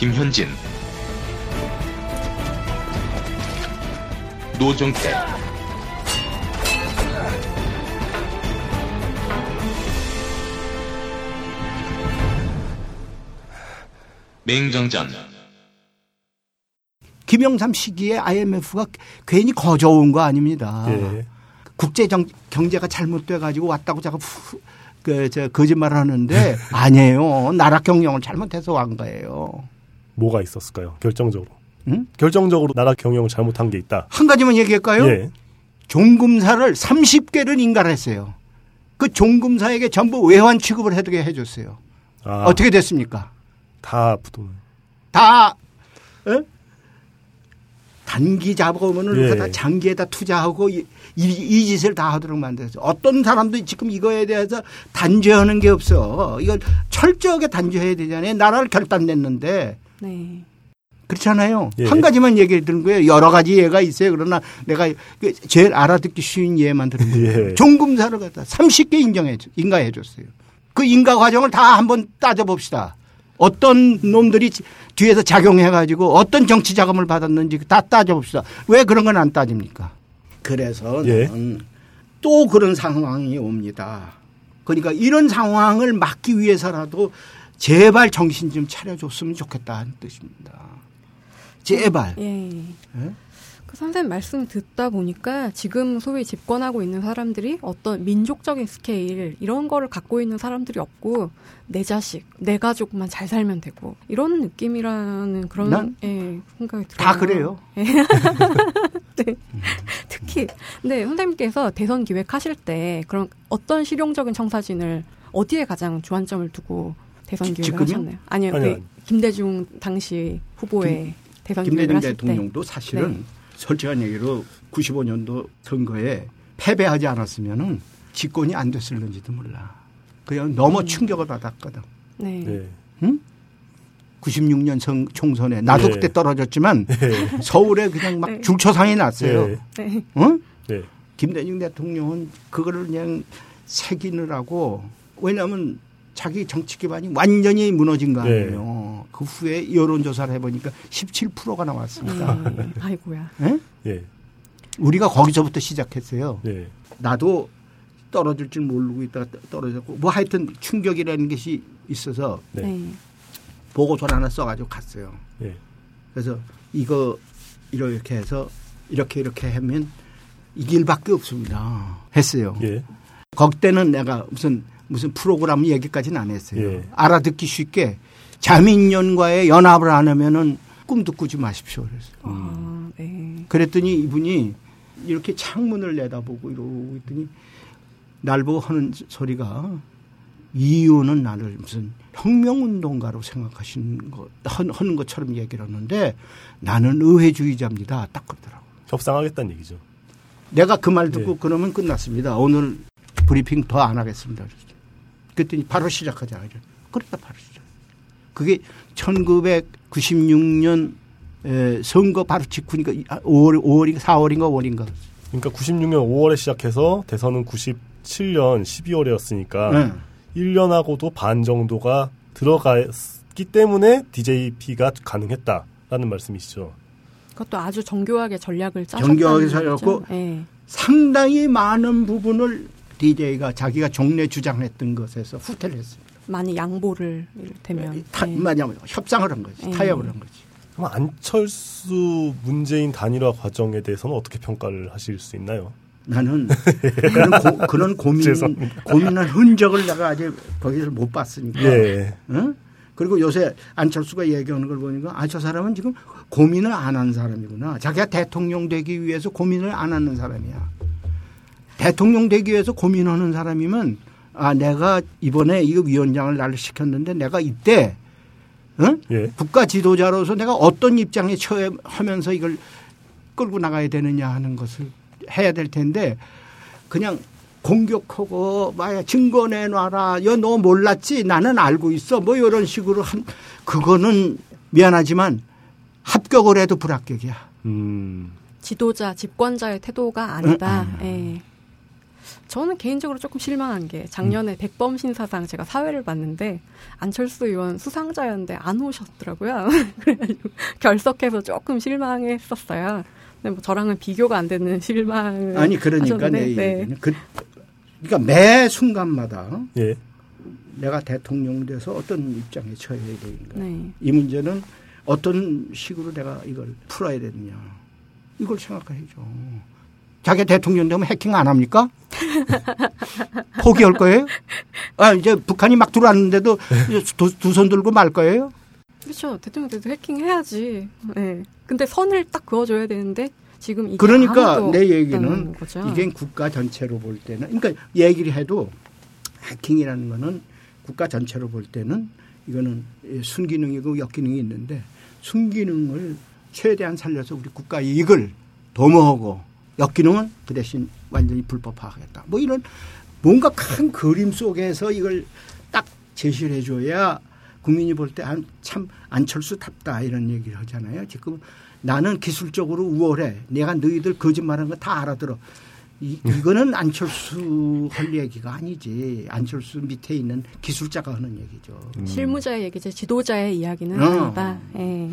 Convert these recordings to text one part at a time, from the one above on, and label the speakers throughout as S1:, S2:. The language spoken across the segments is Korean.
S1: 김현진 노종태 맹정전
S2: 김영삼 시기에 IMF가 괜히 거저온 거 아닙니다.
S3: 예.
S2: 국제 정, 경제가 잘못돼 가지고 왔다고 자꾸 후- 그, 저, 거짓말 하는데 아니에요. 나라 경영을 잘못해서 왔 거예요.
S3: 뭐가 있었을까요? 결정적으로.
S2: 응?
S3: 결정적으로 나라 경영을 잘못한 게 있다.
S2: 한 가지만 얘기할까요?
S3: 예.
S2: 종금사를 30개를 인가했어요. 그 종금사에게 전부 외환 취급을 해두게 해줬어요.
S3: 아,
S2: 어떻게 됐습니까?
S3: 다 부도는.
S2: 다 어? 단기 자본을
S3: 예.
S2: 다 장기에다 투자하고 이, 이, 이 짓을 다 하도록 만들었어. 어떤 사람도 지금 이거에 대해서 단죄하는 게 없어. 이걸 철저하게 단죄해야 되잖아요. 나라를 결단냈는데
S4: 네.
S2: 그렇잖아요.
S3: 예.
S2: 한 가지만 얘기를 드는 거예요. 여러 가지 예가 있어요. 그러나 내가 그 제일 알아듣기 쉬운 예만 들은 거예요.
S3: 예.
S2: 종금사를 갖다 30개 인정해 줘- 인가해 줬어요. 그 인가 과정을 다 한번 따져 봅시다. 어떤 놈들이 뒤에서 작용해 가지고 어떤 정치 자금을 받았는지 다 따져 봅시다. 왜 그런 건 안 따집니까? 그래서
S3: 예.
S2: 는또 그런 상황이 옵니다. 그러니까 이런 상황을 막기 위해서라도 제발 정신 좀 차려줬으면 좋겠다는 뜻입니다. 제발.
S4: 예.
S2: 예?
S4: 그 선생님 말씀 듣다 보니까 지금 소위 집권하고 있는 사람들이 어떤 민족적인 스케일 이런 거를 갖고 있는 사람들이 없고 내 자식, 내 가족만 잘 살면 되고 이런 느낌이라는 그런
S2: 난
S4: 예, 생각이 들어요.
S2: 다 그래요.
S4: 네. 특히 근데 선생님께서 대선 기획하실 때 그런 어떤 실용적인 청사진을 어디에 가장 주안점을 두고 대선
S2: 지-
S4: 기획을
S2: 지금요?
S4: 하셨나요? 아니요,
S3: 아니요.
S4: 그 김대중 당시 후보의 대선 기획을
S2: 김대중
S4: 하실 때
S2: 대통령도 사실은
S4: 네.
S2: 솔직한 얘기로 95년도 선거에 패배하지 않았으면은 집권이 안 됐을는지도 몰라. 그냥
S4: 음.
S2: 너무 충격을 받았거든.
S4: 네.
S3: 예.
S2: 96년 선, 총선에 나도
S3: 네.
S2: 그때 떨어졌지만
S3: 예.
S2: 서울에 그냥 막
S4: 네.
S2: 줄초상이 났어요.
S3: 예.
S4: 네.
S2: 어?
S3: 네.
S2: 김대중 대통령은 그거를 그냥 새기느라고 왜냐하면 자기 정치 기반이 완전히 무너진 거 아니에요. 그 후에 여론조사를 해보니까 17%가 나왔습니다.
S4: 네. 아이고야.
S2: 예?
S3: 예.
S2: 우리가 거기서부터 시작했어요.
S3: 예.
S2: 나도 떨어질 줄 모르고 있다가 떠- 떨어졌고 뭐 하여튼 충격이라는 것이 있어서
S3: 네.
S4: 네.
S2: 보고서를 하나 써가지고 갔어요.
S3: 예.
S2: 그래서 이거 이렇게 해서 이렇게 이렇게 하면 이 길밖에 없습니다. 했어요.
S3: 예.
S2: 거기 때는 내가 무슨 무슨 프로그램 얘기까지는 안 했어요.
S3: 예.
S2: 알아듣기 쉽게 자민련과의 연합을 안 하면은 꿈도 꾸지 마십시오. 그랬어요.
S4: 아, 네.
S2: 그랬더니 이분이 이렇게 창문을 내다보고 이러고 있더니 날 보고 하는 소리가 이유는 나를 무슨 혁명운동가로 생각하시는 거, 하- 하는 것처럼 얘기를 하는데 나는 의회주의자입니다. 딱 그러더라고.
S3: 협상하겠다는 얘기죠.
S2: 내가 그 말 듣고
S3: 네.
S2: 그러면 끝났습니다. 오늘 브리핑 더 안 하겠습니다. 그랬더니 바로 시작하자. 그러다 바로 시작. 그게 1996년 선거 바로 직후니까 5월, 5월인가 4월인가 5월인가.
S3: 그러니까 96년 5월에 시작해서 대선은 97년 12월이었으니까
S2: 네.
S3: 1년하고도 반 정도가 들어갔기 때문에 DJP가 가능했다라는 말씀이시죠.
S4: 그것도 아주 정교하게 전략을 짜셨다.
S2: 정교하게 살렸고
S4: 네.
S2: 상당히 많은 부분을 DJ가 자기가 종래 주장했던 것에서 후퇴를 했습니다.
S4: 많이 양보를 이를테면
S2: 타,
S4: 네.
S2: 뭐냐면 협상을 한 거지.
S4: 네.
S2: 타협을 한 거지.
S3: 그럼 안철수 문재인 단일화 과정에 대해서는 어떻게 평가를 하실 수 있나요?
S2: 나는 그런, 고, 그런 고민. 고민한 흔적을 내가 아직 거기서 못 봤으니까.
S3: 예.
S2: 응? 그리고 요새 안철수가 얘기하는 걸 보니까 아, 저 사람은 지금 고민을 안한 사람이구나. 자기가 대통령 되기 위해서 고민을 안 하는 사람이야. 대통령 되기 위해서 고민하는 사람이면 아, 내가 이번에 이거 위원장을 나를 시켰는데 내가 이때 응?
S3: 예.
S2: 국가 지도자로서 내가 어떤 입장에 처하면서 이걸 끌고 나가야 되느냐 하는 것을 해야 될 텐데 그냥 공격하고 막 증거 내놔라. 야, 너 몰랐지? 나는 알고 있어. 뭐 이런 식으로 한 그거는 미안하지만 합격을 해도 불합격이야.
S3: 음.
S4: 지도자, 집권자의 태도가 아니다. 예. 저는 개인적으로 조금 실망한 게 작년에 백범 신사상 제가 사회를 봤는데 안철수 의원 수상자였는데 안 오셨더라고요. 그래가지고 결석해서 조금 실망했었어요. 근데 뭐 저랑은 비교가 안 되는 실망을
S2: 아니 그러니까
S4: 하셨는데,
S2: 내
S4: 네.
S2: 얘기는 그 그러니까 매 순간마다
S3: 예.
S2: 내가 대통령 돼서 어떤 입장에 처해야 되는가.
S4: 네.
S2: 이 문제는 어떤 식으로 내가 이걸 풀어야 되느냐. 이걸 생각해야죠. 자기 대통령 되면 해킹 안 합니까? 포기할 거예요? 아, 이제 북한이 막 들어왔는데도 두 손 들고 말 거예요?
S4: 그렇죠. 대통령 돼도 해킹해야지. 네. 근데 선을 딱 그어줘야 되는데 지금 이게
S2: 그러니까 내 얘기는. 이게 국가 전체로 볼 때는 그러니까 얘기를 해도 해킹이라는 거는 국가 전체로 볼 때는 이거는 순기능이고 역기능이 있는데 순기능을 최대한 살려서 우리 국가 이익을 도모하고 역기능은 그 대신 완전히 불법화하겠다. 뭐 이런 뭔가 큰 그림 속에서 이걸 딱 제시를 해줘야 국민이 볼 때 참 안철수답다 이런 얘기를 하잖아요. 지금 나는 기술적으로 우월해. 내가 너희들 거짓말하는 거 다 알아들어. 이, 이거는 안철수 할 얘기가 아니지. 안철수 밑에 있는 기술자가 하는 얘기죠.
S4: 실무자의 얘기지 지도자의 이야기는
S2: 어.
S4: 아니다. 예.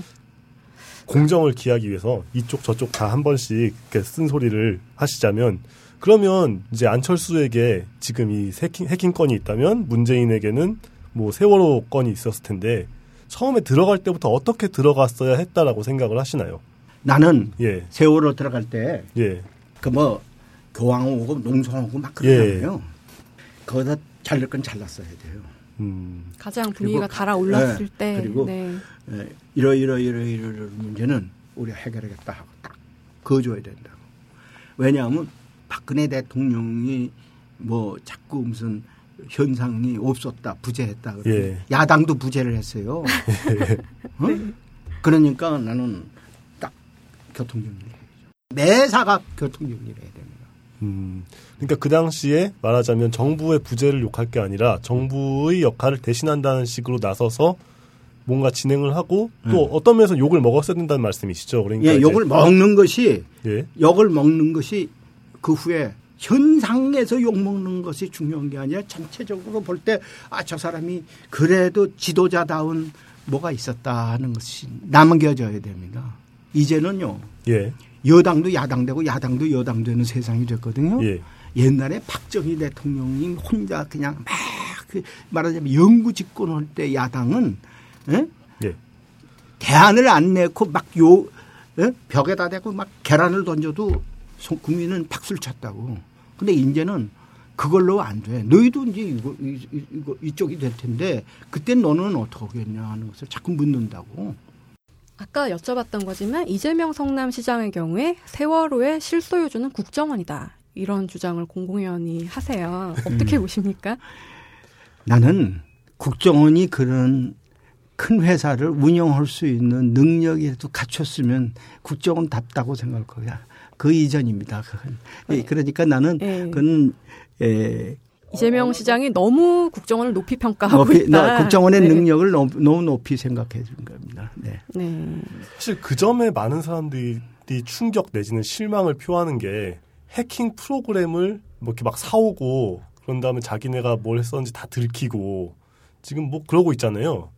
S3: 공정을 기하기 위해서 이쪽 저쪽 다 한 번씩 이렇게 쓴소리를 하시자면 그러면 이제 안철수에게 지금 이 해킹, 해킹 건이 있다면 문재인에게는 뭐 세월호 건이 있었을 텐데 처음에 들어갈 때부터 어떻게 들어갔어야 했다라고 생각을 하시나요?
S2: 나는
S3: 예,
S2: 세월호 들어갈 때
S3: 예,
S2: 그뭐 교황 오고 농성 오고 막
S3: 예.
S2: 그러잖아요. 거기다 잘릴 건 잘랐어야 돼요.
S3: 음,
S4: 가장 분위기가 달아올랐을
S2: 네,
S4: 때
S2: 그리고
S4: 네.
S2: 예, 이러 이러 이러 이러 이러 문제는 우리가 해결하겠다 하고 딱 그어줘야 된다고. 왜냐하면 박근혜 대통령이 뭐 자꾸 무슨 현상이 없었다 부재했다 그러고
S3: 예.
S2: 야당도 부재를 했어요. 어? 그러니까 나는 딱 교통정리를 해야죠. 매사가 교통정리를 해야 됩니다.
S3: 음. 그러니까 그 당시에 말하자면 정부의 부재를 욕할 게 아니라 정부의 역할을 대신한다는 식으로 나서서 뭔가 진행을 하고 또 어떤 면에서 욕을 먹었어야 된다는 말씀이시죠. 그러니까
S2: 예, 욕을 먹는 것이
S3: 예,
S2: 욕을 먹는 것이 그 후에 현상에서 욕 먹는 것이 중요한 게 아니라 전체적으로 볼 때 아 저 사람이 그래도 지도자다운 뭐가 있었다 하는 것이 남겨져야 됩니다. 이제는요
S3: 예,
S2: 여당도 야당 되고 야당도 여당 되는 세상이 됐거든요.
S3: 예,
S2: 옛날에 박정희 대통령이 혼자 그냥 막그 말하자면 영구 집권할 때 야당은 예?
S3: 예.
S2: 대안을 안 내고 막요 벽에다 대고 막 계란을 던져도 소- 국민은 박수를 쳤다고. 근데 이제는 그걸로 안 돼. 너희도 이제 이거, 이거 이쪽이 될 텐데 그때 너는 어떻게 하겠냐 하는 것을 자꾸 묻는다고.
S4: 아까 여쭤봤던 거지만 이재명 성남시장의 경우에 세월호의 실소유주는 국정원이다. 이런 주장을 공공연히 하세요. 어떻게 보십니까?
S2: 나는 국정원이 그런 큰 회사를 운영할 수 있는 능력이라도 갖췄으면 국정원 답다고 생각할 거야. 그 이전입니다. 그건. 예, 그러니까 나는
S4: 예.
S2: 그건 예,
S4: 이재명 시장이 너무 국정원을 높이 평가하고
S2: 높이,
S4: 있다.
S2: 나 국정원의
S4: 네.
S2: 능력을 너무, 너무 높이 생각해 준 겁니다. 네.
S4: 네.
S3: 사실 그 점에 많은 사람들이 충격 내지는 실망을 표하는 게 해킹 프로그램을 뭐 이렇게 막 사오고 그런 다음에 자기네가 뭘 했었는지 다 들키고 지금 뭐 그러고 있잖아요.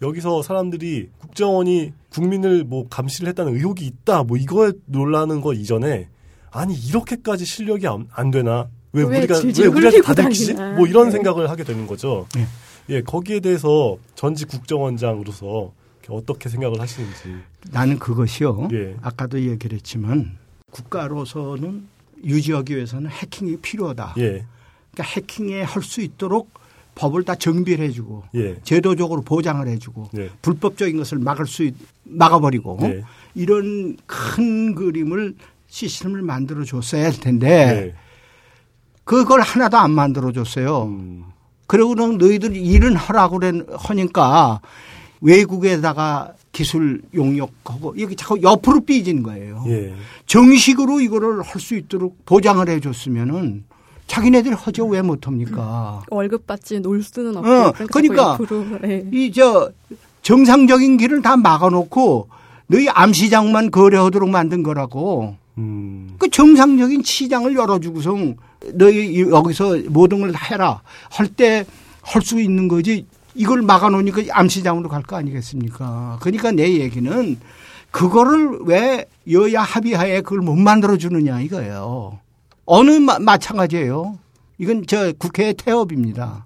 S3: 여기서 사람들이 국정원이 국민을 뭐 감시를 했다는 의혹이 있다 뭐 이거에 놀라는 거 이전에 아니 이렇게까지 실력이 안, 안 되나 왜,
S4: 왜
S3: 우리가 왜 우리가
S4: 흘리고
S3: 다 들키지
S4: 다니나.
S3: 뭐 이런
S4: 네.
S3: 생각을 하게 되는 거죠.
S2: 네.
S3: 예 거기에 대해서 전직 국정원장으로서 어떻게 생각을 하시는지
S2: 나는 그것이요.
S3: 예.
S2: 아까도 얘기를 했지만 국가로서는 유지하기 위해서는 해킹이 필요하다.
S3: 예.
S2: 그러니까 해킹에 할 수 있도록 법을 다 정비를 해주고
S3: 예.
S2: 제도적으로 보장을 해주고
S3: 예.
S2: 불법적인 것을 막을 수 있, 막아버리고
S3: 예.
S2: 이런 큰 그림을 시스템을 만들어 줬어야 할 텐데
S3: 예.
S2: 그걸 하나도 안 만들어 줬어요.
S3: 음.
S2: 그러고는 너희들 일은 하라고 그래 하니까 외국에다가 기술 용역하고 여기 자꾸 옆으로 삐진 거예요.
S3: 예.
S2: 정식으로 이거를 할 수 있도록 보장을 해줬으면은 자기네들 하죠 왜 못합니까?
S4: 월급 받지 놀 수는 없고.
S2: 어, 그러니까
S4: 네.
S2: 이저 정상적인 길을 다 막아놓고 너희 암시장만 거래하도록 만든 거라고.
S3: 음.
S2: 그 정상적인 시장을 열어주고서 너희 여기서 모든 걸 해라 할 때 할 수 있는 거지 이걸 막아놓으니까 암시장으로 갈 거 아니겠습니까? 그러니까 내 얘기는 그거를 왜 여야 합의하에 그걸 못 만들어 주느냐 이거예요. 어느 마, 마찬가지예요. 이건 저 국회의 태업입니다.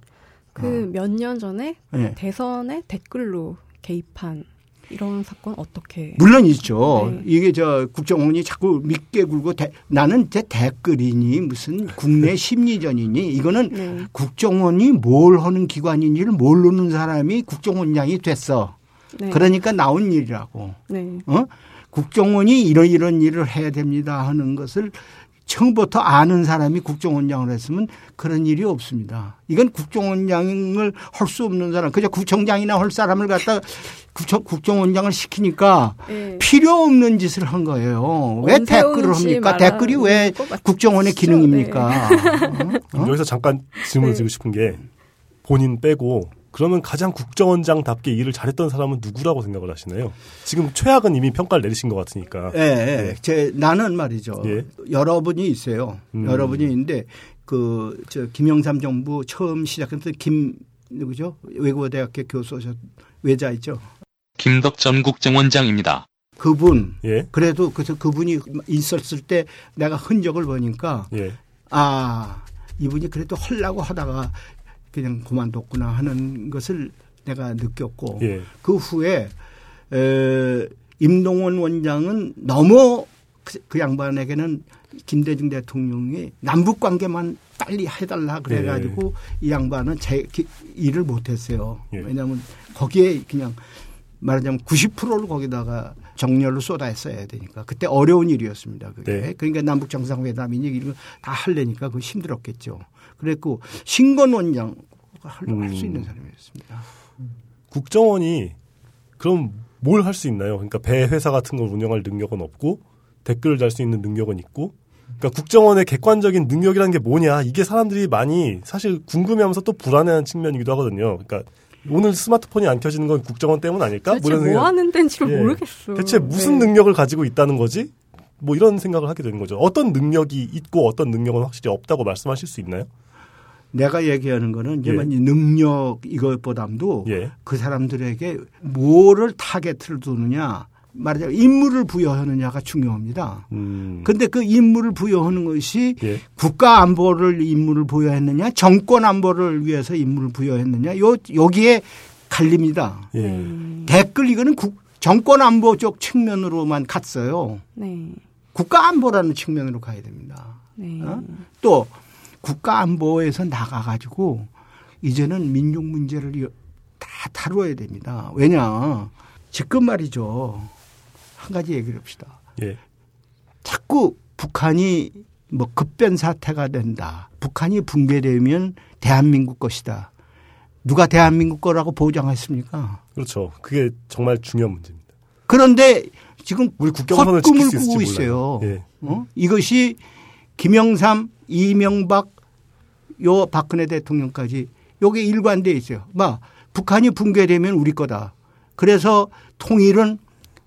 S4: 그 몇년 전에
S2: 네.
S4: 대선에 댓글로 개입한 이런 사건 어떻게?
S2: 물론 있죠.
S4: 네.
S2: 이게 저 국정원이 자꾸 믿게 굴고 대- 나는 제 댓글이니 무슨 국내 심리전이니 이거는
S4: 네.
S2: 국정원이 뭘 하는 기관인지를 모르는 사람이 국정원장이 됐어.
S4: 네.
S2: 그러니까 나온 일이라고.
S4: 네.
S2: 어? 국정원이 이런 이런 일을 해야 됩니다 하는 것을 처음부터 아는 사람이 국정원장을 했으면 그런 일이 없습니다. 이건 국정원장을 할 수 없는 사람, 그저 구청장이나 할 사람을 갖다 국정, 국정 원장을 시키니까
S4: 네.
S2: 필요 없는 짓을 한 거예요. 왜 댓글을
S4: 씨
S2: 합니까? 댓글이 왜? 국정원의 기능입니까? 어?
S3: 여기서 잠깐 질문을
S4: 네.
S3: 드리고 싶은 게 본인 빼고 그러면 가장 국정원장답게 일을 잘했던 사람은 누구라고 생각을 하시나요? 지금 최악은 이미 평가를 내리신 것 같으니까.
S2: 예, 예. 제 나는 말이죠.
S3: 예.
S2: 여러분이 있어요.
S3: 음.
S2: 여러분이 있는데 그 저 김영삼 정부 처음 시작했을 때 김 누구죠? 외국어대학교 교수셨 외자 있죠.
S1: 김덕전 국정원장입니다.
S2: 그분
S3: 예,
S2: 그래도 그래서 그분이 있었을 때 내가 흔적을 보니까
S3: 예,
S2: 아 이분이 그래도 헐라고 하다가 그냥 그만뒀구나 하는 것을 내가 느꼈고
S3: 예,
S2: 그 후에 에, 임동원 원장은 너무 그, 그 양반에게는 김대중 대통령이 남북 관계만 빨리 해달라 그래가지고 이 양반은 제 기- 일을 못했어요.
S3: 예.
S2: 왜냐하면 거기에 그냥 말하자면 90%를 거기다가 정렬로 쏟아했어야 되니까 그때 어려운 일이었습니다. 그게
S3: 네.
S2: 그러니까 남북 정상회담이니 이런 거다 하려니까 그 힘들었겠죠. 그랬고 신건 원장 할수
S3: 음.
S2: 있는 사람이었습니다.
S3: 국정원이 그럼 뭘 할 수 있나요? 그러니까 배 회사 같은 걸 운영할 능력은 없고 댓글을 달 수 있는 능력은 있고 그러니까 국정원의 객관적인 능력이라는 게 뭐냐 이게 사람들이 많이 사실 궁금해하면서 또 불안해하는 측면이기도 하거든요. 그러니까 오늘 스마트폰이 안 켜지는 건 국정원 때문 아닐까?
S4: 대체 뭐
S3: 생각-
S4: 하는 데인지를
S3: 예.
S4: 모르겠어요.
S3: 대체 무슨
S4: 네.
S3: 능력을 가지고 있다는 거지? 뭐 이런 생각을 하게 되는 거죠. 어떤 능력이 있고 어떤 능력은 확실히 없다고 말씀하실 수 있나요?
S2: 내가 얘기하는 거는 이제
S3: 예.
S2: 만 능력 이것보다도
S3: 예.
S2: 그 사람들에게 뭐를 타겟을 두느냐 말하자면 임무를 부여하느냐가 중요합니다.
S3: 음.
S2: 근데 그 임무를 부여하는 것이
S3: 예.
S2: 국가 안보를 임무를 부여했느냐 정권 안보를 위해서 임무를 부여했느냐 요 여기에 갈립니다.
S3: 예.
S4: 네.
S2: 댓글 이거는 국, 정권 안보 쪽 측면으로만 갔어요.
S4: 네.
S2: 국가 안보라는 측면으로 가야 됩니다.
S4: 네.
S2: 어? 또 국가 안보에서 나가 가지고 이제는 민족 문제를 여- 다 다루어야 됩니다. 왜냐 지금 말이죠. 한 가지 얘기를 합시다.
S3: 예.
S2: 자꾸 북한이 뭐 급변 사태가 된다. 북한이 붕괴되면 대한민국 것이다. 누가 대한민국 거라고 보장했습니까?
S3: 그렇죠. 그게 정말 중요한 문제입니다.
S2: 그런데 지금
S3: 우리 국경선을 수
S2: 꾸고 있어요.
S3: 예.
S2: 어? 이것이 김영삼, 이명박, 요 박근혜 대통령까지 요게 일관돼 있어요. 막 북한이 붕괴되면 우리 거다. 그래서 통일은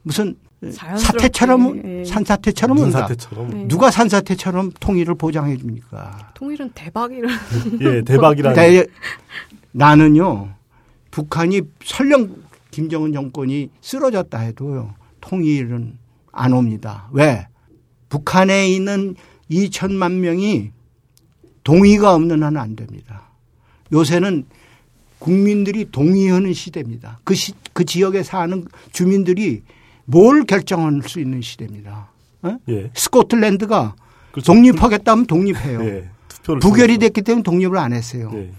S2: 무슨 사태처럼
S4: 예.
S2: 산사태처럼
S3: 무슨
S2: 온다.
S3: 사태처럼
S4: 네.
S2: 누가 산사태처럼 통일을 보장해 줍니까?
S4: 통일은 대박이라.
S3: 예 대박이라는
S2: 나- 나는요 북한이 설령 김정은 정권이 쓰러졌다 해도요 통일은 안 옵니다. 왜? 북한에 있는 2천만 명이 동의가 없는 한은 안 됩니다. 요새는 국민들이 동의하는 시대입니다. 그, 시, 그 지역에 사는 주민들이 뭘 결정할 수 있는 시대입니다. 어?
S3: 예.
S2: 스코틀랜드가
S3: 그렇죠.
S2: 독립하겠다면 독립해요.
S3: 예. 투표를
S2: 부결이. 됐기 때문에 독립을 안 했어요.
S3: 예.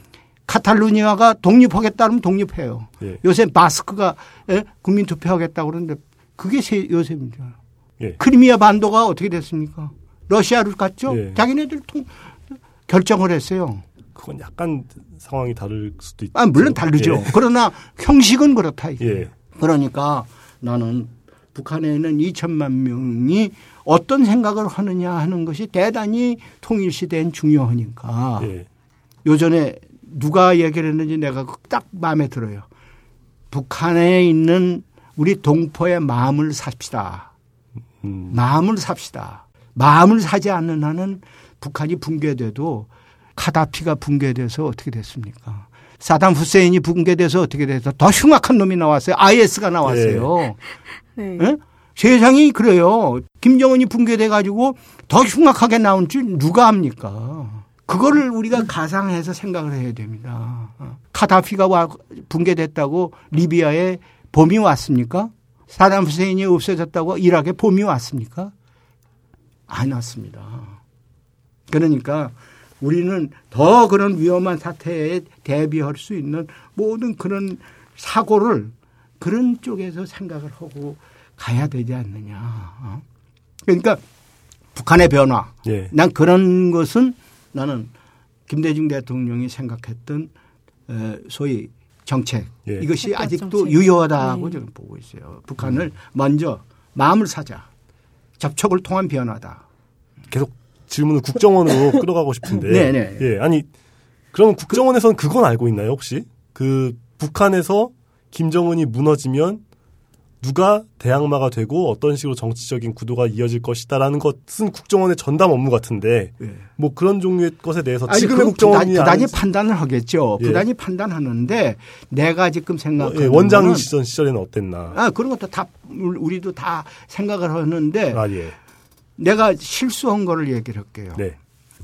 S2: 카탈루니아가 독립하겠다면 독립해요.
S3: 예.
S2: 요새 바스크가 예? 국민 투표하겠다고 그러는데 그게 세- 요새입니다.
S3: 예.
S2: 크리미아 반도가 어떻게 됐습니까? 러시아를 갔죠.
S3: 예.
S2: 자기네들 통 결정을 했어요.
S3: 그건 약간 상황이 다를 수도 있죠.
S2: 아, 물론 다르죠. 그러나 형식은 그렇다. 이게.
S3: 예.
S2: 그러니까 나는 북한에 있는 2천만 명이 어떤 생각을 하느냐 하는 것이 대단히 통일 시대엔 중요하니까
S3: 예.
S2: 요전에 누가 얘기를 했는지 내가 딱 마음에 들어요. 북한에 있는 우리 동포의 마음을 삽시다.
S3: 음.
S2: 마음을 삽시다. 마음을 사지 않는 한은 북한이 붕괴돼도 카다피가 붕괴돼서 어떻게 됐습니까? 사담 후세인이 붕괴돼서 어떻게 돼서 더 흉악한 놈이 나왔어요. IS가 나왔어요.
S4: 네.
S2: 예? 세상이 그래요. 김정은이 붕괴돼 가지고 더 흉악하게 나온 줄 누가 압니까? 그거를 우리가 가상해서 생각을 해야 됩니다. 어. 카다피가 와 붕괴됐다고 리비아에 봄이 왔습니까? 사담 후세인이 없어졌다고 이락에 봄이 왔습니까? 안 왔습니다. 그러니까 우리는 더 그런 위험한 사태에 대비할 수 있는 모든 그런 사고를 그런 쪽에서 생각을 하고 가야 되지 않느냐. 어? 그러니까 북한의 변화.
S3: 예.
S2: 난 그런 것은 나는 김대중 대통령이 생각했던 에, 소위 정책
S3: 예.
S2: 이것이 아직도
S4: 정책.
S2: 유효하다고
S4: 네.
S2: 저는 보고 있어요. 북한을 먼저 마음을 사자. 접촉을 통한 변화다.
S3: 계속 질문을 국정원으로 끌어가고 싶은데.
S2: 네네.
S3: 예, 아니 그러면 국정원에서는 그건 알고 있나요 혹시? 그 북한에서 김정은이 무너지면 누가 대항마가 되고 어떤 식으로 정치적인 구도가 이어질 것이다라는 것은 국정원의 전담 업무 같은데
S2: 예.
S3: 뭐 그런 종류의 것에 대해서
S2: 아니,
S3: 지금의 국정원이
S2: 부단, 부단히 판단을 하겠죠.
S3: 예.
S2: 부단히 판단하는데 내가 지금
S3: 어,
S2: 생각하는
S3: 예, 원장 시절 시절에는 어땠나?
S2: 아 그런 것도 다 우리도 다 생각을 하는데
S3: 아 예,
S2: 내가 실수한 거를 얘기를 할게요.
S3: 네,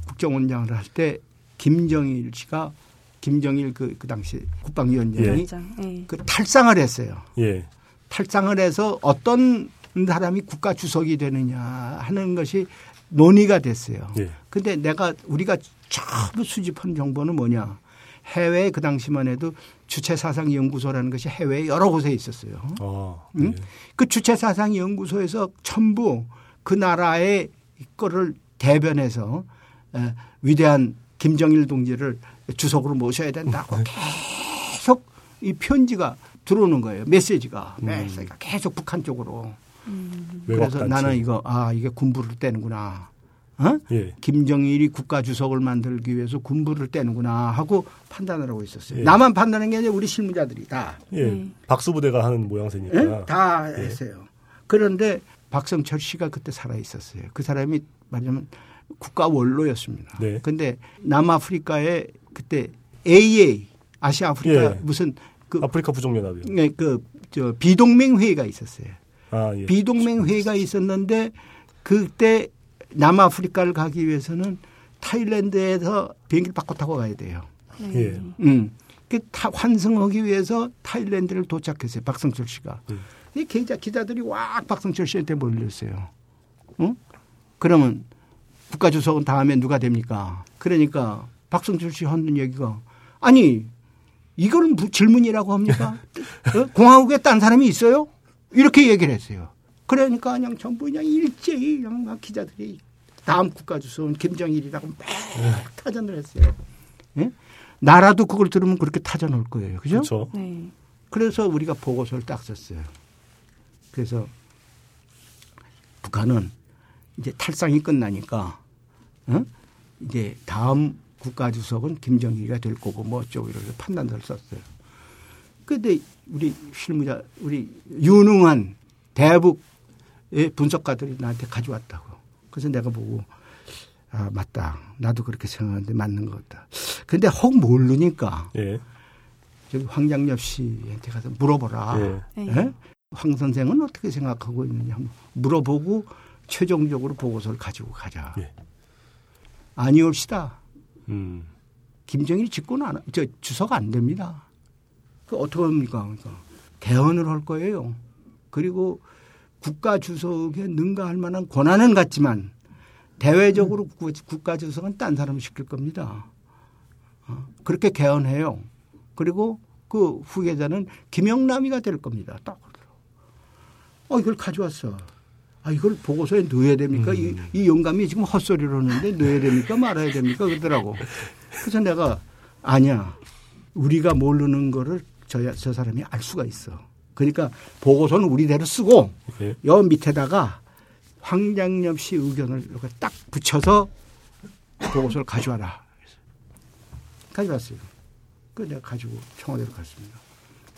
S2: 국정원장을 할 때 김정일 씨가 김정일 그, 그 당시 국방위원장이
S4: 위원장. 예.
S2: 그 탈상을 했어요.
S3: 예,
S2: 탈상을 해서 어떤 사람이 국가 주석이 되느냐 하는 것이 논의가 됐어요.
S3: 예,
S2: 근데 내가 우리가 처음 수집한 정보는 뭐냐? 해외에 그 당시만 해도 주체사상연구소라는 것이 해외에 여러 곳에 있었어요.
S3: 아,
S2: 응?
S3: 예.
S2: 그 주체사상연구소에서 전부 그 나라의 거를 대변해서 에, 위대한 김정일 동지를 주석으로 모셔야 된다고 계속 이 편지가 들어오는 거예요. 메시지가 메시지가 계속 북한 쪽으로.
S3: 외곽
S2: 그래서. 나는 이거 아 이게 군부를 떼는구나. 어?
S3: 예,
S2: 김정일이 국가 주석을 만들기 위해서 군부를 떼는구나 하고 판단을 하고 있었어요.
S3: 예.
S2: 나만 판단한 게 아니라 우리 실무자들이 다.
S3: 예,
S4: 네.
S3: 박수부대가 하는 모양새니까.
S2: 예? 다 했어요. 그런데 박성철 씨가 그때 살아 있었어요. 그 사람이 말하자면 국가 원로였습니다.
S3: 네.
S2: 근데 남아프리카에 그때 AA 아시아 아프리카
S3: 예.
S2: 무슨 그,
S3: 아프리카 부족연합이요.
S2: 네, 그저 비동맹 회의가 있었어요.
S3: 아, 예.
S2: 비동맹 회의가 있었는데 그때 남아프리카를 가기 위해서는 타일랜드에서 비행기를 바꿔 타고 가야 돼요.
S4: 네.
S3: 예.
S2: 음. 그 타, 환승하기 위해서 타일랜드를 도착했어요. 박성철 씨가.
S3: 음.
S2: 이 기자, 기자들이 왁 박성철 씨한테 몰렸어요. 응? 그러면 국가주석은 다음에 누가 됩니까? 그러니까 박성철 씨 하는 얘기가 아니 이걸 무- 질문이라고 합니까? 어? 공화국에 딴 사람이 있어요? 이렇게 얘기를 했어요. 그러니까 그냥 전부 그냥 일제히 그냥 막 기자들이 다음 국가주석은 김정일이라고 막 타전을 했어요. 예? 나라도 그걸 들으면 그렇게 타전할 거예요. 그죠?
S3: 그렇죠.
S4: 네.
S2: 그래서 우리가 보고서를 딱 썼어요. 그래서 북한은 이제 탈상이 끝나니까 어? 이제 다음 국가주석은 김정일이가 될 거고 뭐 어쩌고 이렇게 판단서를 썼어요. 근데 우리 실무자 우리 유능한 대북의 분석가들이 나한테 가져왔다고. 그래서 내가 보고 아 맞다. 나도 그렇게 생각하는데 맞는 것 같다. 근데 혹 모르니까
S3: 예.
S2: 저기 황장엽 씨한테 가서 물어보라.
S3: 예.
S4: 네.
S2: 예? 황 선생은 어떻게 생각하고 있느냐 한번 물어보고 최종적으로 보고서를 가지고 가자.
S3: 예.
S2: 아니올시다.
S3: 음.
S2: 김정일이 집권 안, 하- 저 주석 안 됩니다. 그 어떻게 합니까? 그러니까 개헌을 할 거예요. 그리고 국가 주석에 능가할 만한 권한은 갖지만 대외적으로 국- 국가 주석은 딴 사람을 시킬 겁니다. 어, 그렇게 개헌해요. 그리고 그 후계자는 김영남이가 될 겁니다. 딱. 어, 이걸 가져왔어. 아, 이걸 보고서에 넣어야 됩니까? 이, 이 영감이 지금 헛소리를 하는데 넣어야 됩니까? 말아야 됩니까? 그러더라고. 그래서 내가 아니야. 우리가 모르는 거를 저, 저 사람이 알 수가 있어. 그러니까 보고서는 우리대로 쓰고
S3: 예.
S2: 여 밑에다가 황장엽 씨 의견을 이렇게 딱 붙여서 보고서를 가져와라. 가져왔어요. 그 내가 가지고 청와대로 갔습니다.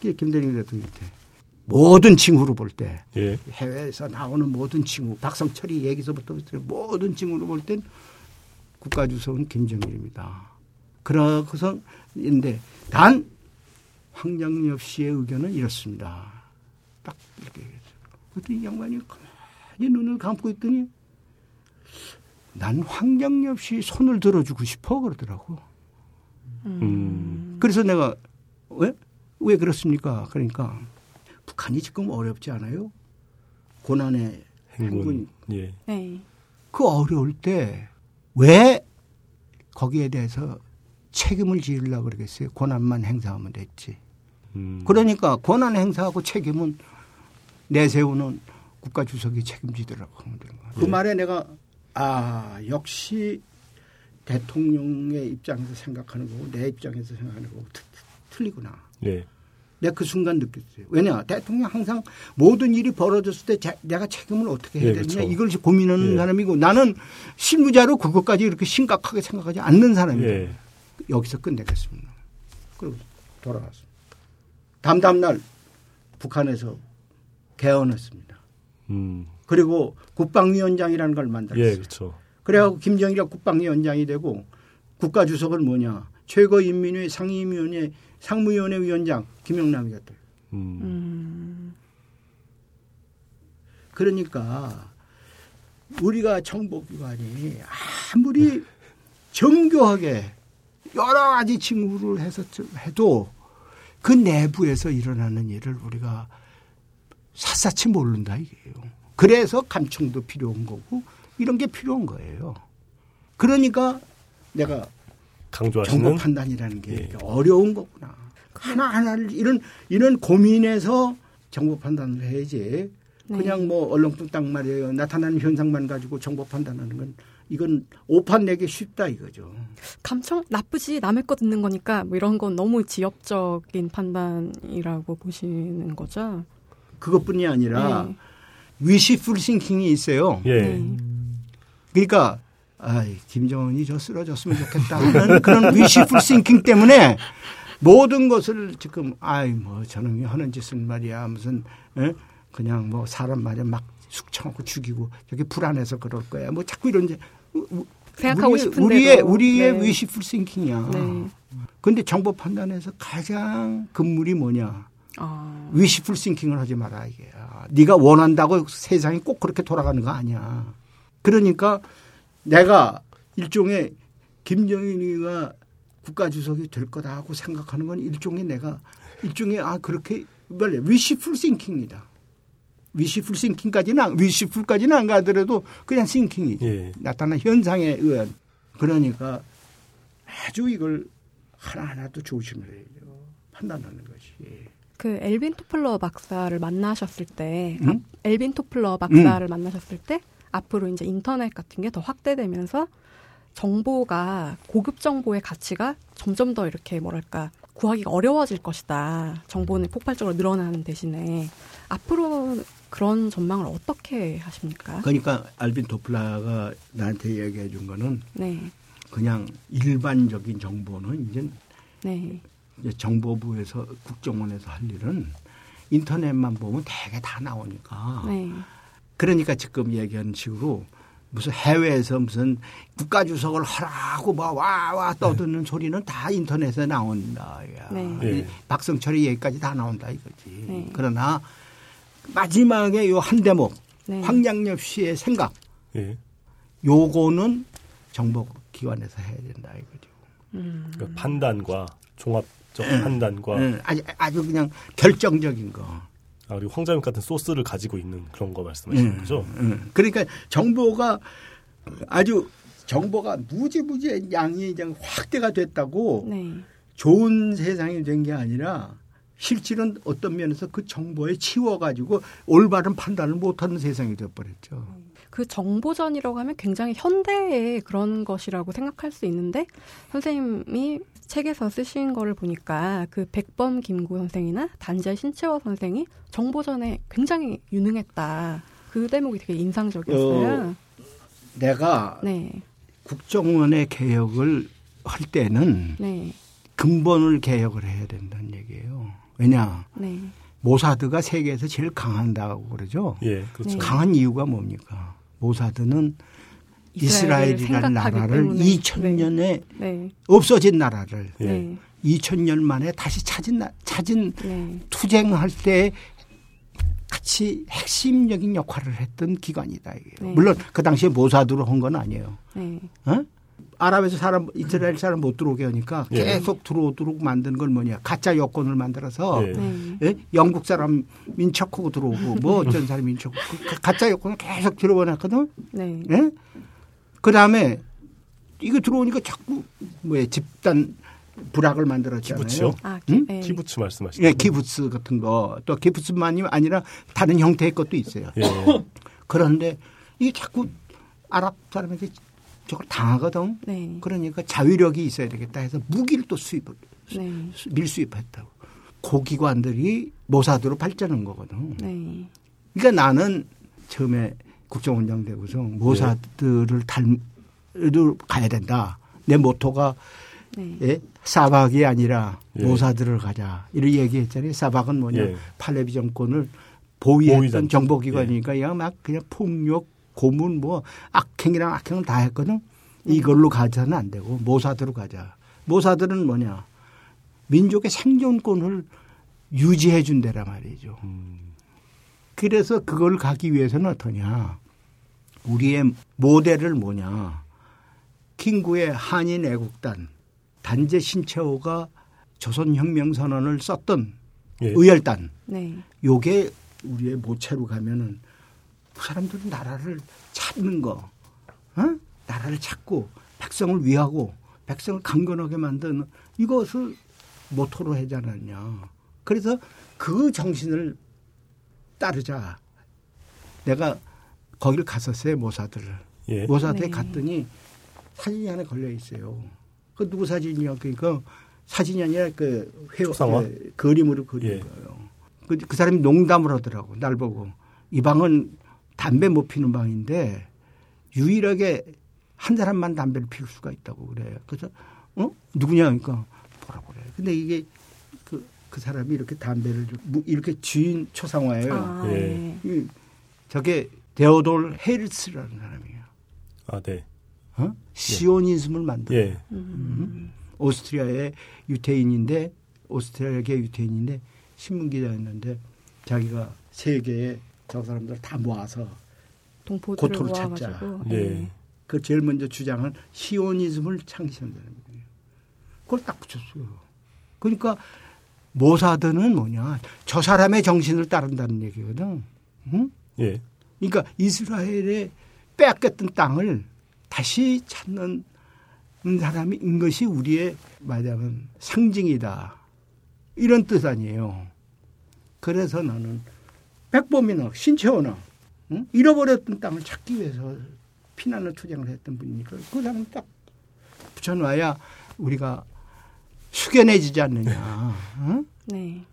S2: 김대중 대통령한테 모든 징후로 볼 때
S3: 예.
S2: 해외에서 나오는 모든 징후 박성철이 얘기서부터 모든 징후로 볼 땐 국가주석은 김정일입니다. 그러고서 인데 단 황정엽 씨의 의견은 이렇습니다. 딱 이렇게 얘기했어요. 그랬더니 이 양반이 가만히 눈을 감고 있더니 난 황정엽 씨 손을 들어주고 싶어 그러더라고.
S3: 음.
S2: 그래서 내가 왜? 왜 그렇습니까? 그러니까 북한이 지금 어렵지 않아요? 고난의
S3: 행군.
S2: 행군.
S3: 예.
S4: 네.
S2: 그 어려울 때 왜 거기에 대해서 책임을 지으려고 그러겠어요? 고난만 행사하면 됐지.
S3: 음.
S2: 그러니까 고난 행사하고 책임은 내세우는 국가 주석이 책임지더라고 하면 되는 거야. 그
S3: 예.
S2: 말에 내가 아 역시 대통령의 입장에서 생각하는 거고 내 입장에서 생각하는 거고 틀리구나.
S3: 예.
S2: 내가 그 순간 느꼈어요. 왜냐 대통령 항상 모든 일이 벌어졌을 때 자- 내가 책임을 어떻게 해야
S3: 예,
S2: 되느냐
S3: 그렇죠.
S2: 이걸 고민하는
S3: 예.
S2: 사람이고 나는 실무자로 그것까지 이렇게 심각하게 생각하지 않는 사람이에요.
S3: 예.
S2: 여기서 끝내겠습니다. 그리고 돌아갔습니다. 다음 다음 날 북한에서 개헌했습니다.
S3: 음.
S2: 그리고 국방위원장이라는 걸 만들었어요.
S3: 예, 그렇죠.
S2: 그래갖고 김정일이 국방위원장이 되고 국가주석은 뭐냐 최고인민회 상임위원회 상무위원회 위원장 김영남이가 돼요.
S3: 음.
S4: 음.
S2: 그러니까 우리가 정보기관이 아무리 정교하게 여러 가지 징후를 해서 해도 그 내부에서 일어나는 일을 우리가 샅샅이 모른다 이게요. 그래서 감청도 필요한 거고 이런 게 필요한 거예요. 그러니까 내가
S3: 강조하시는
S2: 정보 판단이라는 게
S3: 예.
S2: 어려운 거구나. 하나 하나를 이런 이런 고민에서 정보 판단을 해야지.
S4: 네.
S2: 그냥 뭐 얼렁뚱땅 말이에요. 나타나는 현상만 가지고 정보 판단하는 건 이건 오판 내기 쉽다 이거죠.
S4: 감청 나쁘지 남의 거 듣는 거니까 뭐 이런 건 너무 지엽적인 판단이라고 보시는 거죠.
S2: 그것뿐이 아니라
S4: 네.
S2: wishful thinking이 있어요.
S3: 예.
S4: 네.
S2: 그러니까 아이 김정은이 저 쓰러졌으면 좋겠다 하는 그런 wishful thinking 때문에 모든 것을 지금 아이 뭐 저놈이 하는 짓은 말이야 무슨 에? 그냥 뭐 사람 말이야 막 숙청하고 죽이고 저게 불안해서 그럴 거야 뭐 자꾸 이런 이제
S4: 생각하고 싶은데도
S2: 우리의 우리의
S4: 네.
S2: 위시풀 싱킹이야.
S4: 네.
S2: 근데 정보 판단에서 가장 근물이 뭐냐?
S4: 아.
S2: 위시풀 싱킹을 하지 마라 이게. 아, 네가 원한다고 세상이 꼭 그렇게 돌아가는 거 아니야. 그러니까 내가 일종의 김정일이가 국가주석이 될 거다 하고 생각하는 건 일종의 내가 일종의 아 그렇게 말래 wishful thinking이다. wishful thinking까지는 안- wishful까지는 안 가더라도 그냥 thinking이지.
S3: 예.
S2: 나타난 현상에 의한 그러니까 아주 이걸 하나하나도 조심해야죠. 판단하는 것이.
S4: 그 엘빈 토플러 박사를 만나셨을 때,
S2: 응?
S4: 아, 엘빈 토플러 박사를 만나셨을 때 앞으로 이제 인터넷 같은 게 더 확대되면서 정보가 고급 정보의 가치가 점점 더 이렇게 뭐랄까 구하기가 어려워질 것이다. 정보는 폭발적으로 늘어나는 대신에 앞으로 그런 전망을 어떻게 하십니까?
S2: 그러니까 알빈 도플라가 나한테 얘기해 준 거는
S4: 네,
S2: 그냥 일반적인 정보는 이제
S4: 네,
S2: 이제 정보부에서 국정원에서 할 일은 인터넷만 보면 대개 다 나오니까
S4: 네,
S2: 그러니까 지금 얘기하는 식으로 무슨 해외에서 무슨 국가 주석을 하라고 뭐 와와 떠드는 소리는 다 인터넷에 나온다. 야.
S4: 네.
S3: 예.
S2: 박성철이 얘기까지 다 나온다 이거지.
S4: 네.
S2: 그러나 마지막에 요 한 대목
S4: 네.
S2: 황양엽 씨의 생각
S3: 예.
S2: 요거는 정보기관에서 해야 된다 이거죠.
S4: 음,
S3: 그러니까 판단과 종합적
S2: 네.
S3: 판단과
S2: 응, 아주, 아주 그냥 결정적인 거.
S3: 아, 그리고 황자님 같은 소스를 가지고 있는 그런 거 말씀하시는
S2: 응,
S3: 거죠?
S2: 응. 그러니까 정보가 아주 정보가 무지무지 양이 그냥 확대가 됐다고
S4: 네,
S2: 좋은 세상이 된 게 아니라 실질은 어떤 면에서 그 정보에 치워가지고 올바른 판단을 못하는 세상이 돼버렸죠.
S4: 그 정보전이라고 하면 굉장히 현대의 그런 것이라고 생각할 수 있는데 선생님이 책에서 쓰신 거를 보니까 그 백범 김구 선생이나 단재 신채호 선생이 정보전에 굉장히 유능했다. 그 대목이 되게 인상적이었어요.
S2: 내가
S4: 네,
S2: 국정원의 개혁을 할 때는
S4: 네,
S2: 근본을 개혁을 해야 된다는 얘기예요. 왜냐?
S4: 네,
S2: 모사드가 세계에서 제일 강한다고 그러죠.
S3: 예, 그렇죠.
S4: 네.
S2: 강한 이유가 뭡니까? 모사드는 이스라엘이라는 나라를
S4: 때문에.
S2: 2000년에
S4: 네.
S2: 없어진 나라를
S3: 예.
S4: 네.
S2: 2000년 만에 다시 찾은 나- 찾은
S4: 네.
S2: 투쟁할 때 같이 핵심적인 역할을 했던 기관이다. 이게.
S4: 네.
S2: 물론 그 당시에 모사드로 한 건 아니에요.
S4: 네.
S2: 어? 아랍에서 사람 이스라엘 사람 못 들어오게 하니까
S3: 예.
S2: 계속 들어오도록 만든 건 뭐냐 가짜 여권을 만들어서
S3: 예.
S4: 네.
S2: 예? 영국 사람 민척하고 들어오고 뭐 어쩐 사람 민척 그 가짜 여권을 계속 들어보냈거든.
S4: 네.
S2: 예? 그 다음에 이거 들어오니까 자꾸 뭐야 집단 불악을 만들었잖아요.
S3: 키부츠요?
S4: 아,
S2: 응?
S4: 네.
S3: 키부츠 말씀하시죠?
S2: 예, 기부츠 같은 거 또 기부츠만이 아니라 다른 형태의 것도 있어요.
S3: 예.
S2: 그런데 이게 자꾸 아랍 사람에게 저걸 당하거든.
S4: 네.
S2: 그러니까 자위력이 있어야 되겠다 해서 무기를 또 수입을
S4: 네.
S2: 밀수입했다고. 고기관들이 모사드로 발전한 거거든.
S4: 네.
S2: 그러니까 나는 처음에 국정원장 되고서 모사드를 닮으러 가야 된다. 내 모토가
S4: 네.
S2: 예? 사박이 아니라
S3: 예.
S2: 모사드를 가자. 이렇게 얘기했잖아요. 사박은 뭐냐.
S3: 예.
S2: 팔레비 정권을 보위했던
S3: 보위단.
S2: 정보기관이니까 야, 막 그냥 폭력, 고문, 뭐 악행이랑 악행을 다 했거든. 이걸로 가자는 안 되고 모사드로 가자. 모사드는 뭐냐. 민족의 생존권을 유지해 준다란 말이죠.
S3: 음,
S2: 그래서 그걸 가기 위해서는 어떠냐. 우리의 모델을 뭐냐. 킹구의 한인 애국단, 단재 신채호가 조선혁명선언을 썼던
S3: 예.
S2: 의열단.
S4: 네.
S2: 요게 우리의 모체로 가면은 그 사람들은 나라를 찾는 거, 어? 나라를 찾고 백성을 위하고 백성을 강건하게 만드는 이것을 모토로 하지 않았냐. 그래서 그 정신을 따르자. 내가 거기를 갔었어요, 모사들을.
S3: 예.
S2: 모사드에
S4: 네.
S2: 갔더니 사진이 하나 걸려 있어요. 그 누구 사진이야? 그러니까 사진이 아니라 그 회,
S3: 초상화?
S2: 그 그림으로 그린
S3: 예.
S2: 거예요. 그, 그 사람이 농담을 하더라고. 날 보고. 이 방은 담배 못 피는 방인데 유일하게 한 사람만 담배를 피울 수가 있다고 그래. 그래서 어 누구냐 그러니까 뭐라고 그래. 근데 이게 그, 그 사람이 이렇게 담배를 이렇게 쥐인 초상화예요.
S4: 아,
S3: 예.
S4: 네.
S2: 이- 저게 데오돌 헤르스라는 사람이에요.
S3: 아, 네.
S2: 어? 시오니즘을 만든
S3: 예.
S4: 음.
S2: 오스트리아의 유태인인데 오스트리아계 유태인인데 신문 기자였는데 자기가 세계에 저 사람들 다 모아서
S4: 동포들을
S2: 고토를
S4: 모아가지고.
S2: 찾자.
S3: 네.
S2: 그 제일 먼저 주장한 시오니즘을 창시한 사람이에요. 그걸 딱 붙였어요. 그러니까 모사드는 뭐냐 저 사람의 정신을 따른다는 얘기거든. 응?
S3: 예.
S2: 그러니까 이스라엘에 빼앗겼던 땅을 다시 찾는 사람인 것이 우리의 말하자면 상징이다. 이런 뜻 아니에요. 그래서 나는 백범이나 신채호나 응? 잃어버렸던 땅을 찾기 위해서 피난을 투쟁을 했던 분이니까 그 사람 딱 붙여놔야 우리가 숙연해지지 않느냐. 응?
S4: 네.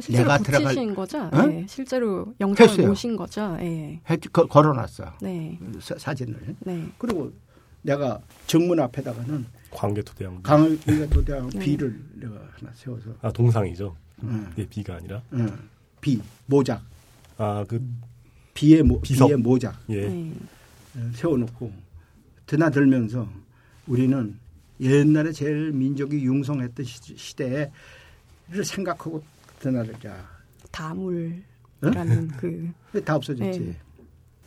S4: 실제로
S2: 내가 들어갈-
S4: 거죠?
S2: 어?
S4: 네. 실제로 영상을
S2: 했어요.
S4: 보신 거죠? 예.
S2: 했- 거- 걸어놨어.
S4: 네.
S2: 사- 사진을.
S4: 네.
S2: 그리고 내가 정문 앞에다가는
S3: 광개토대왕.
S2: 도대한
S4: 네.
S2: 비를 내가 하나 세워서
S3: 아, 동상이죠.
S2: 응.
S3: 예, 비가 아니라.
S2: 응. 비 모작
S3: 아, 그,
S2: 비의 모
S3: 비석.
S2: 비의 모작
S3: 예.
S4: 네.
S2: 세워놓고 드나들면서 우리는 옛날에 제일 민족이 융성했던 시- 시대를 생각하고 드나들자.
S4: 다물이라는 그
S2: 근데 다 없어졌지.
S4: 네.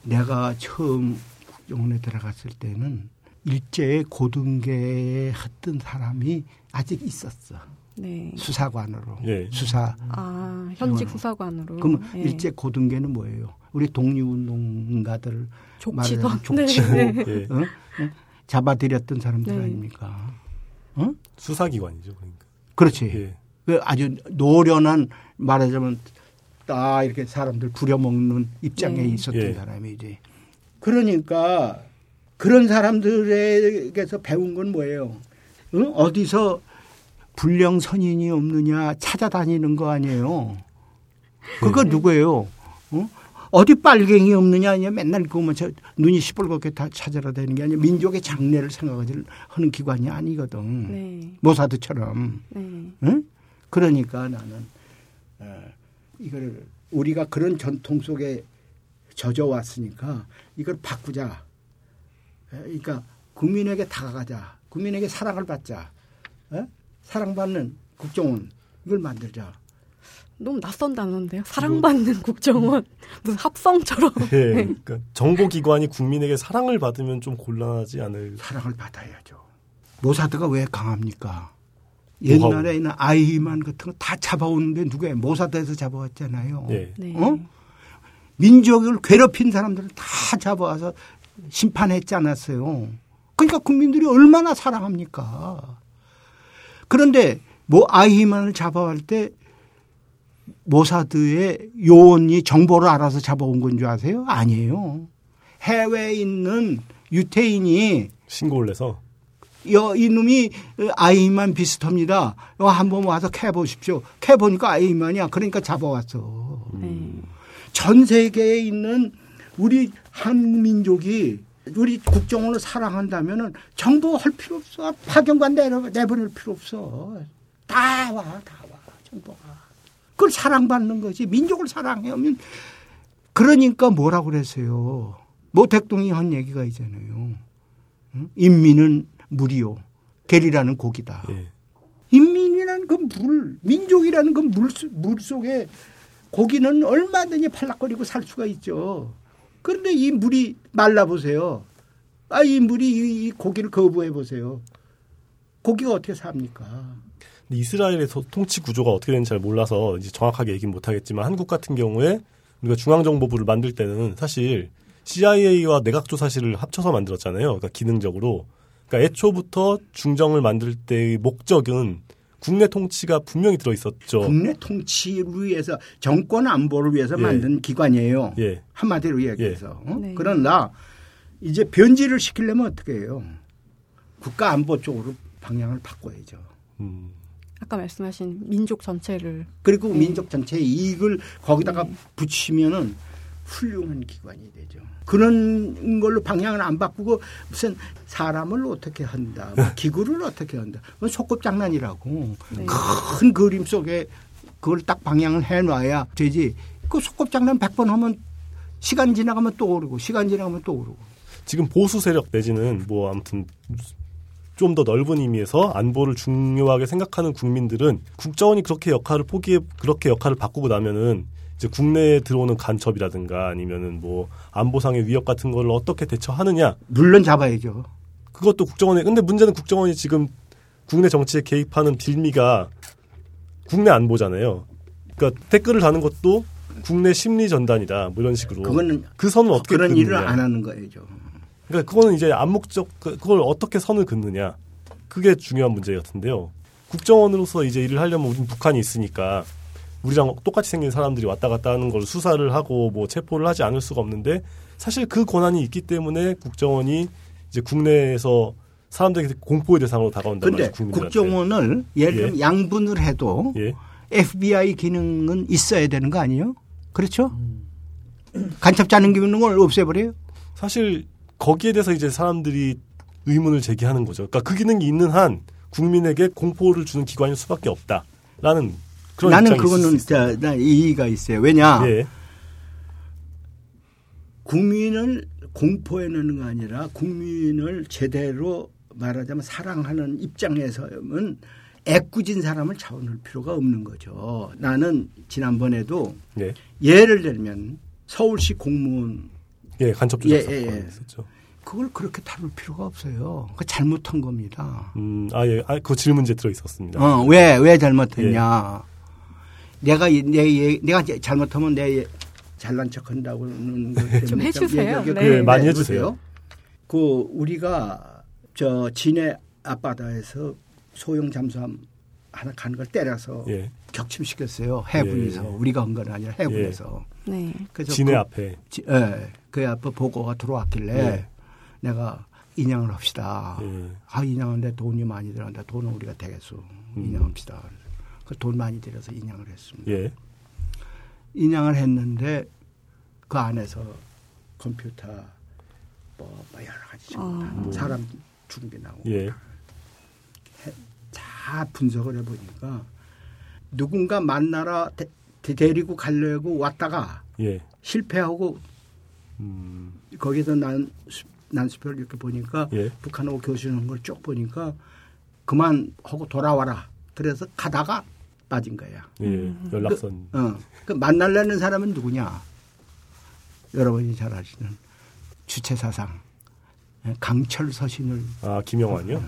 S2: 내가 처음 국정원에 들어갔을 때는 일제의 고등계에 했던 사람이 아직 있었어.
S4: 네.
S2: 수사관으로.
S3: 예.
S2: 수사.
S4: 아, 현직
S2: 어.
S4: 수사관으로.
S2: 그럼
S4: 예.
S2: 일제 고등계는 뭐예요? 우리 독립운동가들을
S4: 족치던
S2: 말하자면 족치고
S4: 네.
S3: 예.
S2: 어? 어? 잡아들였던 사람들
S4: 네.
S2: 아닙니까? 어?
S3: 수사기관이죠. 그러니까.
S2: 그렇지.
S3: 예.
S2: 그 아주 노련한 말하자면 딱 이렇게 사람들 부려먹는 입장에
S4: 네.
S2: 있었던
S3: 예.
S2: 사람이지. 그러니까 그런 사람들에게서 배운 건 뭐예요? 어? 어디서 불량 선인이 없느냐 찾아다니는 거 아니에요. 그거
S4: 네.
S2: 누구예요? 어? 어디 빨갱이 없느냐 아니야 맨날 그거만 저 눈이 시뻘겋게 다 찾아라 되는 게 아니라 민족의 장래를 생각하지 하는 기관이 아니거든.
S4: 네.
S2: 모사드처럼.
S4: 네.
S2: 응? 그러니까 나는 어, 이걸 우리가 그런 전통 속에 젖어 왔으니까 이걸 바꾸자. 에, 그러니까 국민에게 다가가자. 국민에게 사랑을 받자. 에? 사랑받는 국정원 이걸 만들자.
S4: 너무 낯선 단어인데요. 사랑받는 국정원 무슨 합성처럼.
S3: 예, 그러니까 정보기관이 국민에게 사랑을 받으면 좀 곤란하지 않을.
S2: 사랑을 받아야죠. 모사드가 왜 강합니까? 옛날에는 아이만 같은 거 다 잡아오는데 누구야? 모사드에서 잡아왔잖아요.
S3: 예.
S4: 네.
S2: 어? 민족을 괴롭힌 사람들을 다 잡아와서 심판했지 않았어요. 그러니까 국민들이 얼마나 사랑합니까? 그런데 뭐 아이만을 잡아갈 때 모사드의 요원이 정보를 알아서 잡아온 건 줄 아세요? 아니에요. 해외에 있는 유태인이
S3: 신고를 해서
S2: 여, 이놈이 아이만 비슷합니다. 여 한번 와서 캐 보십시오. 캐 보니까 아이만이야. 그러니까 잡아왔어.
S4: 네.
S2: 전 세계에 있는 우리 한민족이 우리 국정원을 사랑한다면은 정보할 필요 없어. 파견관 내려, 내보낼 필요 없어. 다 와, 다 와. 정보가. 그걸 사랑받는 거지. 민족을 사랑하면 그러니까 뭐라고 그랬어요. 모 대통령이 한 얘기가 있잖아요. 응? 인민은 물이요. 계리라는 고기다.
S3: 예.
S2: 인민이라는 그 물, 민족이라는 그 물, 물 속에 고기는 얼마든지 팔락거리고 살 수가 있죠. 그런데 이 물이 말라보세요. 아, 이 물이 이, 이 고기를 거부해 보세요. 고기가 어떻게 삽니까?
S3: 이스라엘의 소- 통치 구조가 어떻게 되는지 잘 몰라서 이제 정확하게 얘기는 못하겠지만 한국 같은 경우에 우리가 중앙정보부를 만들 때는 사실 CIA와 내각조사실을 합쳐서 만들었잖아요. 그러니까 기능적으로. 그러니까 애초부터 중정을 만들 때의 목적은 국내 통치가 분명히 들어 있었죠.
S2: 국내 통치를 위해서 정권 안보를 위해서
S3: 예.
S2: 만든 기관이에요.
S3: 예.
S2: 한마디로 얘기해서. 어?
S4: 네.
S2: 그러나 이제 변질을 시키려면 어떻게 해요? 국가 안보 쪽으로 방향을 바꿔야죠.
S3: 음.
S4: 아까 말씀하신 민족 전체를
S2: 그리고
S4: 네.
S2: 민족 전체의 이익을 거기다가
S4: 네.
S2: 붙이면은 훌륭한 기관이 되죠. 그런 걸로 방향을 안 바꾸고 무슨 사람을 어떻게 한다, 뭐 기구를 어떻게 한다, 그건 소꿉장난이라고
S4: 네.
S2: 큰 그림 속에 그걸 딱 방향을 해놔야 되지. 그 소꿉장난 100번 하면 시간 지나가면 또 오르고 시간 지나가면 또 오르고.
S3: 지금 보수 세력 내지는 뭐 아무튼 좀더 넓은 의미에서 안보를 중요하게 생각하는 국민들은 국정원이 그렇게 역할을 포기해 그렇게 역할을 바꾸고 나면은 이제 국내에 들어오는 간첩이라든가 아니면은 뭐 안보상의 위협 같은 걸 어떻게 대처하느냐
S2: 물론 잡아야죠.
S3: 그것도 국정원에 근데 문제는 국정원이 지금 국내 정치에 개입하는 빌미가 국내 안보잖아요. 그러니까 댓글을 다는 것도 국내 심리 전단이다 뭐 이런 식으로
S2: 그거는
S3: 그 선은 어떻게
S2: 그런
S3: 긋느냐.
S2: 일을 안 하는 거예요.
S3: 그러니까 그거는 이제 암묵적 그- 그걸 어떻게 선을 긋느냐 그게 중요한 문제 같은데요. 국정원으로서 이제 일을 하려면 우린 북한이 있으니까 우리랑 똑같이 생긴 사람들이 왔다 갔다 하는 걸 수사를 하고 뭐 체포를 하지 않을 수가 없는데 사실 그 권한이 있기 때문에 국정원이 이제 국내에서 사람들에게 공포의 대상으로 다가온단
S2: 근데. 국정원을 예를 들면
S3: 예.
S2: 양분을 해도
S3: 예.
S2: FBI 기능은 있어야 되는 거 아니에요? 그렇죠? 간첩자 는 기능을 없애버려요?
S3: 사실 거기에 대해서 이제 사람들이 의문을 제기하는 거죠. 그러니까 그 기능이 있는 한 국민에게 공포를 주는 기관일 수밖에 없다라는
S2: 나는 그거는. 자, 나 이의가 있어요. 왜냐?
S3: 예.
S2: 국민을 공포해 놓는 거 아니라 국민을 제대로 말하자면 사랑하는 입장에서는 애꿎은 사람을 잡아놓을 필요가 없는 거죠. 나는 지난번에도
S3: 예.
S2: 예를 들면 서울시 공무원
S3: 예, 간첩 조작
S2: 예,
S3: 사건
S2: 예, 예.
S3: 있었죠.
S2: 그걸 그렇게 다룰 필요가 없어요. 그 잘못한 겁니다.
S3: 음, 아 예, 아, 그 질문제 들어 있었습니다.
S2: 어, 왜, 왜 잘못했냐. 내가, 이- 내, 얘- 내가 잘못하면 내 얘- 잘난 척 한다고는 것 때문에
S4: 좀 해주세요. 네.
S3: 네, 많이
S2: 네,
S3: 해주세요.
S2: 보세요. 그, 우리가 저 진해 앞바다에서 소형 잠수함 하나 가는 걸 때려서
S3: 예,
S2: 격침시켰어요. 해군에서.
S3: 예.
S2: 우리가 한 건 아니라 해군에서.
S4: 네.
S2: 그래서
S3: 진해
S2: 그,
S3: 앞에
S2: 지- 예, 그 앞에 보고가 들어왔길래
S3: 예.
S2: 내가 인양을 합시다.
S3: 예.
S2: 아, 인양하는데 돈이 많이 들어간다. 돈은 우리가 되겠어. 인양합시다. 그 돈 많이 들여서 인양을 했습니다.
S3: 예,
S2: 인양을 했는데 그 안에서 컴퓨터 뭐, 뭐 여러 가지. 다
S3: 뭐.
S2: 사람 죽은 게 나오고
S3: 예,
S2: 다 분석을 해보니까 누군가 만나러 대, 데리고 가려고 왔다가
S3: 예.
S2: 실패하고
S3: 음,
S2: 거기서 난 난수표를 이렇게 보니까
S3: 예.
S2: 북한하고 교수하는 걸쭉 보니까 그만 하고 돌아와라. 그래서 가다가 빠진 거야.
S3: 예. 연락선.
S2: 어. 그 만날라는 사람은 누구냐? 여러분이 잘 아시는 주체 사상 예, 강철 서신을
S3: 아, 김영환이요?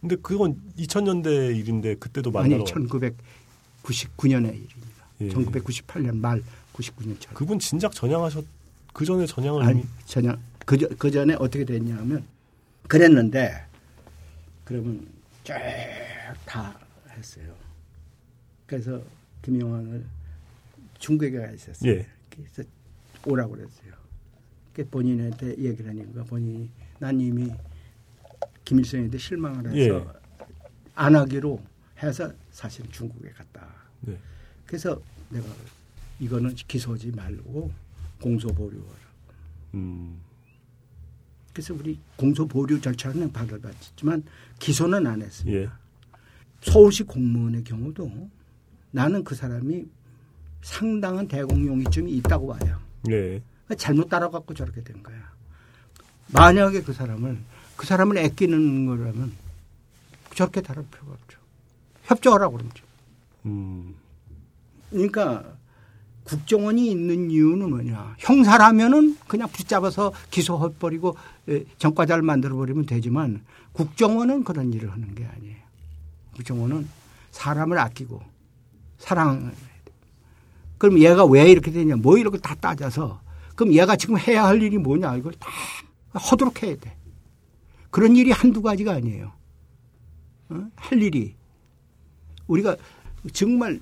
S3: 근데 그건 2000년대 일인데 그때도
S2: 아니
S3: 만나러
S2: 1999년의 일입니다.
S3: 예.
S2: 1998년 말 99년 전.
S3: 그분 진작 전향하셨 그 전에 전향을
S2: 아니
S3: 이미
S2: 전혀 그, 저- 그 전에 어떻게 됐냐면 그랬는데 그러면 쭉다 했어요. 그래서 김영환을 중국에 가 있었어요.
S3: 예.
S2: 그래서 오라고 그랬어요. 그 본인한테 얘기를 하니까 본인이 난 이미 김일성한테 실망을 해서
S3: 예.
S2: 안 하기로 해서 사실 중국에 갔다.
S3: 네.
S2: 그래서 내가 이거는 기소하지 말고 공소 보류하라.
S3: 음.
S2: 그래서 우리 공소 보류 절차는 받아봤지만 기소는 안 했습니다.
S3: 예.
S2: 서울시 공무원의 경우도 나는 그 사람이 상당한 대공용이증이 있다고 봐요.
S3: 예.
S2: 잘못 따라갖고 저렇게 된 거야. 만약에 그 사람을 그 사람을 아끼는 거라면 저렇게 다룰 필요가 없죠. 협조하라고 그러죠.
S3: 음.
S2: 그러니까 국정원이 있는 이유는 뭐냐. 형사라면은 그냥 붙잡아서 기소해버리고 예, 전과자를 만들어버리면 되지만 국정원은 그런 일을 하는 게 아니에요. 국정원은 사람을 아끼고 돼. 그럼 얘가 왜 이렇게 되냐. 뭐 이렇게 다 따져서 그럼 얘가 지금 해야 할 일이 뭐냐. 이걸 다 하도록 해야 돼. 그런 일이 한두 가지가 아니에요. 어? 할 일이. 우리가 정말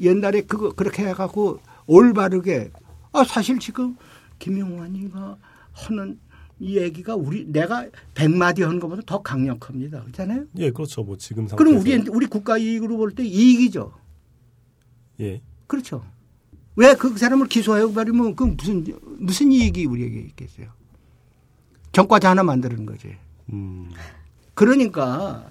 S2: 옛날에 그거 그렇게 해갖고 올바르게 아 사실 지금 김용환이가 하는 이 얘기가 우리 내가 백마디 하는 것보다 더 강력합니다. 그렇잖아요.
S3: 예, 그렇죠. 뭐 지금 상태에서
S2: 그럼 우리 우리 국가 이익으로 볼 때 이익이죠.
S3: 예.
S2: 그렇죠. 왜 그 사람을 기소해 버리면 그 무슨 무슨 이익이 우리에게 있겠어요? 전과자 하나 만드는 거지.
S3: 음.
S2: 그러니까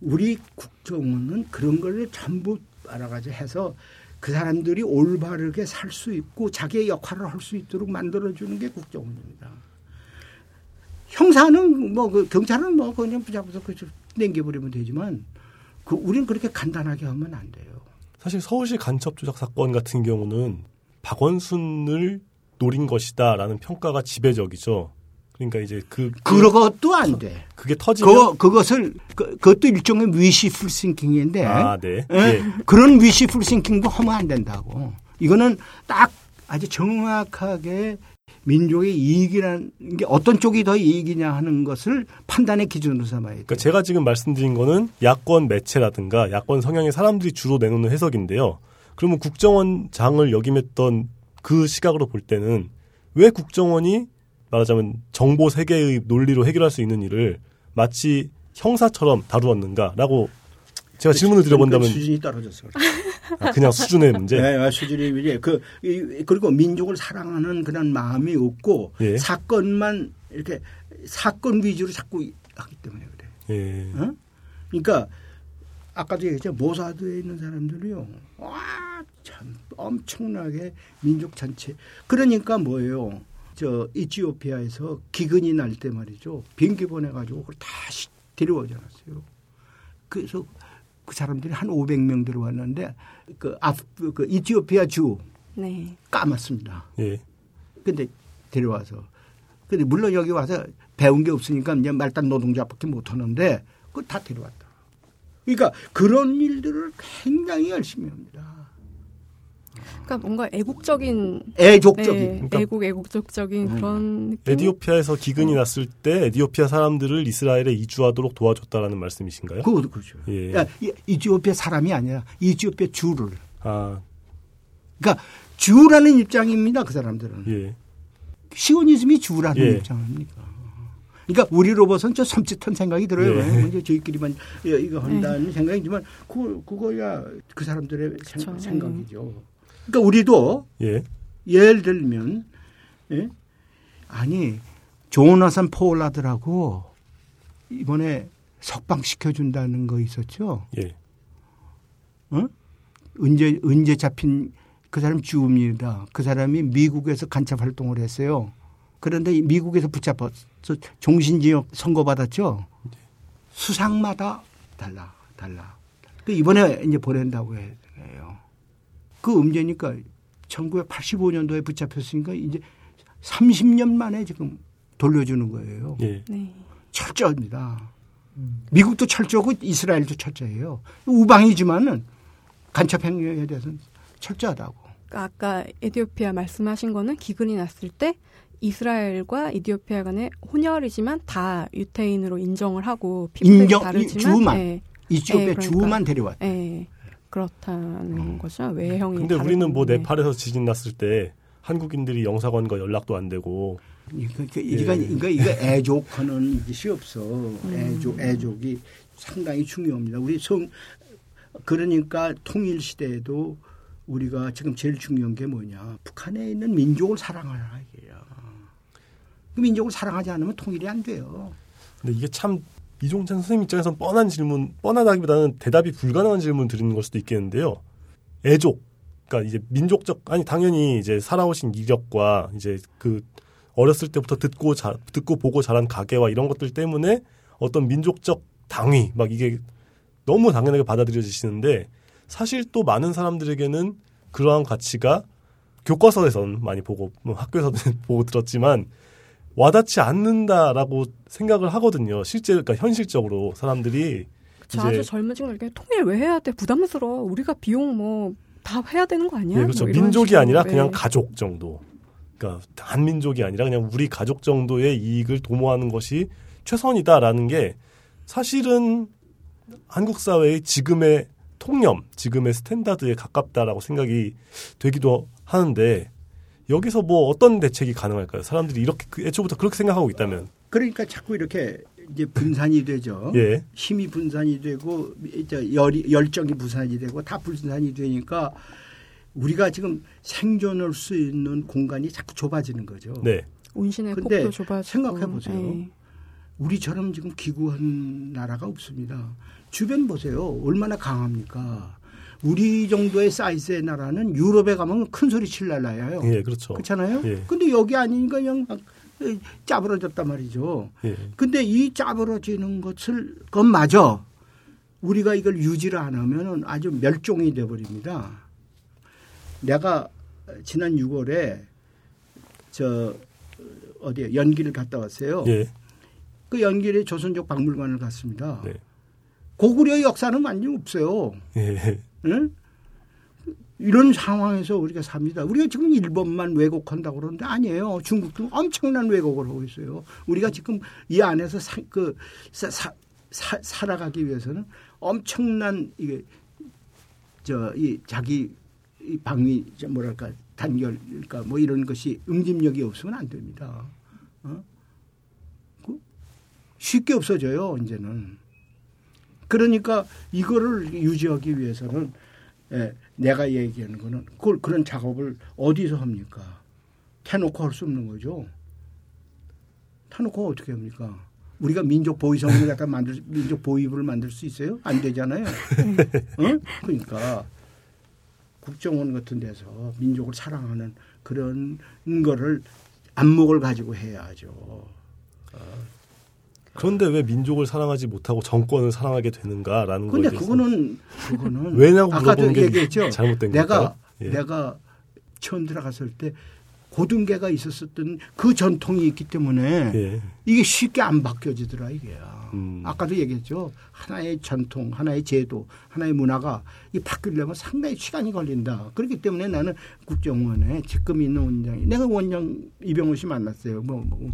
S2: 우리 국정원은 그런 걸 전부 알아가지고 해서 그 사람들이 올바르게 살 수 있고 자기의 역할을 할 수 있도록 만들어주는 게 국정원입니다. 형사는 뭐 그 경찰은 뭐 그냥 붙잡아서 그 냉겨버리면 되지만 그 우리는 그렇게 간단하게 하면 안 돼요.
S3: 사실 서울시 간첩 조작 사건 같은 경우는 박원순을 노린 것이다라는 평가가 지배적이죠. 그러니까 이제 그
S2: 그것도 안 돼.
S3: 그게 터지면
S2: 그 그것을 그, 그것도 일종의 위시풀 싱킹인데
S3: 아, 네.
S2: 예?
S3: 예.
S2: 그런 위시풀 싱킹도 하면 안 된다고. 이거는 딱 아주 정확하게 민족의 이익이라는 게 어떤 쪽이 더 이익이냐 하는 것을 판단의 기준으로 삼아야 돼요.
S3: 그러니까 제가 지금 말씀드린 거는 야권 매체라든가 야권 성향의 사람들이 주로 내놓는 해석인데요. 그러면 국정원장을 역임했던 그 시각으로 볼 때는 왜 국정원이 말하자면 정보 세계의 논리로 해결할 수 있는 일을 마치 형사처럼 다루었는가라고 제가 질문을 드려본다면
S2: 수준이 떨어졌어.
S3: 아, 그냥 수준의 문제.
S2: 네, 수준이 이제 그 이- 그리고 민족을 사랑하는 그런 마음이 없고
S3: 예.
S2: 사건만 이렇게 사건 위주로 자꾸 하기 때문에 그래.
S3: 예.
S2: 어? 그러니까 아까도 얘기했죠 모사드에 있는 사람들이요. 와, 참 엄청나게 민족 전체. 그러니까 뭐예요? 저 이티오피아에서 기근이 날 때 말이죠. 비행기 보내가지고 그걸 다시 데려오지 않았어요. 그래서 그 사람들이 한 500명 들어왔는데 그, 아프, 그 이티오피아 주
S4: 네.
S2: 까맣습니다.
S3: 예.
S2: 근데 데려와서. 근데 물론 여기 와서 배운 게 없으니까 이제 말단 노동자밖에 못 하는데 그거 다 데려왔다. 그러니까 그런 일들을 굉장히 열심히 합니다.
S4: 그러니까 뭔가 애국적인
S2: 애족적인.
S4: 네,
S3: 그러니까-
S4: 애국 애국적적인
S2: 음.
S4: 그런 느낌.
S3: 에디오피아에서 기근이 났을 때 에디오피아 사람들을 이스라엘에 이주하도록 도와줬다라는 말씀이신가요?
S2: 그것도 그렇죠.
S3: 예.
S2: 야, 이- 이티오피아 사람이 아니라 이티오피아 주를.
S3: 아,
S2: 그러니까 주라는 입장입니다. 그 사람들은.
S3: 예.
S2: 시오니즘이 주라는
S3: 예.
S2: 입장입니까? 그러니까 우리로 봐서는 저 섬찟한 생각이 들어요.
S3: 예.
S2: 왜? 이제 저희끼리만 이- 이거 한다는 생각이지만 그 그거야 그 사람들의 생,
S4: 그쵸.
S2: 생각이죠. 그러니까 우리도
S3: 예.
S2: 예를 들면 예? 아니 조나산 포울라드라고 이번에 석방 시켜준다는 거 있었죠.
S3: 예.
S2: 어? 언제 언제 잡힌 그 사람 주입니다. 그 사람이 미국에서 간첩 활동을 했어요. 그런데 미국에서 붙잡아서 종신지역 선고받았죠. 수상마다 달라, 달라. 그 이번에 이제 보낸다고 해요. 그 음제니까 1985년도에 붙잡혔으니까 이제 30년 만에 지금 돌려주는 거예요.
S3: 예.
S4: 네.
S2: 철저합니다. 미국도 철저고 이스라엘도 철저해요. 우방이지만은 간첩 행위에 대해서는 철저하다고.
S4: 그러니까 아까 에디오피아 말씀하신 거는 기근이 났을 때 이스라엘과 이디오피아 간의 혼혈이지만 다 유태인으로 인정을 하고 피부색이
S2: 인정-
S4: 다르지만
S2: 주만.
S4: 예,
S2: 이쪽에
S4: 예, 그러니까.
S2: 주만 데려왔.
S4: 예, 그렇다는 거죠. 외형이
S3: 근데
S4: 다른
S3: 우리는 뭐. 네팔에서 지진 났을 때 한국인들이 영사관과 연락도 안 되고
S2: 이거, 이거,
S3: 예.
S2: 이거, 이거, 이거 애족하는 짓이 없어. 애족, 애족이 상당히 중요합니다. 우리 성, 그러니까 통일 시대에도 우리가 지금 제일 중요한 게 뭐냐. 북한에 있는 민족을 사랑하라 이게요. 그 민족을 사랑하지 않으면 통일이 안 돼요.
S3: 근데 이게 참 이종찬 선생님 입장에서는 뻔한 질문, 뻔하다기보다는 대답이 불가능한 질문 드리는 걸 수도 있겠는데요. 애족, 그러니까 이제 민족적 아니 당연히 이제 살아오신 이력과 이제 그 어렸을 때부터 듣고 자, 듣고 보고 자란 가게와 이런 것들 때문에 어떤 민족적 당위 막 이게 너무 당연하게 받아들여지시는데 사실 또 많은 사람들에게는 그러한 가치가 교과서에선 많이 보고 뭐 학교에서도 보고 들었지만 와닿지 않는다라고 생각을 하거든요. 실제 그러니까 현실적으로 사람들이
S4: 저
S3: 이제-
S4: 아주 젊은 친구들 통일 왜 해야 돼? 부담스러워. 우리가 비용 뭐 다 해야 되는 거 아니야?
S3: 예, 그렇죠.
S4: 뭐
S3: 민족이
S4: 식으로.
S3: 아니라
S4: 예.
S3: 그냥 가족 정도. 그러니까 한 민족이 아니라 그냥 우리 가족 정도의 이익을 도모하는 것이 최선이다라는 게 사실은 한국 사회의 지금의 통념, 지금의 스탠다드에 가깝다라고 생각이 되기도 하는데 여기서 뭐 어떤 대책이 가능할까요? 사람들이 이렇게 그 애초부터 그렇게 생각하고 있다면
S2: 그러니까 자꾸 이렇게 이제 분산이 되죠.
S3: 예,
S2: 힘이 분산이 되고 이제 열이, 열정이 분산이 되고 다 분산이 되니까 우리가 지금 생존할 수 있는 공간이 자꾸 좁아지는 거죠.
S3: 네,
S4: 운신의
S2: 근데
S4: 폭도 좁아지고
S2: 생각해 보세요.
S4: 예.
S2: 우리처럼 지금 기구한 나라가 없습니다. 주변 보세요. 얼마나 강합니까? 우리 정도의 사이즈의 나라는 유럽에 가면 큰 소리 칠 나라예요.
S3: 예, 그렇죠.
S2: 그렇잖아요.
S3: 예.
S2: 근데 여기 아니니까 그냥 막 짜부러졌단 말이죠.
S3: 예,
S2: 근데 이 짜부러지는 것을 것마저 우리가 이걸 유지를 안 하면은 아주 멸종이 돼 버립니다. 내가 지난 6월에 저 어디에 연기를 갔다 왔어요.
S3: 예,
S2: 그 연길에 조선족 박물관을 갔습니다.
S3: 네.
S2: 고구려 역사는 완전히 없어요.
S3: 예,
S2: 응? 이런 상황에서 우리가 삽니다. 우리가 지금 일본만 왜곡한다고 그러는데 아니에요. 중국도 엄청난 왜곡을 하고 있어요. 우리가 지금 이 안에서 사, 그, 사, 사, 사, 살아가기 위해서는 엄청난 이게 저 이 자기 이 방위 저 뭐랄까 단결 그러니까 뭐 이런 것이 응집력이 없으면 안 됩니다. 어? 그 쉽게 없어져요 이제는. 그러니까 이거를 유지하기 위해서는 예, 내가 얘기하는 거는 그걸 그런 작업을 어디서 합니까? 태놓고 할 수 없는 거죠. 태놓고 어떻게 합니까? 우리가 민족 보위성을 갖다 만들 민족 보위부를 만들 수 있어요? 안 되잖아요. 어? 그러니까 국정원 같은 데서 민족을 사랑하는 그런 거를 안목을 가지고 해야죠.
S3: 그런데 왜 민족을 사랑하지 못하고 정권을 사랑하게 되는가라는 거에
S2: 근데 그거는 그거는
S3: 왜냐고
S2: 아까도 얘기했죠.
S3: 잘못된
S2: 내가
S3: 걸까요? 예.
S2: 내가 처음 들어갔을 때 고등계가 있었었던 그 전통이 있기 때문에
S3: 예.
S2: 이게 쉽게 안 바뀌어지더라 이게.
S3: 음.
S2: 아까도 얘기했죠. 하나의 전통, 하나의 제도, 하나의 문화가 이 바뀌려면 상당히 시간이 걸린다. 그렇기 때문에 나는 국정원에 지금 있는 원장이 내가 원장 이병호 씨 만났어요. 뭐, 뭐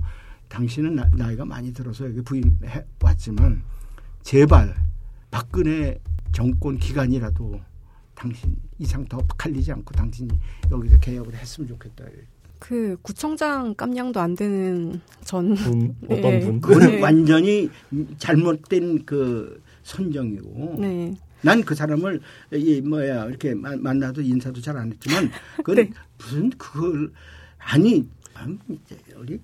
S2: 당신은 나, 나이가 많이 들어서 여기 부임해 왔지만 제발 박근혜 정권 기간이라도 당신 이상 더 갈리지 않고 당신이 여기서 개혁을 했으면 좋겠다.
S4: 그 구청장 깜냥도 안 되는 전
S3: 분 어떤
S4: 예.
S3: 분?
S2: 그건
S4: 네.
S2: 완전히 잘못된 그 선정이고
S4: 네.
S2: 난그 사람을 이 뭐야 이렇게 마- 만나도 인사도 잘 안 했지만 그건
S4: 네.
S2: 무슨 그걸 아니 우리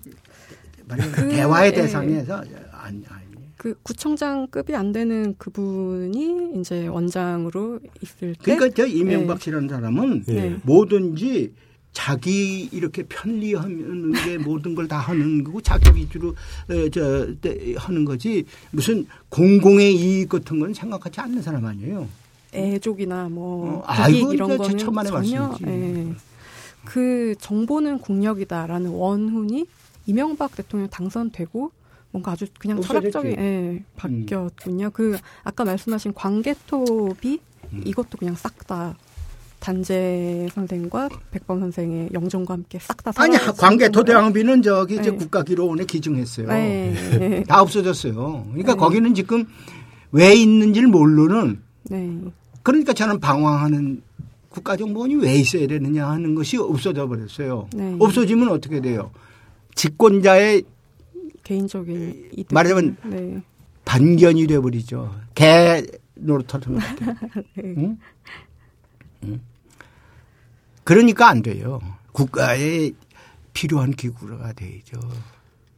S2: 말하자면
S4: 그,
S2: 대화의
S4: 예.
S2: 대상에서 아니 아니
S4: 그 구청장급이 안 되는 그분이 이제 원장으로 있을 때
S2: 그러니까 저 이명박 씨라는 사람은
S3: 예.
S4: 네.
S2: 뭐든지 자기 이렇게 편리하는 게 모든 걸 다 하는 거고 자기 위주로 어, 저때 하는 거지 무슨 공공의 이익 같은 건 생각하지 않는 사람 아니에요.
S4: 애족이나 뭐
S2: 어, 아이고,
S4: 이런 거는 전혀. 예. 그 정보는 국력이다라는 원훈이 이명박 대통령 당선되고 뭔가 아주 그냥. 철학적인 예, 바뀌었군요. 그 아까 말씀하신 광개토비
S2: 음.
S4: 이것도 그냥 싹 다 단재 선생과 백범 선생의 영정과 함께 싹 다
S2: 아니 광개 토대왕비는 저기 이제
S4: 네.
S2: 국가기록원에 기증했어요.
S4: 네, 네,
S2: 다 없어졌어요. 그러니까
S4: 네.
S2: 거기는 지금 왜 있는지를 모르는
S4: 네,
S2: 그러니까 저는 방황하는 국가정보원이 왜 있어야 되느냐 하는 것이 없어져 버렸어요.
S4: 네.
S2: 없어지면 어떻게 돼요? 집권자의
S4: 개인적인 이득
S2: 말하자면
S4: 네,
S2: 반견이 돼버리죠. 개 노릇하는 것 같아요.
S4: 네.
S2: 응? 응? 그러니까 안 돼요. 국가에 필요한 기구가 돼야죠.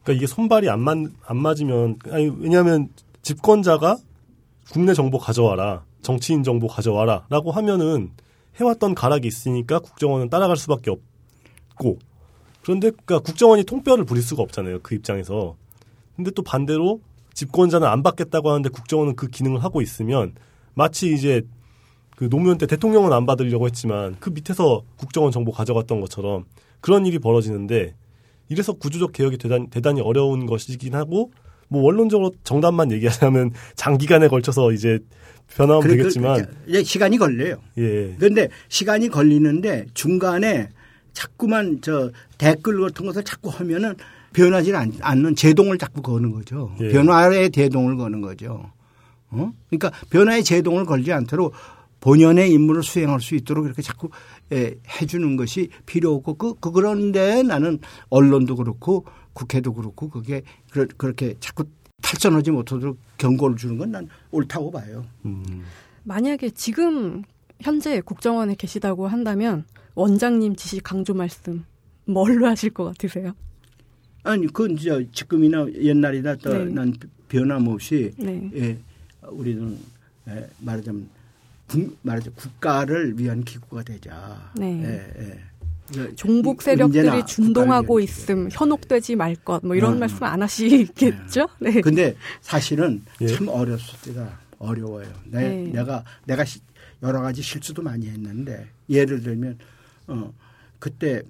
S3: 그러니까 이게 손발이 안, 맞, 안 맞으면 아니 왜냐하면 집권자가 국내 정보 가져와라 정치인 정보 가져와라라고 하면은 해왔던 가락이 있으니까 국정원은 따라갈 수밖에 없고 그런데 그러니까 국정원이 통뼈를 부릴 수가 없잖아요 그 입장에서 근데 또 반대로 집권자는 안 받겠다고 하는데 국정원은 그 기능을 하고 있으면 마치 이제 그 노무현 때 대통령은 안 받으려고 했지만 그 밑에서 국정원 정보 가져갔던 것처럼 그런 일이 벌어지는데 이래서 구조적 개혁이 대단, 대단히 어려운 것이긴 하고 뭐 원론적으로 정답만 얘기하자면 장기간에 걸쳐서 이제 변하면
S2: 그래,
S3: 되겠지만
S2: 그, 이제 시간이 걸려요.
S3: 예.
S2: 그런데 시간이 걸리는데 중간에 자꾸만 저 댓글 같은 것을 자꾸 하면은 변하지 않- 않는 제동을 자꾸 거는 거죠.
S3: 예.
S2: 변화의 제동을 거는 거죠. 어? 그러니까 변화의 제동을 걸지 않도록 본연의 임무를 수행할 수 있도록 이렇게 자꾸 예, 해주는 것이 필요하고 그, 그 그런데 나는 언론도 그렇고 국회도 그렇고 그게 그러- 그렇게 자꾸 탈선하지 못하도록 경고를 주는 건 난 옳다고 봐요.
S3: 음.
S4: 만약에 지금 현재 국정원에 계시다고 한다면 원장님 지시 강조 말씀 뭘로 하실 것 같으세요?
S2: 아니 그건 저 지금이나 옛날이나 또
S4: 네.
S2: 난 변함없이
S4: 네.
S2: 예 우리는 예, 말하자면 국, 말하자면 국가를 위한 기구가 되자.
S4: 네.
S2: 예, 예. 그
S4: 종북 세력들이 준동하고 있음, 현혹되지 말 것, 뭐 이런
S2: 음.
S4: 말씀 안 하시겠죠? 네.
S2: 기구. 근데 사실은
S3: 예.
S2: 참 어렸을 때가 어려워요. 내,
S4: 네.
S2: 내가 내가 시- 여러 가지 실수도 많이 했는데 예를 들면 어 그때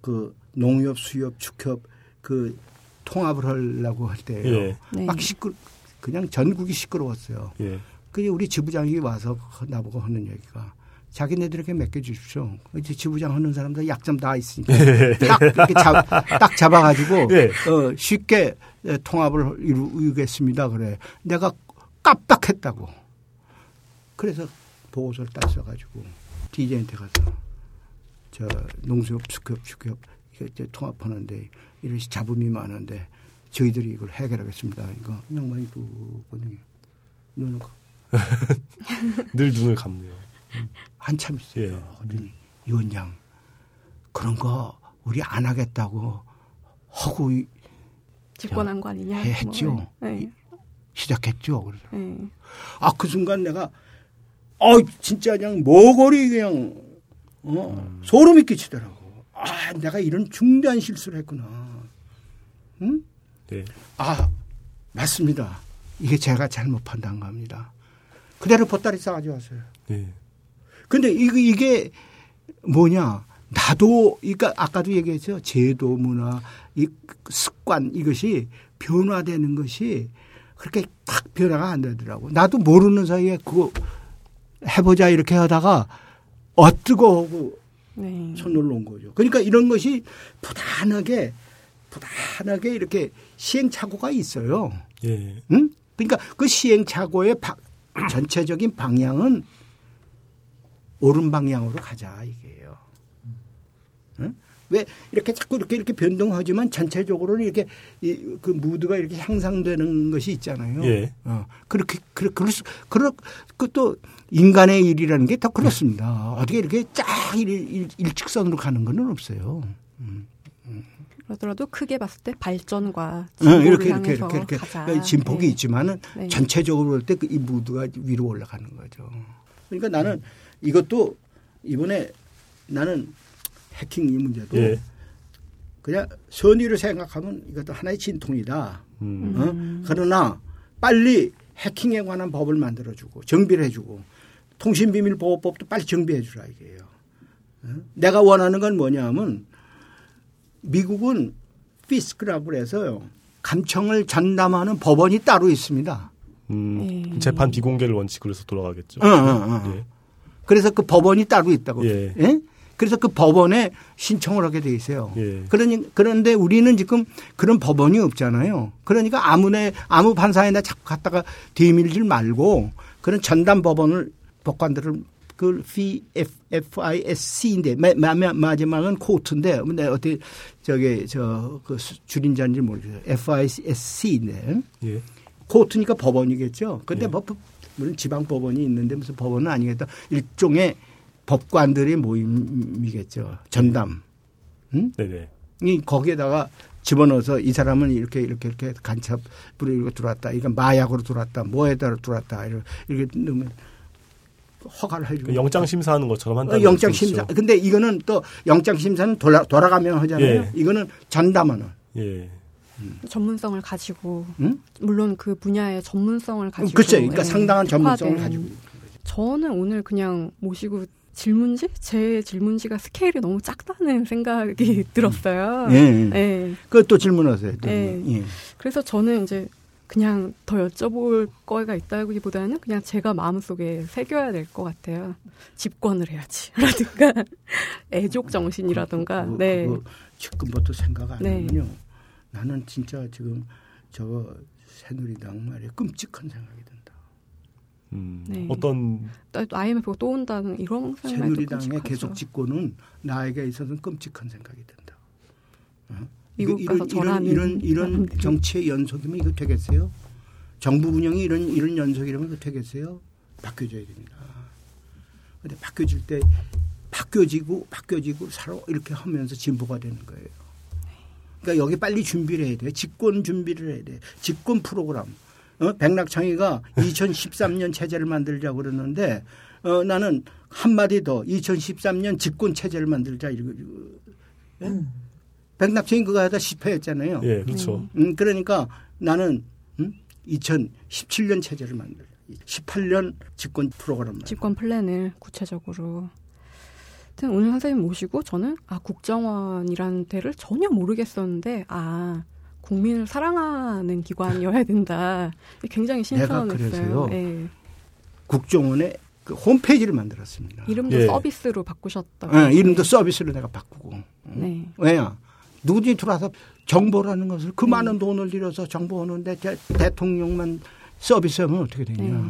S2: 그 농협, 수협, 축협 그 통합을 하려고 할 때예요.
S3: 예.
S4: 네.
S2: 막 시끄 그냥 전국이 시끄러웠어요.
S3: 예.
S2: 그게 우리 지부장이 와서 나보고 하는 얘기가 자기네들에게 맡겨주십시오. 이제 지부장 하는 사람들 약점 다 있으니까 딱 이렇게 잡, 딱 잡아가지고
S3: 예.
S2: 어, 쉽게 통합을 이루겠습니다. 그래. 내가 깜빡했다고. 그래서 보고서를 딱 써가지고 DJ한테 가서 저 농수협, 수협, 축협 이거 이제 통합하는데 이런 잡음이 많은데 저희들이 이걸 해결하겠습니다. 이거 양반이 그거든요. 눈을
S3: 늘 눈을 감네요.
S2: 한참 있어요.
S3: 예.
S2: 그랬더니 이 원장 그런 거 우리 안 하겠다고 하고 이-
S4: 집권한 거 아니냐?
S2: 해- 했죠.
S4: 뭐, 네.
S2: 시작했죠. 그래서
S4: 네.
S2: 아그 순간 내가 어 진짜 그냥 모골이 그냥 어 소름이 끼치더라고. 아 내가 이런 중대한 실수를 했구나. 응?
S3: 네.
S2: 아 맞습니다. 이게 제가 잘못 판단합니다. 그대로 보따리 싸가지고 왔어요.
S3: 예.
S2: 근데 이게, 이게 뭐냐. 나도, 그러니까 아까도 얘기했죠. 제도 문화, 이 습관 이것이 변화되는 것이 그렇게 딱 변화가 안 되더라고. 나도 모르는 사이에 그거 해보자 이렇게 하다가 어뜨거 하고
S4: 네.
S2: 손을 놓은 거죠. 그러니까 이런 것이 부단하게, 부단하게 이렇게 시행착오가 있어요.
S3: 예.
S2: 응? 그러니까 그 시행착오의 바- 전체적인 방향은 옳은 방향으로 가자 이게요. 응? 왜 이렇게 자꾸 이렇게 이렇게 변동하지만 전체적으로는 이렇게 이, 그 무드가 이렇게 향상되는 것이 있잖아요.
S3: 예.
S2: 어, 그렇게 그럴 그럴 수 그럴 그또 인간의 일이라는 게 더 그렇습니다. 어떻게 이렇게 쫙 일, 일, 일직선으로 가는 건 없어요.
S4: 그러더라도 크게 봤을 때 발전과
S2: 응,
S4: 진보를
S2: 이렇게 이렇게
S4: 향해서
S2: 이렇게 이렇게
S4: 가자.
S2: 그러니까 진폭이
S4: 네.
S2: 있지만은
S4: 네.
S2: 전체적으로 볼 때 이 무드가 위로 올라가는 거죠. 그러니까 나는 이것도 이번에 나는 해킹 이 문제도
S3: 예.
S2: 그냥 선의를 생각하면 이것도 하나의 진통이다.
S3: 음.
S2: 어? 그러나 빨리 해킹에 관한 법을 만들어주고 정비를 해주고 통신비밀보호법도 빨리 정비해주라 이게요. 어? 내가 원하는 건 뭐냐면 미국은 피스크라고 그래서요 감청을 전담하는 법원이 따로 있습니다.
S3: 음,
S4: 예.
S3: 재판 비공개를 원칙으로 해서 돌아가겠죠.
S2: 어, 어, 어.
S3: 예.
S2: 그래서 그 법원이 따로 있다고.
S3: 예.
S2: 예? 그래서 그 법원에 신청을 하게 돼 있어요.
S3: 예.
S2: 그러니 그런데 우리는 지금 그런 법원이 없잖아요. 그러니까 아무네 아무 판사에나 자꾸 갖다가 뒤밀질 말고 그런 전담 법원을 법관들을 그 FISC인데 마, 마지막은 코트인데 근데 어떻게 저기 저그 줄임자인지 모르겠어요. FISC인데
S3: 예.
S2: 코트니까 법원이겠죠. 근데
S3: 예.
S2: 뭐 법- 물론 지방 법원이 있는데 무슨 법원은 아니겠다. 일종의 법관들의 모임이겠죠. 전담. 응?
S3: 네네.
S2: 이 거기에다가 집어넣어서 이 사람은 이렇게 이렇게 이렇게 간첩으로 이렇게 들어왔다. 이건 마약으로 들어왔다. 뭐에다 들어왔다. 이렇게, 이렇게 넣으면 허가를 해주고.
S3: 그 영장 심사하는 것처럼
S2: 어,
S3: 한다는
S2: 영장? 심사. 근데 이거는 또 영장 심사는 돌아, 돌아가면 하잖아요.
S3: 예.
S2: 이거는 전담하는.
S3: 예.
S4: 전문성을 가지고
S2: 응?
S4: 물론 그 분야의 전문성을 가지고
S2: 그렇죠. 그러니까
S4: 예,
S2: 상당한 전문성을. 가지고.
S4: 저는 오늘 그냥 모시고 질문지 제 질문지가 스케일이 너무 작다는 생각이 들었어요.
S2: 예. 예.
S4: 예.
S2: 그것도 질문하세요. 또.
S4: 예.
S2: 예.
S4: 그래서 저는 이제 그냥 더 여쭤볼 거가 있다기보다는 그냥 제가 마음속에 새겨야 될 것 같아요. 집권을 해야지. 라든가 애족 정신이라든가.
S2: 그거,
S4: 네.
S2: 그거 지금부터 생각 안
S4: 네.
S2: 하면요. 나는 진짜 지금 저거 새누리당 말이야 끔찍한 생각이.
S3: 음,
S4: 네.
S3: 어떤
S4: 또 IMF가 또 온다는 이런 생각도
S2: 새누리당의. 계속 집권은 나에게 있어서는 끔찍한 생각이 든다. 어?
S4: 미국
S2: 이거
S4: 가서
S2: 이런, 이런 이런. 정치의 연속이면 이거 되겠어요? 정부 운영이 이런 이런 연속이라면 이거 되겠어요? 바뀌어져야 됩니다. 근데 바뀌어질 때 바뀌어지고 바뀌어지고 서로 이렇게 하면서 진보가 되는 거예요. 그러니까 여기 빨리 준비를 해야 돼. 집권 준비를 해야 돼. 집권 프로그램. 어? 백낙창희가 2013년 체제를 만들자고 그러는데 어, 나는 한마디 더 2013년 집권 체제를 만들자 이러고 예? 백낙창희 그거 하다 실패했잖아요.
S3: 예, 그렇죠.
S2: 음, 그러니까 나는 음? 2017년 체제를 만들자. 18년 집권 프로그램 만들자.
S4: 집권 플랜을 구체적으로. 하여튼 오늘 선생님 모시고 저는 아 국정원이라는 데를 전혀 모르겠었는데 아 국민을 사랑하는 기관이어야 된다. 굉장히 신선했어요.
S2: 그래서요.
S4: 예.
S2: 국정원의 그 홈페이지를 만들었습니다.
S4: 이름도
S3: 예.
S4: 서비스로 바꾸셨다고.
S2: 예, 이름도 서비스로 내가 바꾸고.
S4: 네.
S2: 왜냐? 누구든지 들어와서 정보라는 것을 그 많은 돈을 들여서 정보하는데 대, 대통령만 서비스하면 어떻게 되냐.
S4: 네.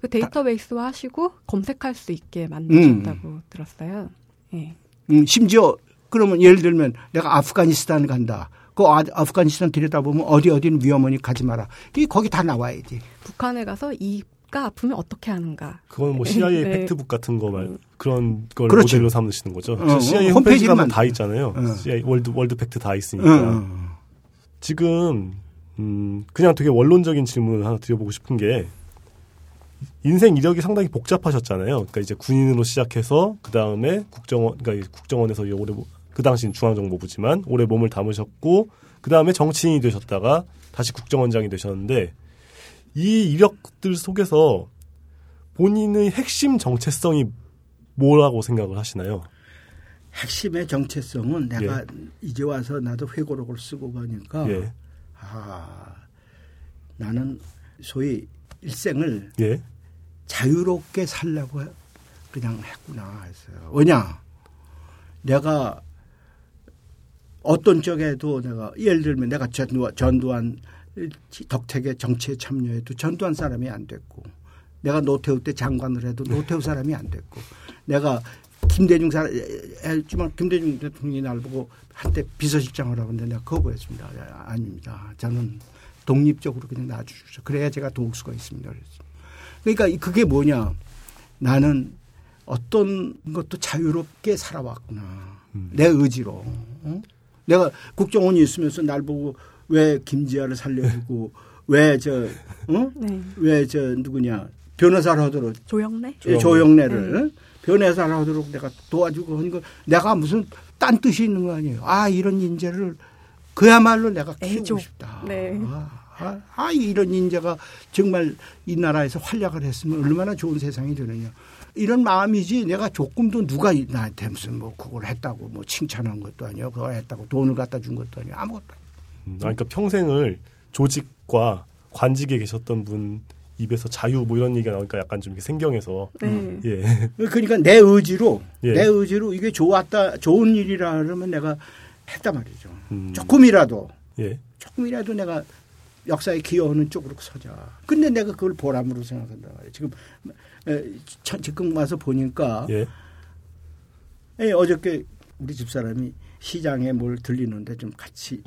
S4: 그 데이터베이스 화 하시고 검색할 수 있게 만드셨다고 들었어요. 예.
S2: 음, 심지어 그러면 예를 들면 내가 아프가니스탄 간다. 그 아- 아프가니스탄 들여다보면 어디 어디는 위험하니 가지 마라. 이 거기 다 나와야지.
S4: 북한에 가서 이가 아프면 어떻게 하는가.
S3: 그건 뭐 CIA
S4: 네.
S3: 팩트북 같은 거 말, 그런 걸
S2: 그렇죠.
S3: 모델로 삼으시는 거죠.
S2: 어,
S3: CIA
S2: 어,
S3: 홈페이지 가면 다 있잖아요.
S2: 어.
S3: CIA World World Fact 다
S2: 응,
S3: 있으니까.
S2: 응.
S3: 지금 음, 그냥 되게 원론적인 질문을 하나 드려보고 싶은 게 인생 이력이 상당히 복잡하셨잖아요. 그러니까 이제 군인으로 시작해서 그 다음에 국정원, 그러니까 국정원에서 오래 모- 그 당시는 중앙정보부지만 오래 몸을 담으셨고 그 다음에 정치인이 되셨다가 다시 국정원장이 되셨는데 이 이력들 속에서 본인의 핵심 정체성이 뭐라고 생각을 하시나요?
S2: 핵심의 정체성은 내가 이제 와서 나도 회고록을 쓰고 가니까
S3: 예,
S2: 아, 나는 소위 일생을
S3: 예,
S2: 자유롭게 살려고 그냥 했구나 했어요. 왜냐? 내가 어떤 쪽에도 내가 예를 들면 내가 전두환, 덕택의 정치에 참여해도 전두환 사람이 안 됐고 내가 노태우 때 장관을 해도 노태우 사람이 안 됐고 내가 김대중 사람 했지만 김대중 대통령이 날 보고 한때 비서실장을 하고 했는데 내가 거부했습니다. 아, 아닙니다. 저는 독립적으로 그냥 놔주십시오. 그래야 제가 도울 수가 있습니다. 그러니까 그게 뭐냐. 나는 어떤 것도 자유롭게 살아왔구나.
S3: 음.
S2: 내 의지로. 어? 내가 국정원이 있으면서 날 보고 왜 김지아를 살려주고 왜저 어?
S4: 네.
S2: 왜저 누구냐 변호사를 하도록
S4: 조영래?
S3: 조영래.
S2: 조영래를 응? 변호사를 하도록 내가 도와주고 하는 거 내가 무슨 딴 뜻이 있는 거 아니에요. 아 이런 인재를 그야말로 내가 키우고
S4: 애조.
S2: 싶다.
S4: 네.
S2: 아, 아, 아, 이런 인재가 정말 이 나라에서 활약을 했으면 얼마나 좋은 세상이 되느냐. 이런 마음이지 내가 조금도 누가 이- 나한테 무슨 뭐 그걸 했다고 뭐 칭찬한 것도 아니고 그걸 했다고 돈을 갖다 준 것도 아니고 아무것도 아니고.
S3: 음, 아, 그러니까 평생을 조직과 관직에 계셨던 분 입에서 자유 뭐 이런 얘기가 나오니까 약간 좀 이렇게 생경해서
S4: 네.
S3: 예.
S2: 그러니까 내 의지로
S3: 예.
S2: 내 의지로 이게 좋았다 좋은 일이라 그러면 내가 했단 말이죠.
S3: 음.
S2: 조금이라도
S3: 예.
S2: 조금이라도 내가 역사에 기여하는 쪽으로 서자. 근데 내가 그걸 보람으로 생각한다 말이에요. 지금 지금 와서 보니까
S3: 예.
S2: 에, 어저께 우리 집사람이 시장에 뭘 들리는데 좀 같이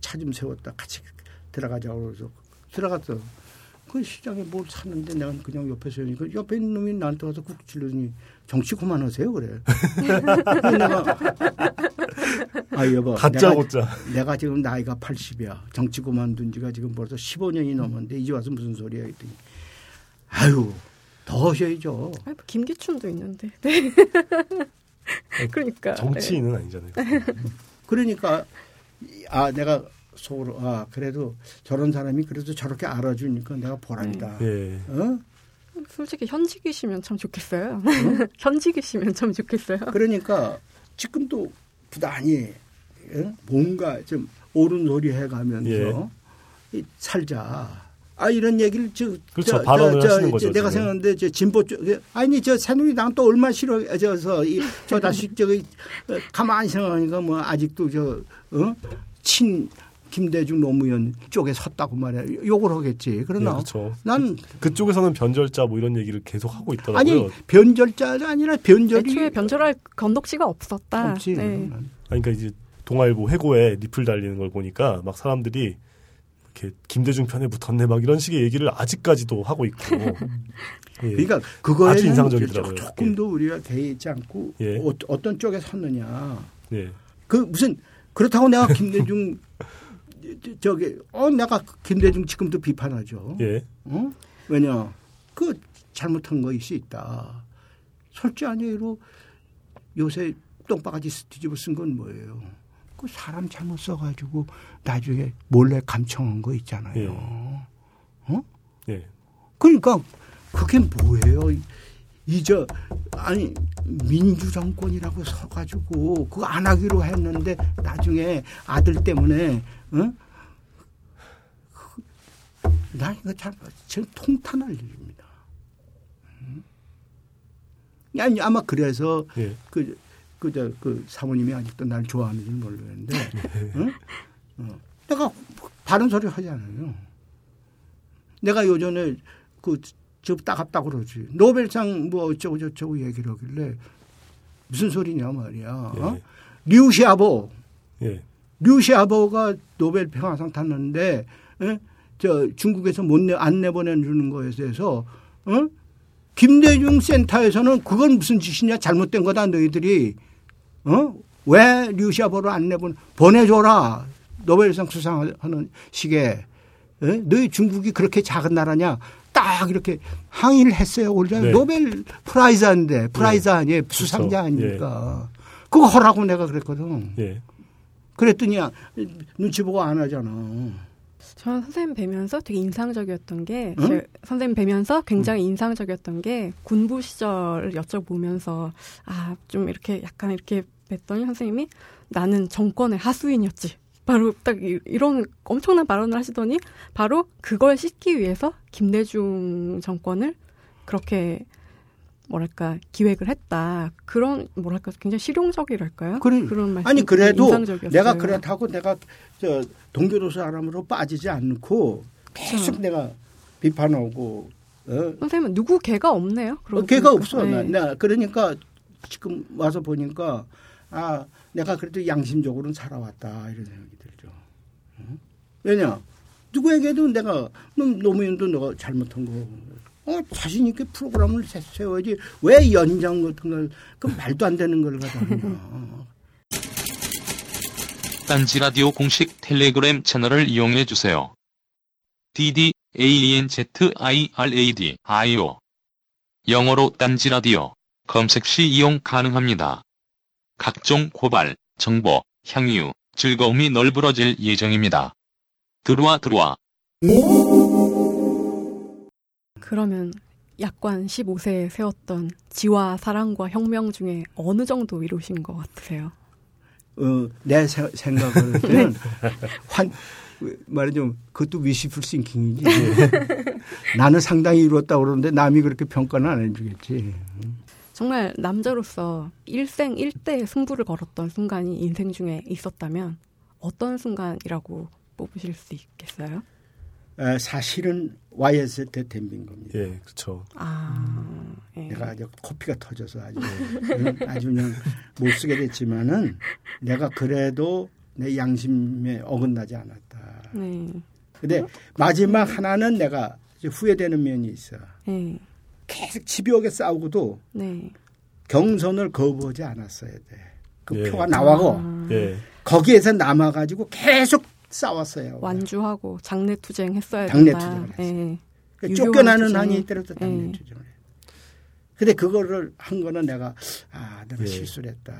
S2: 차 좀 세웠다 같이 들어가자고 그래서 들어갔어. 그 시장에 뭘 샀는데 내가 그냥 옆에서 하니까 옆에 있는 놈이 나한테 와서 국 찔러더니 정치 그만하세요 그래. 내가 아 여보 내가,
S3: 다짜고짜.
S2: 내가 지금 나이가 80이야. 정치 그만둔 지가 지금 벌써 15년이 넘었는데 이제 와서 무슨 소리야 했더니 아유 더 하셔야죠.
S4: 아니, 뭐 김기춘도 있는데. 네. 그러니까.
S3: 정치인은 아니잖아요.
S2: 그러니까 아 내가 속으로 아 그래도 저런 사람이 그래도 저렇게 알아주니까 내가 보람이다.
S3: 예.
S2: 어?
S4: 네. 솔직히 현직이시면 참 좋겠어요. 현직이시면 참 좋겠어요.
S2: 그러니까 지금도 부단히 예? 뭔가 좀 옳은 소리 해가면서
S3: 예.
S2: 이 살자. 아 이런 얘기를 저,
S3: 그렇죠. 발언을 하시는 거죠,
S2: 내가
S3: 지금.
S2: 생각하는데 저 진보 쪽 아니 저 새누리당 또 얼마 싫어 저서 이, 저 다시 저기 어, 가만히 생각하니까 뭐 아직도 저친 김대중 노무현 쪽에 섰다고 말이야 욕을 하겠지.
S3: 예,
S2: 그러나
S3: 그렇죠.
S2: 난
S3: 그 쪽에서는 변절자 뭐 이런 얘기를 계속 하고 있더라고요.
S2: 아니 변절자가 아니라 변절이
S4: 애초에 변절할 건덕지가 없었다.
S2: 없지.
S4: 네.
S3: 아니, 그러니까 이제 동아일보 해고에 리플 달리는 걸 보니까 막 사람들이 이렇게 김대중 편에 붙었네 막 이런 식의 얘기를 아직까지도 하고 있고. 예.
S2: 그러니까 그거에
S3: 아주 인상적이더라고요.
S2: 조금도 우리가 개의치 않고
S3: 예.
S2: 어, 어떤 쪽에 섰느냐.
S3: 예.
S2: 그 무슨 그렇다고 내가 김대중 저- 저기 어 내가 김대중 지금도 비판하죠.
S3: 예.
S2: 어? 왜냐 그 잘못한 것이 있다. 솔직히 아니로 요새 똥바가지 뒤집어 쓴 건 뭐예요? 그 사람 잘못 써가지고 나중에 몰래 감청한 거 있잖아요. 어?
S3: 예.
S2: 그러니까 그게 뭐예요? 이저 아니 민주정권이라고 서가지고 그거 안 하기로 했는데 나중에 아들 때문에 응? 그- 나 이거 참 지금 통탄할 일입니다. 응? 아니 아마 그래서
S3: 예.
S2: 그, 그, 저, 그 사모님이 아직도 날 좋아하는지는 모르겠는데, 응? 어. 내가 바른 소리 하지 않아요. 내가 요전에 그, 저 따갑다 그러지. 노벨상 뭐 어쩌고 저쩌고 얘기를 하길래 무슨 소리냐 말이야. 어?
S3: 예.
S2: 류샤오보,
S3: 예.
S2: 류샤오보가 노벨 평화상 탔는데, 예? 저 중국에서 못 내, 안 내보내주는 거에 대해서, 어? 김대중 센터에서는 그건 무슨 짓이냐 잘못된 거다 너희들이 어? 왜 류샤오보를 안 내보내? 보내줘라. 노벨상 수상하는 시기에. 예? 너희 중국이 그렇게 작은 나라냐? 딱 이렇게 항의를 했어요. 원래
S3: 네.
S2: Nobel Prize인데 Prize 아니에요? 수상자
S3: 그렇죠.
S2: 아닙니까? 그거 하라고 내가 그랬거든.
S3: 예.
S2: 그랬더니 눈치 보고 안 하잖아
S4: 저는 선생님 뵈면서 되게 인상적이었던 게,
S2: 응?
S4: 제 선생님 뵈면서 굉장히 인상적이었던 게, 군부 시절을 여쭤보면서, 아, 좀 이렇게 약간 이렇게 뵀더니 선생님이 나는 정권의 하수인이었지. 바로 딱 이- 이런 엄청난 발언을 하시더니, 바로 그걸 씻기 위해서 김대중 정권을 그렇게 뭐랄까 기획을 했다 그런 뭐랄까 굉장히 실용적이랄까요?
S2: 그래.
S4: 그런 말씀
S2: 아니 그래도
S4: 인상적이었어요.
S2: 내가 그렇다고 내가 저 동교도 사람으로 빠지지 않고 계속
S4: 그렇죠.
S2: 내가 비판하고 어?
S4: 선생님은 누구 개가 없네요.
S2: 걔가
S4: 보니까.
S2: 없어. 나,
S4: 네.
S2: 나 그러니까 지금 와서 보니까 아 내가 그래도 양심적으로는 살아왔다 이런 생각이 들죠. 응? 왜냐 누구에게도 내가 너 노무현도 너가 잘못한 거. 어, 자신 있게 프로그램을 세- 세워야지 왜 연장 같은 걸 그 말도 안 되는 걸 하냐.
S1: 딴지 라디오 공식 텔레그램 채널을 이용해 주세요. dd a n z i r a d i o 영어로 딴지 라디오 검색 시 이용 가능합니다. 각종 고발, 정보, 향유, 즐거움이 널브러질 예정입니다. 들어와 들어와.
S4: 그러면 약관 15세에 세웠던 지와 사랑과 혁명 중에 어느 정도 이루신 것 같으세요?
S2: 어, 내 세- 생각을 때는 환 말하자면 그것도 위시풀 싱킹이지. 나는 상당히 이뤘다고 그러는데 남이 그렇게 평가는 안 해주겠지.
S4: 정말 남자로서 일생 일대 승부를 걸었던 순간이 인생 중에 있었다면 어떤 순간이라고 뽑으실 수 있겠어요?
S2: 에, 사실은 YS 때 덤빈 겁니다.
S3: 예, 그렇죠.
S4: 아, 예.
S2: 내가 아주 코피가 터져서 아주 응, 아주 그냥 못 쓰게 됐지만은 내가 그래도 내 양심에 어긋나지 않았다.
S4: 네,
S2: 근데 마지막 하나는 내가 후회되는 면이 있어.
S4: 네,
S2: 계속 집요하게 싸우고도
S4: 네.
S2: 경선을 거부하지 않았어야 돼. 그
S3: 예.
S2: 표가 나와고
S4: 아,
S3: 예.
S2: 거기에서 남아가지고 계속 싸웠어요.
S4: 완주하고 장례 투쟁 했어야
S2: 장례
S4: 된다.
S2: 투쟁을 했어요.
S4: 예.
S2: 그
S4: 유효한
S2: 쫓겨나는 한이 있더라도
S4: 예.
S2: 투쟁을 해. 근데 그거를 한 거는 내가 아 내가
S3: 예.
S2: 실수를 했다.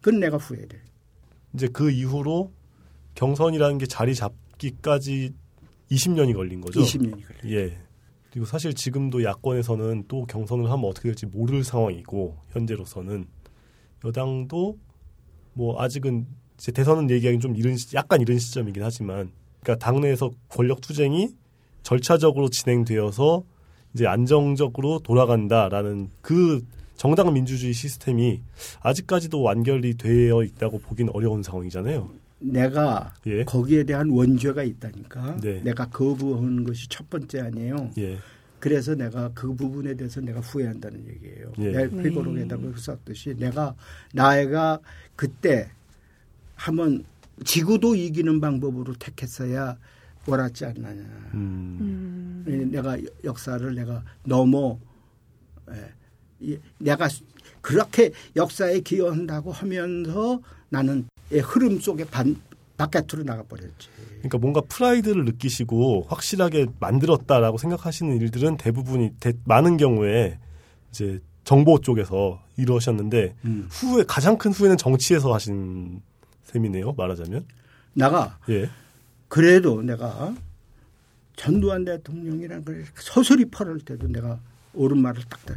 S2: 그건 내가 후회돼.
S3: 이제 그 이후로 경선이라는 게 자리 잡기까지 20년이 걸린 거죠.
S2: 20년이 그래.
S3: 예. 그리고 사실 지금도 야권에서는 또 경선을 하면 어떻게 될지 모를 상황이고 현재로서는 여당도 뭐 아직은 이제 대선은 얘기하기는 좀 이른 시- 약간 이른 시점이긴 하지만 그러니까 당내에서 권력 투쟁이 절차적으로 진행되어서 이제 안정적으로 돌아간다라는 그 정당 민주주의 시스템이 아직까지도 완결이 되어 있다고 보기는 어려운 상황이잖아요.
S2: 내가
S3: 예.
S2: 거기에 대한 원죄가 있다니까.
S3: 네.
S2: 내가 거부하는 것이 첫 번째 아니에요.
S3: 예.
S2: 그래서 내가 그 부분에 대해서 내가 후회한다는 얘기예요.
S3: 예.
S2: 내
S4: 네.
S2: 회고록에다가 썼듯이 내가 나이가 그때 한번 지구도 이기는 방법으로 택했어야 옳았지 않느냐.
S3: 음.
S4: 음,
S2: 내가 역사를 내가 너무 예, 이- 내가 그렇게 역사에 기여한다고 하면서 나는 이 흐름 속에 반, 바깥으로 나가버렸지.
S3: 그러니까 뭔가 프라이드를 느끼시고 확실하게 만들었다라고 생각하시는 일들은 대부분이 대- 많은 경우에 이제 정보 쪽에서 이루어졌는데
S2: 음.
S3: 후회 가장 큰 후회는 정치에서 하신 셈이네요 말하자면
S2: 나가
S3: 예
S2: 그래도 내가 전두환 대통령이랑 그 서서리 팔을 때도 내가 옳은 말을 딱 들.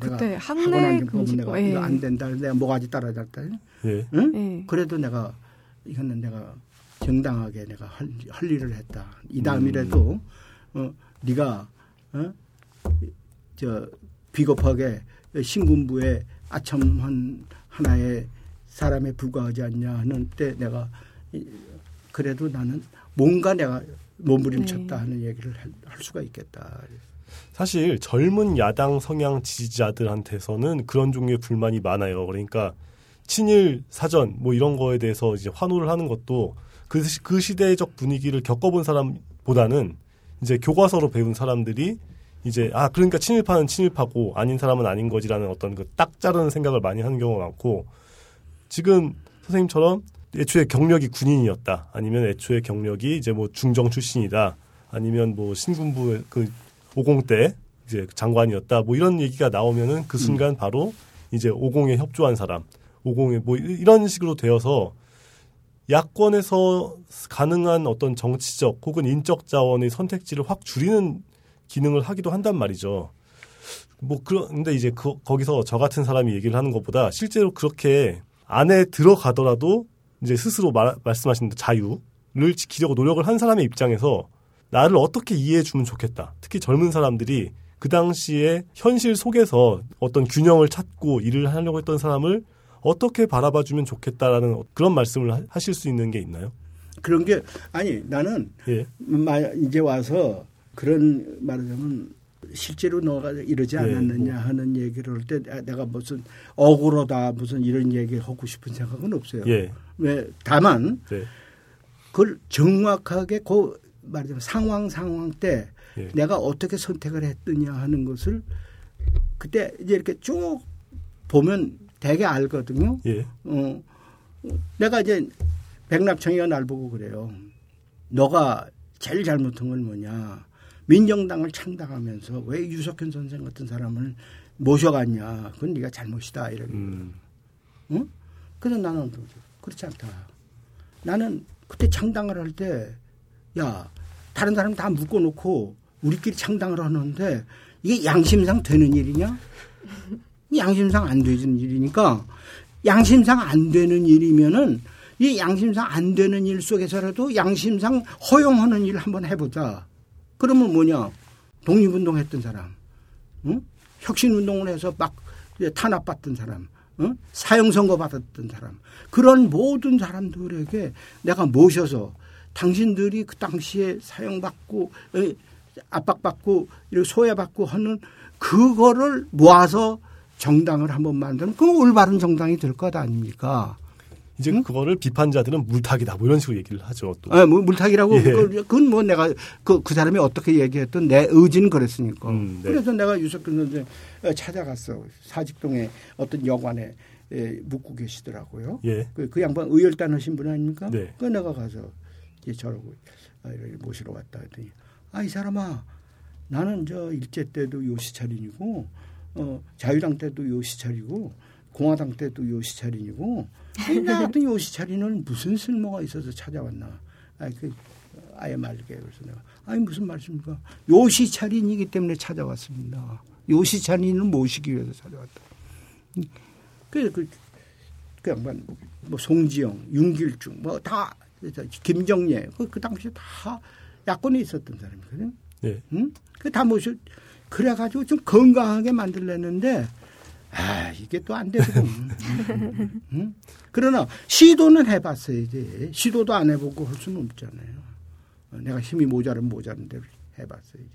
S2: 내가
S4: 그때 학내 금지
S2: 내가
S4: 예.
S2: 이거 안 된다. 내가 뭐가지 따라잡다.
S3: 예.
S2: 응?
S4: 예.
S2: 그래도 내가 이거는 내가 정당하게 내가 할, 할 일을 했다. 이 다음이라도 어 네가 어저 비겁하게 신군부의 아첨한 하나의 사람에 불과하지 않냐 하는 때 내가 이- 그래도 나는 뭔가 내가 몸부림쳤다
S4: 네.
S2: 하는 얘기를 할, 할 수가 있겠다.
S3: 사실 젊은 야당 성향 지지자들한테서는 그런 종류의 불만이 많아요. 그러니까 친일 사전 뭐 이런 거에 대해서 이제 환호를 하는 것도 그, 시- 그 시대적 분위기를 겪어본 사람보다는 이제 교과서로 배운 사람들이 이제 아 그러니까 친일파는 친일파고 아닌 사람은 아닌 거지라는 어떤 그 딱 자르는 생각을 많이 하는 경우가 많고 지금 선생님처럼 애초에 경력이 군인이었다. 아니면 애초에 경력이 이제 뭐 중정 출신이다. 아니면 뭐 신군부 그 50대 이제 장관이었다. 뭐 이런 얘기가 나오면은 그 순간 바로 이제 50에 협조한 사람 50에 뭐 이- 이런 식으로 되어서 야권에서 가능한 어떤 정치적 혹은 인적 자원의 선택지를 확 줄이는 기능을 하기도 한단 말이죠. 뭐 그런데 이제 그, 거기서 저 같은 사람이 얘기를 하는 것보다 실제로 그렇게 안에 들어가더라도 이제 스스로 말, 말씀하신 자유를 지키려고 노력을 한 사람의 입장에서 나를 어떻게 이해해 주면 좋겠다. 특히 젊은 사람들이 그 당시에 현실 속에서 어떤 균형을 찾고 일을 하려고 했던 사람을 어떻게 바라봐 주면 좋겠다라는 그런 말씀을 하- 하실 수 있는 게 있나요?
S2: 그런 게 아니 나는
S3: 예.
S2: 마- 이제 와서 그런 말하자면 실제로 너가 이러지
S3: 네,
S2: 않았느냐
S3: 뭐.
S2: 하는 얘기를 할 때 내가 무슨 억울하다 무슨 이런 얘기 하고 싶은 생각은 없어요.
S3: 예.
S2: 왜 다만
S3: 네.
S2: 그걸 정확하게 그 말하자면 상황 상황 때
S3: 예.
S2: 내가 어떻게 선택을 했느냐 하는 것을 그때 이제 이렇게 쭉 보면 되게 알거든요.
S3: 예.
S2: 어, 내가 이제 백낙청이가 날 보고 그래요. 너가 제일 잘못한 건 뭐냐. 민정당을 창당하면서 왜 유석현 선생 같은 사람을 모셔갔냐. 그건 네가 잘못이다. 이렇게.
S3: 음.
S2: 응? 그래서 나는 그렇지 않다. 나는 그때 창당을 할 때, 야, 다른 사람 다 묶어놓고 우리끼리 창당을 하는데 이게 양심상 되는 일이냐? 양심상 안 되는 일이니까 양심상 안 되는 일이면은 이 양심상 안 되는 일 속에서라도 양심상 허용하는 일을 한번 해보자. 그러면 뭐냐? 독립운동 했던 사람, 응? 혁신운동을 해서 막 탄압받던 사람, 응? 사형선고 받았던 사람, 그런 모든 사람들에게 내가 모셔서 당신들이 그 당시에 사형받고 에, 압박받고 소외받고 하는 그거를 모아서 정당을 한번 만드는 그건 올바른 정당이 될 것 아닙니까?
S3: 이제 그거를 비판자들은 물타기다 뭐 이런 식으로 얘기를 하죠. 또.
S2: 아, 뭐 물타기라고
S3: 예.
S2: 그건 뭐 내가 그, 그 사람이 어떻게 얘기했던 내 의지는 그랬으니까.
S3: 음, 네.
S2: 그래서 내가 유석근 선생 찾아갔어. 사직동에 어떤 여관에 에, 묵고 계시더라고요.
S3: 예.
S2: 그, 그 양반 의열단 하신 분 아닙니까?
S3: 네.
S2: 그 내가 가서 이제 저러고 아, 이렇게 모시러 왔다 했더니 아 이 사람아 나는 저 일제 때도 요시차린이고 어, 자유당 때도 요시차리고 공화당 때도 요시차린이고 나 같은 요시차린은 무슨 쓸모가 있어서 찾아왔나 아, 그 아예 말게 그래서 내가 아니 무슨 말씀입니까 요시차린이기 때문에 찾아왔습니다 요시차린을 모시기 위해서 찾아왔다 음, 그래서 그, 그 양반 뭐 송지영, 윤길중 뭐 다 김정예 그, 그 당시에 다 야권에 있었던 사람이거든.
S3: 네.
S2: 응? 그 다 모셔 그래가지고 좀 건강하게 만들려는데 아 이게 또 안 되고. 응? 그러나 시도는 해봤어야지. 시도도 안 해보고 할 수는 없잖아요. 어, 내가 힘이 모자르면 모자른데 해봤어야지.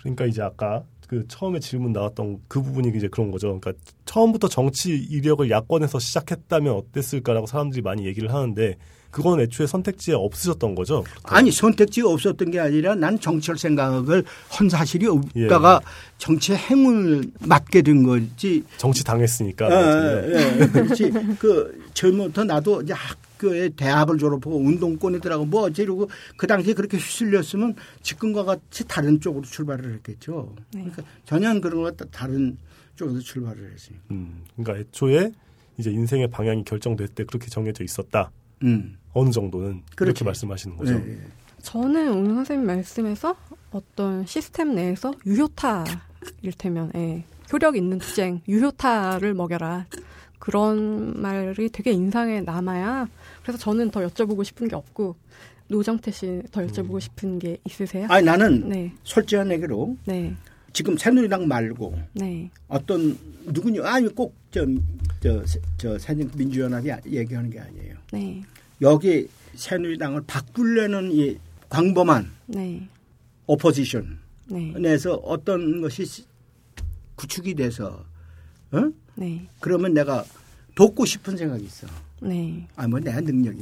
S3: 그러니까 이제 아까 그 처음에 질문 나왔던 그 부분이 이제 그런 거죠. 그러니까 처음부터 정치 이력을 야권에서 시작했다면 어땠을까라고 사람들이 많이 얘기를 하는데 그건 애초에 선택지에 없으셨던 거죠.
S2: 아니 선택지가 없었던 게 아니라 난 정치할 생각을 한 사실이 없다가 정치의 행운을 맡게 된 거지.
S3: 정치 당했으니까.
S2: 예, 예, 예. 그렇지. 그 처음부터 나도 이제 학교에 대학을 졸업하고 운동권이더라고 뭐 어찌르고 그 당시에 그렇게 휘둘렸으면 지금과 같이 다른 쪽으로 출발을 했겠죠.
S4: 네.
S2: 그러니까 전혀 그런 것 다른 쪽에서 출발을 했으니까.
S3: 음, 그러니까 애초에 이제 인생의 방향이 결정될 때 그렇게 정해져 있었다.
S2: 음.
S3: 어느 정도는
S2: 그렇지.
S3: 그렇게 말씀하시는 거죠.
S2: 예, 예.
S4: 저는 오늘 선생님 말씀에서 어떤 시스템 내에서 유효타 일테면 예, 효력 있는 투쟁 유효타를 먹여라 그런 말이 되게 인상에 남아야 그래서 저는 더 여쭤보고 싶은 게 없고 노정태 씨 더 여쭤보고
S3: 음.
S4: 싶은 게 있으세요?
S2: 아니 나는
S4: 네,
S2: 솔직한 얘기로
S4: 네,
S2: 지금 새누리당 말고
S4: 네,
S2: 어떤 누구냐 아니 꼭저저저 새누리 민주연합이 얘기하는 게 아니에요.
S4: 네,
S2: 여기 새누리당을 바꾸려는 이 광범한
S4: 네,
S2: 오포지션
S4: 네,
S2: 내에서 어떤 것이 시- 구축이 돼서 어?
S4: 네,
S2: 그러면 내가 돕고 싶은 생각이 있어.
S4: 네,
S2: 아 뭐내 능력이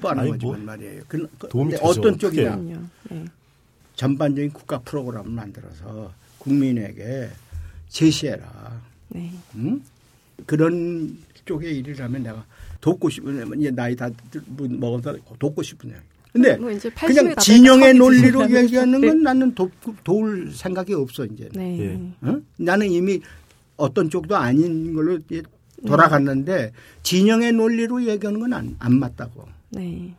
S2: 뻔한
S3: 아니,
S2: 거지만
S3: 뭐
S2: 말이에요. 그, 그,
S3: 도움이
S2: 근데
S3: 되죠.
S2: 어떤 쪽이냐?
S4: 네,
S2: 전반적인 국가 프로그램을 만들어서 국민에게 제시해라.
S4: 네,
S2: 응? 그런 쪽의 일을 하면 내가 돕고 싶은 이제 나이 다 들- 먹어서 돕고 싶은 생 근데
S4: 뭐 이제 80에
S2: 그냥 진영의 논리로. 얘기하는
S4: 네.
S2: 건 나는 도, 도울 생각이 없어 이제.
S4: 네,
S3: 예.
S2: 어? 나는 이미 어떤 쪽도 아닌 걸로 돌아갔는데 진영의 논리로 얘기하는 건안 안 맞다고.
S4: 네,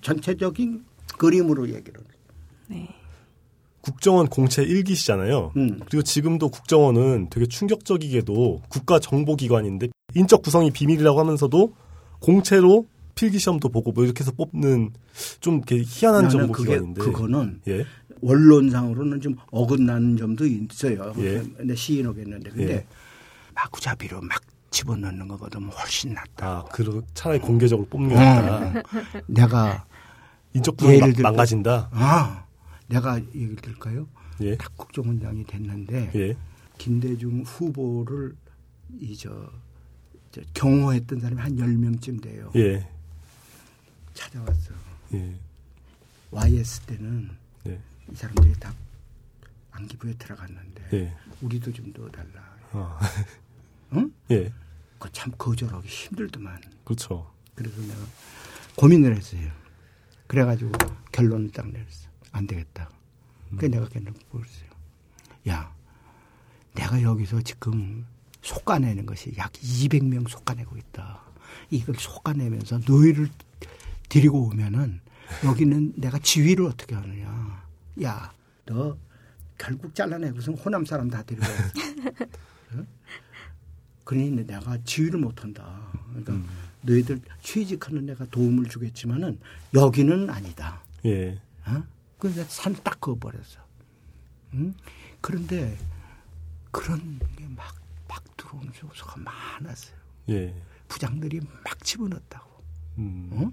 S2: 전체적인 그림으로 얘기를.
S4: 네,
S3: 국정원 공채 1기시잖아요.
S2: 음.
S3: 그리고 지금도 국정원은 되게 충격적이게도 국가 정보기관인데 인적 구성이 비밀이라고 하면서도 공채로 필기 시험도 보고 뭐 이렇게 해서 뽑는 좀 이렇게 희한한
S2: 그게
S3: 정보기관인데.
S2: 그거는
S3: 예.
S2: 원론상으로는 좀 어긋나는 점도 있어요.
S3: 예.
S2: 근데 시인하겠는데 근데
S3: 예.
S2: 마구잡이로 막 집어넣는 것보다 훨씬 낫다.
S3: 아, 그 차라리 공개적으로 뽑는 게
S2: 어.
S3: 낫다.
S2: 내가
S3: 인적 구성이
S2: 예를
S3: 마- 망가진다.
S2: 아 내가 얘기를 들까요?
S3: 예.
S2: 딱 국정원장이 됐는데
S3: 예.
S2: 김대중 후보를 이저 저 경호했던 사람이 한 10명쯤 돼요.
S3: 예.
S2: 찾아왔어.
S3: 예.
S2: YS 때는
S3: 예.
S2: 이 사람들이 다 안기부에 들어갔는데
S3: 예.
S2: 우리도 좀 넣어달라.
S3: 아.
S2: 응?
S3: 예.
S2: 그거 참 거절하기 힘들더만.
S3: 그렇죠.
S2: 그래서 내가 고민을 했어요. 그래가지고 결론을 딱 내렸어. 안 되겠다. 그래서 내가 걔를 물었어요. 야, 내가 여기서 지금 속아내는 것이 약 200명 속아내고 있다. 이걸 속아내면서 너희를 데리고 오면은 여기는 내가 지휘를 어떻게 하느냐. 야, 너 결국 잘라내고서 호남 사람 다 데리고 와. 어? 그러니 내가 지휘를 못한다. 그러니까 너희들 취직하는 내가 도움을 주겠지만은 여기는 아니다.
S3: 예.
S2: 어? 그래서 산딱 그어버렸어. 응? 그런데 그런 게 막, 막 들어오는 요소가 많았어요.
S3: 예.
S2: 부장들이 막 집어넣었다고.
S3: 음.
S2: 어?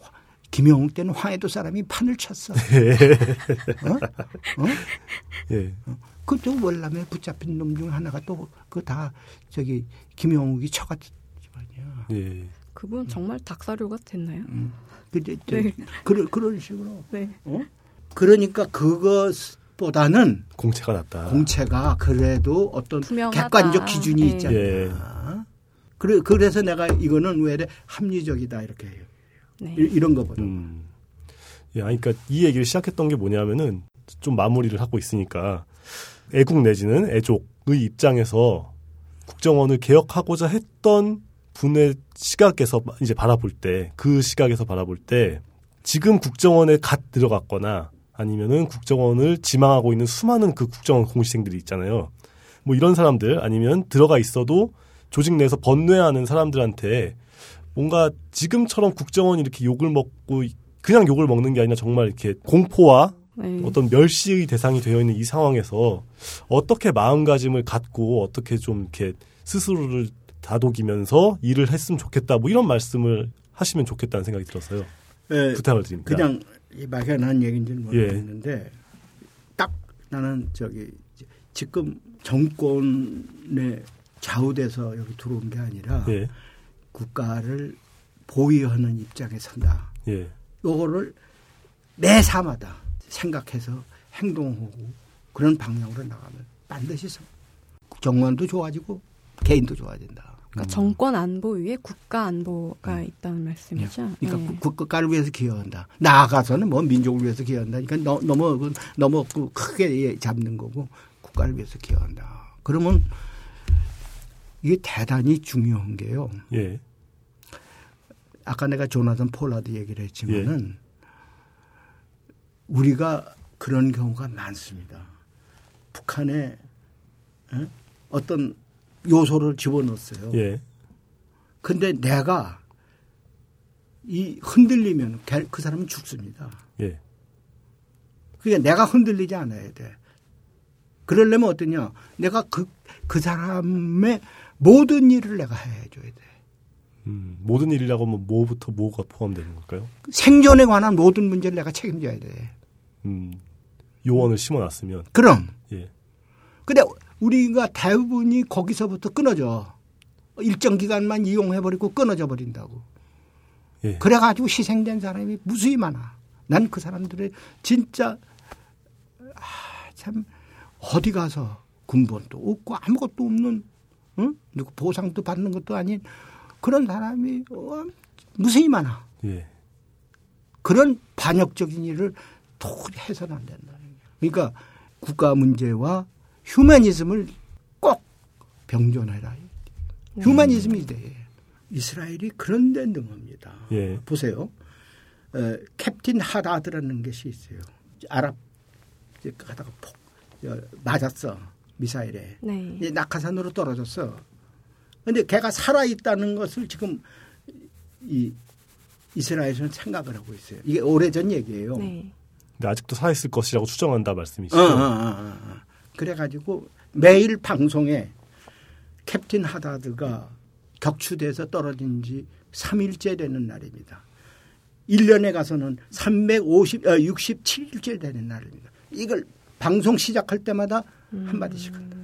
S2: 화- 김영웅 때는 황해도 사람이 판을 쳤어. 어? 어?
S3: 예.
S2: 그또 월남에 붙잡힌 놈 중 하나가 또 그 다 저기 김영욱이 처갓 집안이야.
S3: 예.
S4: 그분 정말 닭사료가 됐나요?
S2: 음. 근데 저,
S4: 네.
S2: 그런 그런 식으로.
S4: 네.
S2: 어? 그러니까 그것 보다는
S3: 공채가 났다.
S2: 공채가 그래도 어떤
S4: 투명하다.
S2: 객관적 기준이
S4: 네.
S2: 있잖아요.
S3: 예.
S2: 그래, 그래서 내가 이거는 왜 합리적이다 이렇게 해요.
S4: 네.
S2: 이- 이런 거보다.
S3: 음. 예, 아니, 그러니까 이 얘기를 시작했던 게 뭐냐면은 좀 마무리를 하고 있으니까 애국 내지는 애족의 입장에서 국정원을 개혁하고자 했던 분의 시각에서 이제 바라볼 때 그 시각에서 바라볼 때 지금 국정원에 갓 들어갔거나 아니면은 국정원을 지망하고 있는 수많은 그 국정원 공시생들이 있잖아요. 뭐 이런 사람들 아니면 들어가 있어도 조직 내에서 번뇌하는 사람들한테 뭔가 지금처럼 국정원이 이렇게 욕을 먹고 그냥 욕을 먹는 게 아니라 정말 이렇게 공포와
S4: 네.
S3: 어떤 멸시의 대상이 되어 있는 이 상황에서 어떻게 마음가짐을 갖고 어떻게 좀 이렇게 스스로를 다독이면서 일을 했으면 좋겠다 뭐 이런 말씀을 하시면 좋겠다는 생각이 들었어요.
S2: 예,
S3: 부탁을 드립니다.
S2: 그냥 이 막연한 얘기인지는 모르겠는데 딱 나는 저기 지금 정권에 좌우돼서 여기 들어온 게 아니라
S3: 예,
S2: 국가를 보위하는 입장에 선다.
S3: 예,
S2: 요거를 매 사마다 생각해서 행동하고 그런 방향으로 나가면 반드시 성- 정권도 좋아지고 개인도 좋아진다.
S4: 그러니까 정권 안보 위에 국가 안보가 있다는 말씀이죠.
S2: 그러니까
S4: 네.
S2: 국- 국가를 위해서 기여한다. 나아가서는 뭐 민족을 위해서 기여한다. 그러니까 너, 너무 그- 너무 그 크게 잡는 거고 국가를 위해서 기여한다. 그러면 이게 대단히 중요한 게요.
S3: 예,
S2: 아까 내가 조나단 폴라드 얘기를 했지만은 우리가 그런 경우가 많습니다. 북한에 에? 어떤 요소를 집어넣었어요.
S3: 예,
S2: 근데 내가 이 흔들리면 걔- 그 사람은 죽습니다.
S3: 예,
S2: 그러니까 내가 흔들리지 않아야 돼. 그러려면 어떠냐? 내가 그, 그 사람의 모든 일을 내가 해줘야 돼.
S3: 음, 모든 일이라고 하면 뭐부터 뭐가 포함되는 걸까요?
S2: 생존에 관한 모든 문제를 내가 책임져야 돼.
S3: 음, 요원을 심어놨으면
S2: 그럼.
S3: 예,
S2: 근데 우리가 대부분이 거기서부터 끊어져. 일정 기간만 이용해버리고 끊어져 버린다고.
S3: 예,
S2: 그래가지고 희생된 사람이 무수히 많아. 난 그 사람들의 진짜 아, 참 어디 가서 군번도 없고 아무것도 없는 응? 그리고 보상도 받는 것도 아닌 그런 사람이 어, 무수히 많아.
S3: 예,
S2: 그런 반역적인 일을 도저히 해서는 안 거예요. 그러니까 국가 문제와 휴머니즘을 꼭 병존해라. 휴머니즘이 돼. 이스라엘이 그런 데 능합니다.
S3: 예.
S2: 보세요. 어, 캡틴 하다드라는 것이 있어요. 아랍 이제 가다가 폭 어, 맞았어 미사일에.
S4: 네.
S2: 이제 낙하산으로 떨어졌어. 근데 걔가 살아 있다는 것을 지금 이 이스라엘에서는 생각을 하고 있어요. 이게 오래전 얘기예요.
S4: 네.
S3: 근데 아직도 살아 있을 것이라고 추정한다 말씀이시죠?
S2: 어, 어, 어, 어. 그래가지고 매일 방송에 캡틴 하다드가 격추돼서 떨어진 지 3일째 되는 날입니다. 1년에 가서는 350, 어, 67일째 되는 날입니다. 이걸 방송 시작할 때마다 한마디씩 한다.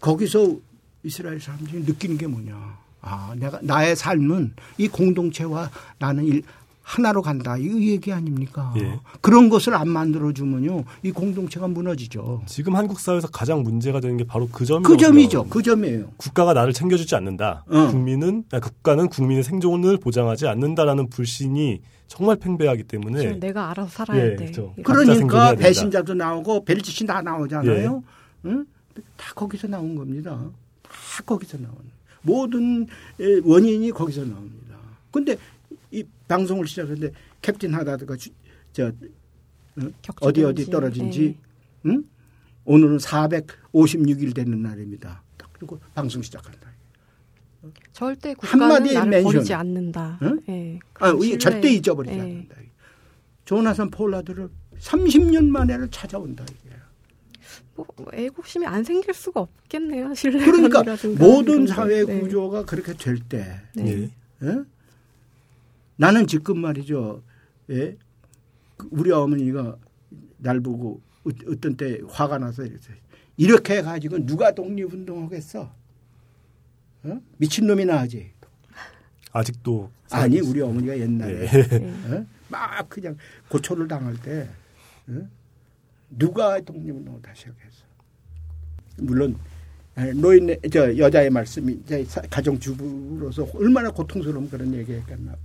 S2: 거기서 이스라엘 사람들이 느끼는 게 뭐냐. 아, 내가, 나의 삶은 이 공동체와 나는 일, 하나로 간다. 이 얘기 아닙니까?
S3: 예.
S2: 그런 것을 안 만들어 주면요. 이 공동체가 무너지죠.
S3: 지금 한국 사회에서 가장 문제가 되는 게 바로 그 점이라고
S2: 그 점이죠. 그 점이에요.
S3: 국가가 나를 챙겨주지 않는다.
S2: 어.
S3: 국민은 아, 국가는 국민의 생존을 보장하지 않는다라는 불신이 정말 팽배하기 때문에
S4: 내가 알아서 살아야
S3: 예,
S4: 돼.
S3: 그렇죠.
S2: 그러니까. 배신자도 나오고 벨짓이 다 나오잖아요. 응? 다 거기서 나온 겁니다. 다 거기서 나온. 모든 에, 원인이 거기서 나옵니다. 근데 이 방송을 시작했는데 캡틴 하다드가 주- 저 어디 어디
S4: 격추된지.
S2: 떨어진지
S4: 예.
S2: 응? 오늘은 456일 되는 날입니다. 딱 그리고 방송 시작한다.
S4: 절대
S2: 한마디 멘션.
S4: 않는다.
S2: 응?
S4: 예.
S2: 아,
S4: 그런
S2: 우리
S4: 신뢰.
S2: 절대 잊어버리지
S4: 예.
S2: 않는다. 조나산 폴라드를 30년 만에를 찾아온다. 이게.
S4: 뭐 애국심이 안 생길 수가 없겠네요. 신뢰.
S2: 그러니까 모든 사회 구조가 그렇게 될 때,
S4: 네.
S3: 예.
S2: 예? 나는 지금 말이죠. 예? 그 우리 어머니가 날 보고 어- 어떤 때 화가 나서 이랬어요. 이렇게 해가지고 누가 독립운동하겠어? 어? 미친놈이나 하지.
S3: 아직도
S2: 아니,
S3: 살고
S2: 우리 어머니가 옛날에
S3: 예.
S2: 어? 막 그냥 고초를 당할 때 어? 누가 독립운동을 다시 하겠어? 물론 에, 노인 저 여자의 말씀이 가정주부로서 얼마나 고통스러운 그런 얘기 했겠나.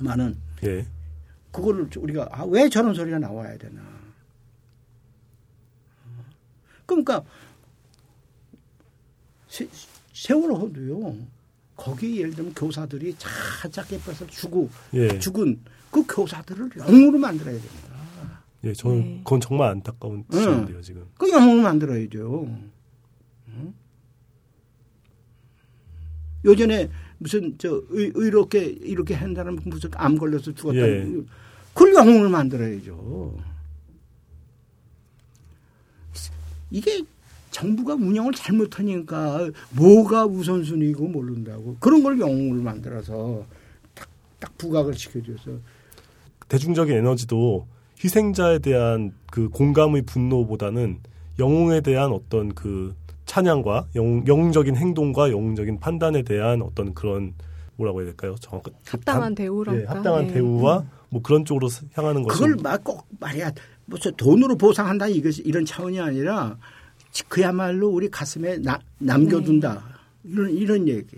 S2: 많은
S3: 예.
S2: 그거를 우리가 아, 왜 저런 소리가 나와야 되나? 그러니까 세, 세월호도요. 거기 예를 들면 교사들이 차작게 뺏어 주고
S3: 예.
S2: 죽은 그 교사들을 영웅으로 만들어야 됩니다.
S3: 예, 저는
S4: 네.
S3: 그건 정말 안타까운 지점인데요, 지금.
S2: 그 영웅을 만들어야죠. 응? 요전에 무슨 저 의, 의롭게 이렇게 한 사람 무슨 암 걸려서 죽었다.
S3: 예.
S2: 그걸 영웅을 만들어야죠. 이게 정부가 운영을 잘못하니까 뭐가 우선순위고 모른다고 그런 걸 영웅을 만들어서 딱, 딱 부각을 시켜줘서
S3: 대중적인 에너지도 희생자에 대한 그 공감의 분노보다는 영웅에 대한 어떤 그 찬양과 영웅, 영웅적인 행동과 영웅적인 판단에 대한 어떤 그런 뭐라고 해야 될까요? 정확
S4: 합당한 대우랄까.
S3: 예, 합당한
S4: 예.
S3: 대우와 뭐 그런 쪽으로 향하는 것이
S2: 그걸 막 꼭 말이야 무슨 돈으로 보상한다 이것이 이런 차원이 아니라 그야말로 우리 가슴에 나- 남겨둔다 이런 이런 얘기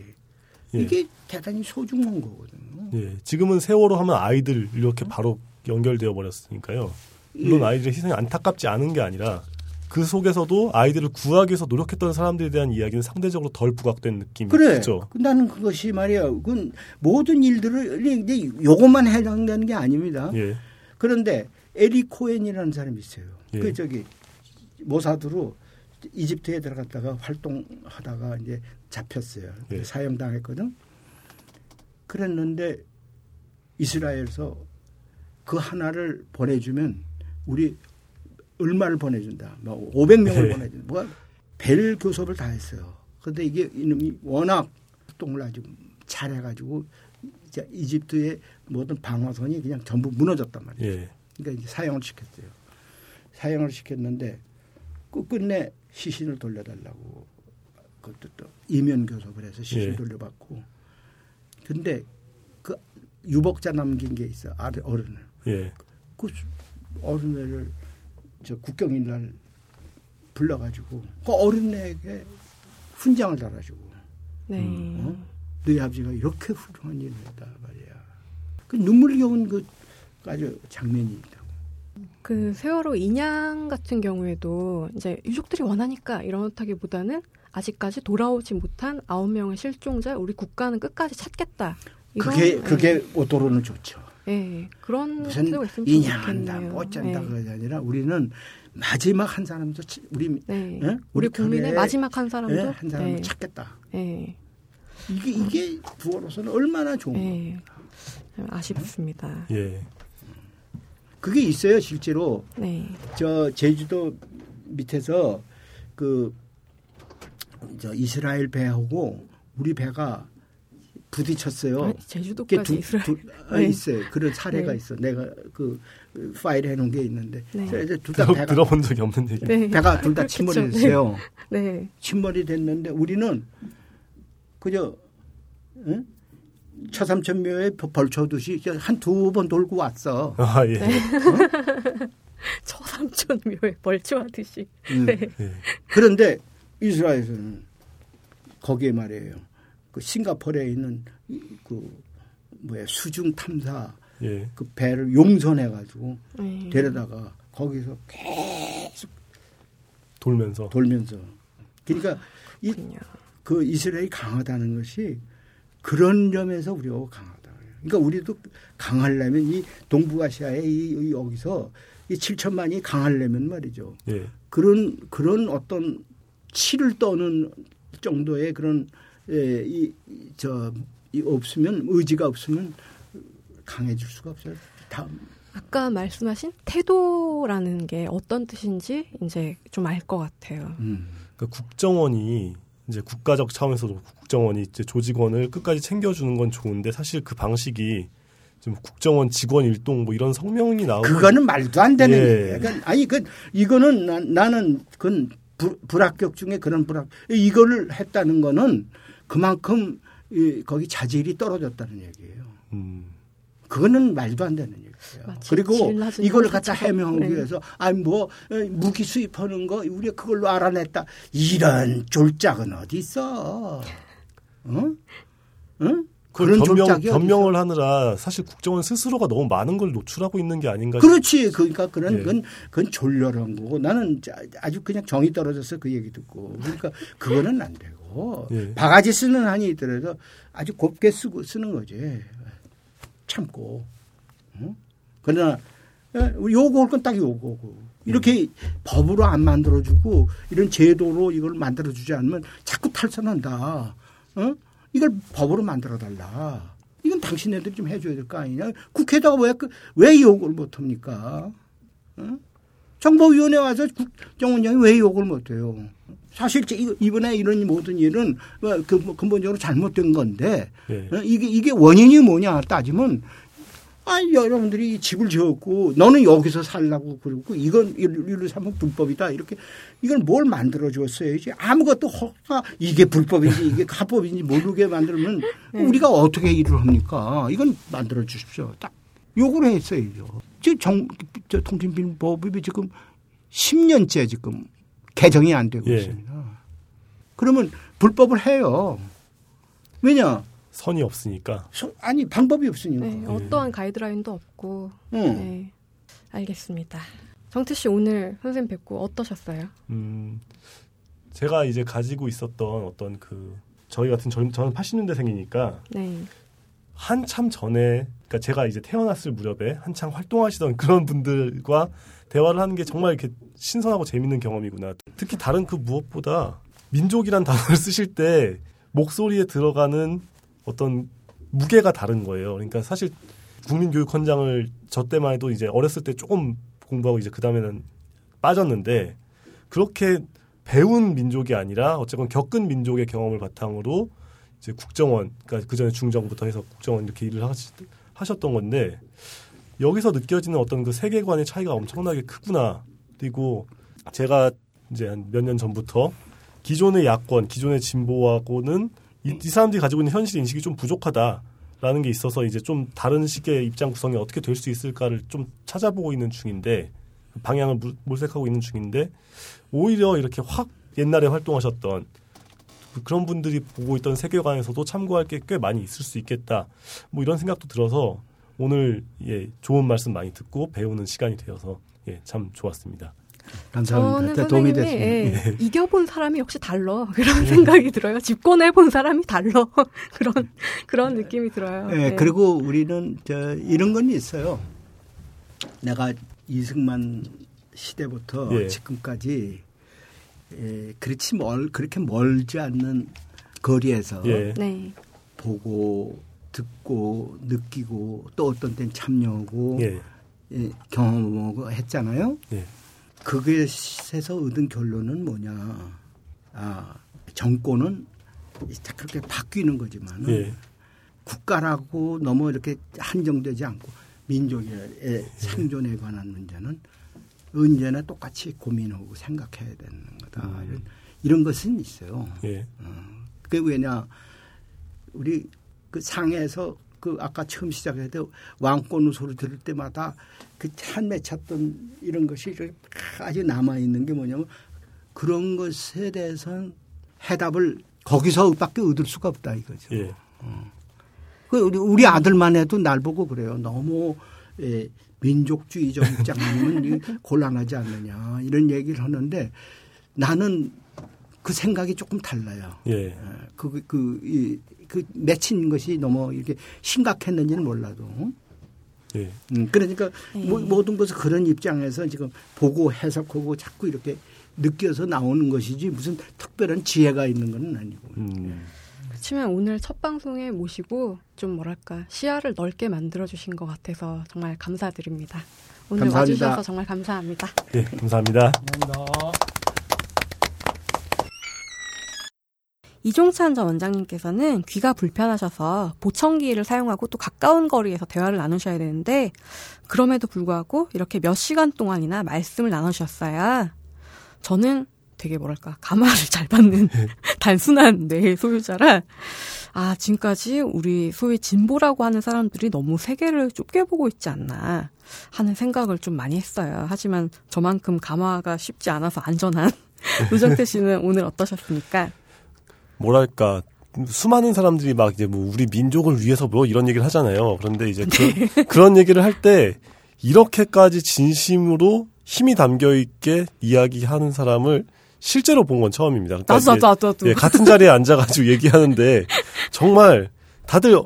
S3: 예.
S2: 이게 대단히 소중한 거거든요.
S3: 예, 지금은 세월호 하면 아이들 이렇게 바로 연결되어 버렸으니까요. 물론
S2: 예.
S3: 아이들의 희생이 안타깝지 않은 게 아니라 그 속에서도 아이들을 구하기 위해서 노력했던 사람들에 대한 이야기는 상대적으로 덜 부각된 느낌이
S2: 그래.
S3: 크죠.
S2: 나는 그것이 말이야. 그건 모든 일들을 이제 요것만 해당되는 게 아닙니다.
S3: 예,
S2: 그런데 에리 코엔이라는 사람이 있어요.
S3: 예.
S2: 그 저기 모사드로 이집트에 들어갔다가 활동하다가 이제 잡혔어요.
S3: 예.
S2: 사형당했거든. 그랬는데 이스라엘에서 그 하나를 보내주면 우리 얼마를 보내준다. 뭐 500명을
S3: 예.
S2: 보내준다. 뭐벨 교섭을 다 했어요. 그런데 이게 이놈이 워낙 활동을 아주 잘해가지고 이제 이집트의 모든 방어선이 그냥 전부 무너졌단 말이에요.
S3: 예,
S2: 그러니까 이제 사형을 시켰어요. 사형을 시켰는데 끝끝내 시신을 돌려달라고 그것도 또 이면 교섭을 해서 시신
S3: 예.
S2: 돌려받고 근데 그 유복자 남긴 게 있어 아들 어른을
S3: 예,
S2: 그 어른애를 저 국경일 날 불러가지고 그 어른애에게 훈장을 달아주고
S4: 네.
S2: 어? 너희 아버지가 이렇게 훌륭한 일을 했다 말이야. 그 눈물겨운 그 아주 장면이 있다고.
S4: 그 세월호 인양 같은 경우에도 이제 유족들이 원하니까 이렇다기보다는 아직까지 돌아오지 못한 아홉 명의 실종자 우리 국가는 끝까지 찾겠다.
S2: 그게
S4: 예,
S2: 그게 오도로는 좋죠.
S4: 예, 그런
S2: 무슨 인양한다,
S4: 좋겠네요.
S2: 못 잔다
S4: 예.
S2: 그게 아니라 우리는 마지막 한 사람도 치- 우리
S4: 네.
S2: 예?
S4: 우리
S2: 우리
S4: 국민의 마지막 한 사람도
S2: 예? 한 사람을
S4: 네.
S2: 찾겠다.
S4: 예.
S2: 이게 이게 부어로서는 얼마나 좋은 거.
S4: 예. 참 아쉽습니다.
S3: 예,
S2: 그게 있어요 실제로
S4: 네.
S2: 저 제주도 밑에서 그 저 이스라엘 배하고 우리 배가 부딪혔어요. 그게
S4: 제주도까지
S2: 두,
S4: 이스라엘.
S2: 두, 아,
S4: 네.
S2: 있어요. 그런 사례가
S4: 네.
S2: 있어. 내가 그 파일 해놓은 게 있는데.
S4: 네.
S2: 그래서 둘다
S3: 들어,
S2: 배가,
S3: 들어본 적이 없는 얘기.
S4: 네.
S2: 배가 둘 다. 침몰이 됐어요.
S4: 네.
S2: 침몰이 됐는데 우리는 그저 응? 처삼천묘에 벌쳐듯이 한두 번 돌고 왔어.
S3: 아, 예.
S4: 처삼촌 묘에 벌초하듯이.
S2: 음.
S4: 네.
S3: 예.
S2: 그런데 이스라엘에서는 거기에 말이에요. 그 싱가포르에 있는 이- 그 뭐야 수중 탐사
S3: 예.
S2: 그 배를 용선해 가지고
S4: 네.
S2: 데려다가 거기서 계속
S3: 돌면서.
S2: 돌면서 그러니까 이.
S4: 그
S2: 이스라엘이 강하다는 것이 그런 점에서 우리가 강하다. 그러니까 우리도 강하려면 이 동북아시아의 이, 이 여기서 이 7천만이 강하려면 말이죠.
S3: 예.
S2: 그런 그런 어떤 치를 떠는 정도의 그런 예, 이 저 이 없으면 의지가 없으면 강해질 수가 없어요. 다음
S4: 아까 말씀하신 태도라는 게 어떤 뜻인지 이제 좀 알 것 같아요.
S2: 음.
S3: 그러니까 국정원이 이제 국가적 차원에서도 국정원이 이제 조직원을 끝까지 챙겨주는 건 좋은데 사실 그 방식이 좀 국정원 직원 일동 뭐 이런 성명이 나오면
S2: 그거는 말도 안 되는
S3: 예.
S2: 얘기예요. 아니 그 이거는 나, 나는 그건 불, 불합격 중에 그런 불합 이거를 했다는 거는 그만큼 이, 거기 자질이 떨어졌다는 얘기예요.
S3: 음,
S2: 그거는 말도 안 되는 얘기예요.
S4: 마치
S2: 그리고 이걸 갖다. 해명하기
S4: 네.
S2: 위해서 아니 뭐 에, 무기 수입하는 거 우리가 그걸로 알아냈다. 이런 졸작은 어디 있어? 어? 응?
S3: 그걸 변명,
S2: 졸작이 어디
S3: 변명을 하느라 사실 국정원 스스로가 너무 많은 걸 노출하고 있는 게 아닌가
S2: 그렇지. 그러니까 그런
S3: 예.
S2: 그건 그건 졸렬한 거고 나는 자- 아주 그냥 정이 떨어져서 그 얘기 듣고 그러니까 그거는 안 되고
S3: 예.
S2: 바가지 쓰는 한이 있더라도 아주 곱게 쓰고 쓰는 거지. 참고. 어? 그러나 예, 요구할 건 딱 요거고. 이렇게 법으로 안 만들어주고 이런 제도로 이걸 만들어주지 않으면 자꾸 탈선한다. 어? 이걸 법으로 만들어달라. 이건 당신네들이 좀 해줘야 될 거 아니냐. 국회에다가 왜, 그- 왜 요구를 못합니까? 어? 정보위원회 와서 국정원장이 왜 욕을 못해요? 사실 이번에 이런 모든 일은 뭐 그- 뭐 근본적으로 잘못된 건데
S3: 예.
S2: 어, 이게 이게 원인이 뭐냐 따지면 아 여러분들이 집을 지었고 너는 여기서 살라고 그러고 이건 일로 삼은 불법이다 이렇게 이걸 뭘 만들어 줬어야지 아무것도 허가 이게 불법인지 이게 합법인지 모르게 만들면
S4: 네.
S2: 우리가 어떻게 일을 합니까? 이건 만들어 주십시오. 딱 요구를 했어야죠. 지금 정, 저 통신비법이 지금 10년째 지금 개정이 안 되고
S3: 예.
S2: 있습니다. 그러면 불법을 해요. 왜냐?
S3: 선이 없으니까
S2: 소- 아니 방법이 없으니까.
S4: 네, 어떠한 가이드라인도 없고.
S2: 응.
S4: 네. 알겠습니다. 정태 씨 오늘 선생님 뵙고 어떠셨어요?
S3: 음, 제가 이제 가지고 있었던 어떤 그 저희 같은 젊, 저는 80년대생이니까
S4: 네.
S3: 한참 전에 그러니까 제가 이제 태어났을 무렵에 한창 활동하시던 그런 분들과 대화를 하는 게 정말 이렇게 신선하고 재밌는 경험이구나. 특히 다른 그 무엇보다 민족이란 단어를 쓰실 때 목소리에 들어가는 어떤 무게가 다른 거예요. 그러니까 사실 국민교육 헌장을 저 때만 해도 이제 어렸을 때 조금 공부하고 이제 그 다음에는 빠졌는데 그렇게 배운 민족이 아니라 어쨌건 겪은 민족의 경험을 바탕으로 이제 국정원, 그러니까 그 전에 중정부터 해서 국정원 이렇게 일을 하셨던 건데 여기서 느껴지는 어떤 그 세계관의 차이가 엄청나게 크구나. 그리고 제가 이제 한 몇 년 전부터 기존의 야권, 기존의 진보하고는 이, 이 사람들이 가지고 있는 현실 인식이 좀 부족하다라는 게 있어서 이제 좀 다른 식의 입장 구성이 어떻게 될 수 있을까를 좀 찾아보고 있는 중인데 방향을 물- 몰색하고 있는 중인데 오히려 이렇게 확 옛날에 활동하셨던 그- 그런 분들이 보고 있던 세계관에서도 참고할 게 꽤 많이 있을 수 있겠다. 뭐 이런 생각도 들어서 오늘 예, 좋은 말씀 많이 듣고 배우는 시간이 되어서 예, 참 좋았습니다.
S2: 감사합니다.
S4: 저는
S2: 도움이 됐습니다.
S4: 예, 이겨본 사람이 역시 달라 그런 생각이 들어요. 집권해본 사람이 달라 그런 그런 느낌이 들어요.
S2: 예,
S4: 네.
S2: 그리고 우리는 저 이런 건 있어요. 내가 이승만 시대부터
S3: 예.
S2: 지금까지 예, 그렇지 멀 그렇게 멀지 않는 거리에서
S3: 예.
S4: 네.
S2: 보고 듣고 느끼고 또 어떤 땐 참여하고
S3: 예.
S2: 예, 경험하고 했잖아요.
S3: 예.
S2: 그것에서 얻은 결론은 뭐냐? 아 정권은 그렇게 바뀌는 거지만 은
S3: 예.
S2: 국가라고 너무 이렇게 한정되지 않고 민족의 생존에 관한 문제는 언제나 똑같이 고민하고 생각해야 되는 거다.
S3: 음.
S2: 이런, 이런 것은 있어요.
S3: 예.
S2: 그게 왜냐 우리 그 상에서 그 아까 처음 시작해도 왕권의 소리 들을 때마다 그한 맺혔던 이런 것이 아직 남아 있는 게 뭐냐면 그런 것에 대해서는 해답을 거기서밖에 얻을 수가 없다 이거죠.
S3: 예.
S2: 그 우리, 우리 아들만 해도 날 보고 그래요. 너무 예, 민족주의적 입장이면 곤란하지 않느냐 이런 얘기를 하는데 나는 그 생각이 조금 달라요.
S3: 예.
S2: 그, 그, 이, 그 맺힌 것이 너무 이렇게 심각했는지는 몰라도.
S3: 예.
S2: 음, 그러니까
S4: 네.
S2: 모, 모든 것을 그런 입장에서 지금 보고 해석하고 자꾸 이렇게 느껴서 나오는 것이지 무슨 특별한 지혜가 있는 건 아니고.
S3: 음.
S4: 그렇지만 오늘 첫 방송에 모시고 좀 뭐랄까 시야를 넓게 만들어 주신 것 같아서 정말 감사드립니다. 오늘
S2: 감사합니다.
S4: 와주셔서 정말 감사합니다.
S3: 예, 감사합니다.
S4: 이종찬 전 원장님께서는 귀가 불편하셔서 보청기를 사용하고 또 가까운 거리에서 대화를 나누셔야 되는데 그럼에도 불구하고 이렇게 몇 시간 동안이나 말씀을 나누셨어요. 저는 되게 뭐랄까 가마를 잘 받는 단순한 뇌의 소유자라 아 지금까지 우리 소위 진보라고 하는 사람들이 너무 세계를 좁게 보고 있지 않나 하는 생각을 좀 많이 했어요. 하지만 저만큼 가마가 쉽지 않아서 안전한 노정태 씨는 오늘 어떠셨습니까?
S3: 뭐랄까 수많은 사람들이 막 이제 뭐 우리 민족을 위해서 뭐 이런 얘기를 하잖아요. 그런데 이제 그, 그런 얘기를 할 때 이렇게까지 진심으로 힘이 담겨 있게 이야기하는 사람을 실제로 본 건 처음입니다. 그러니까
S4: 나도 나도 나도 나도.
S3: 예, 같은 자리에 앉아가지고 얘기하는데 정말 다들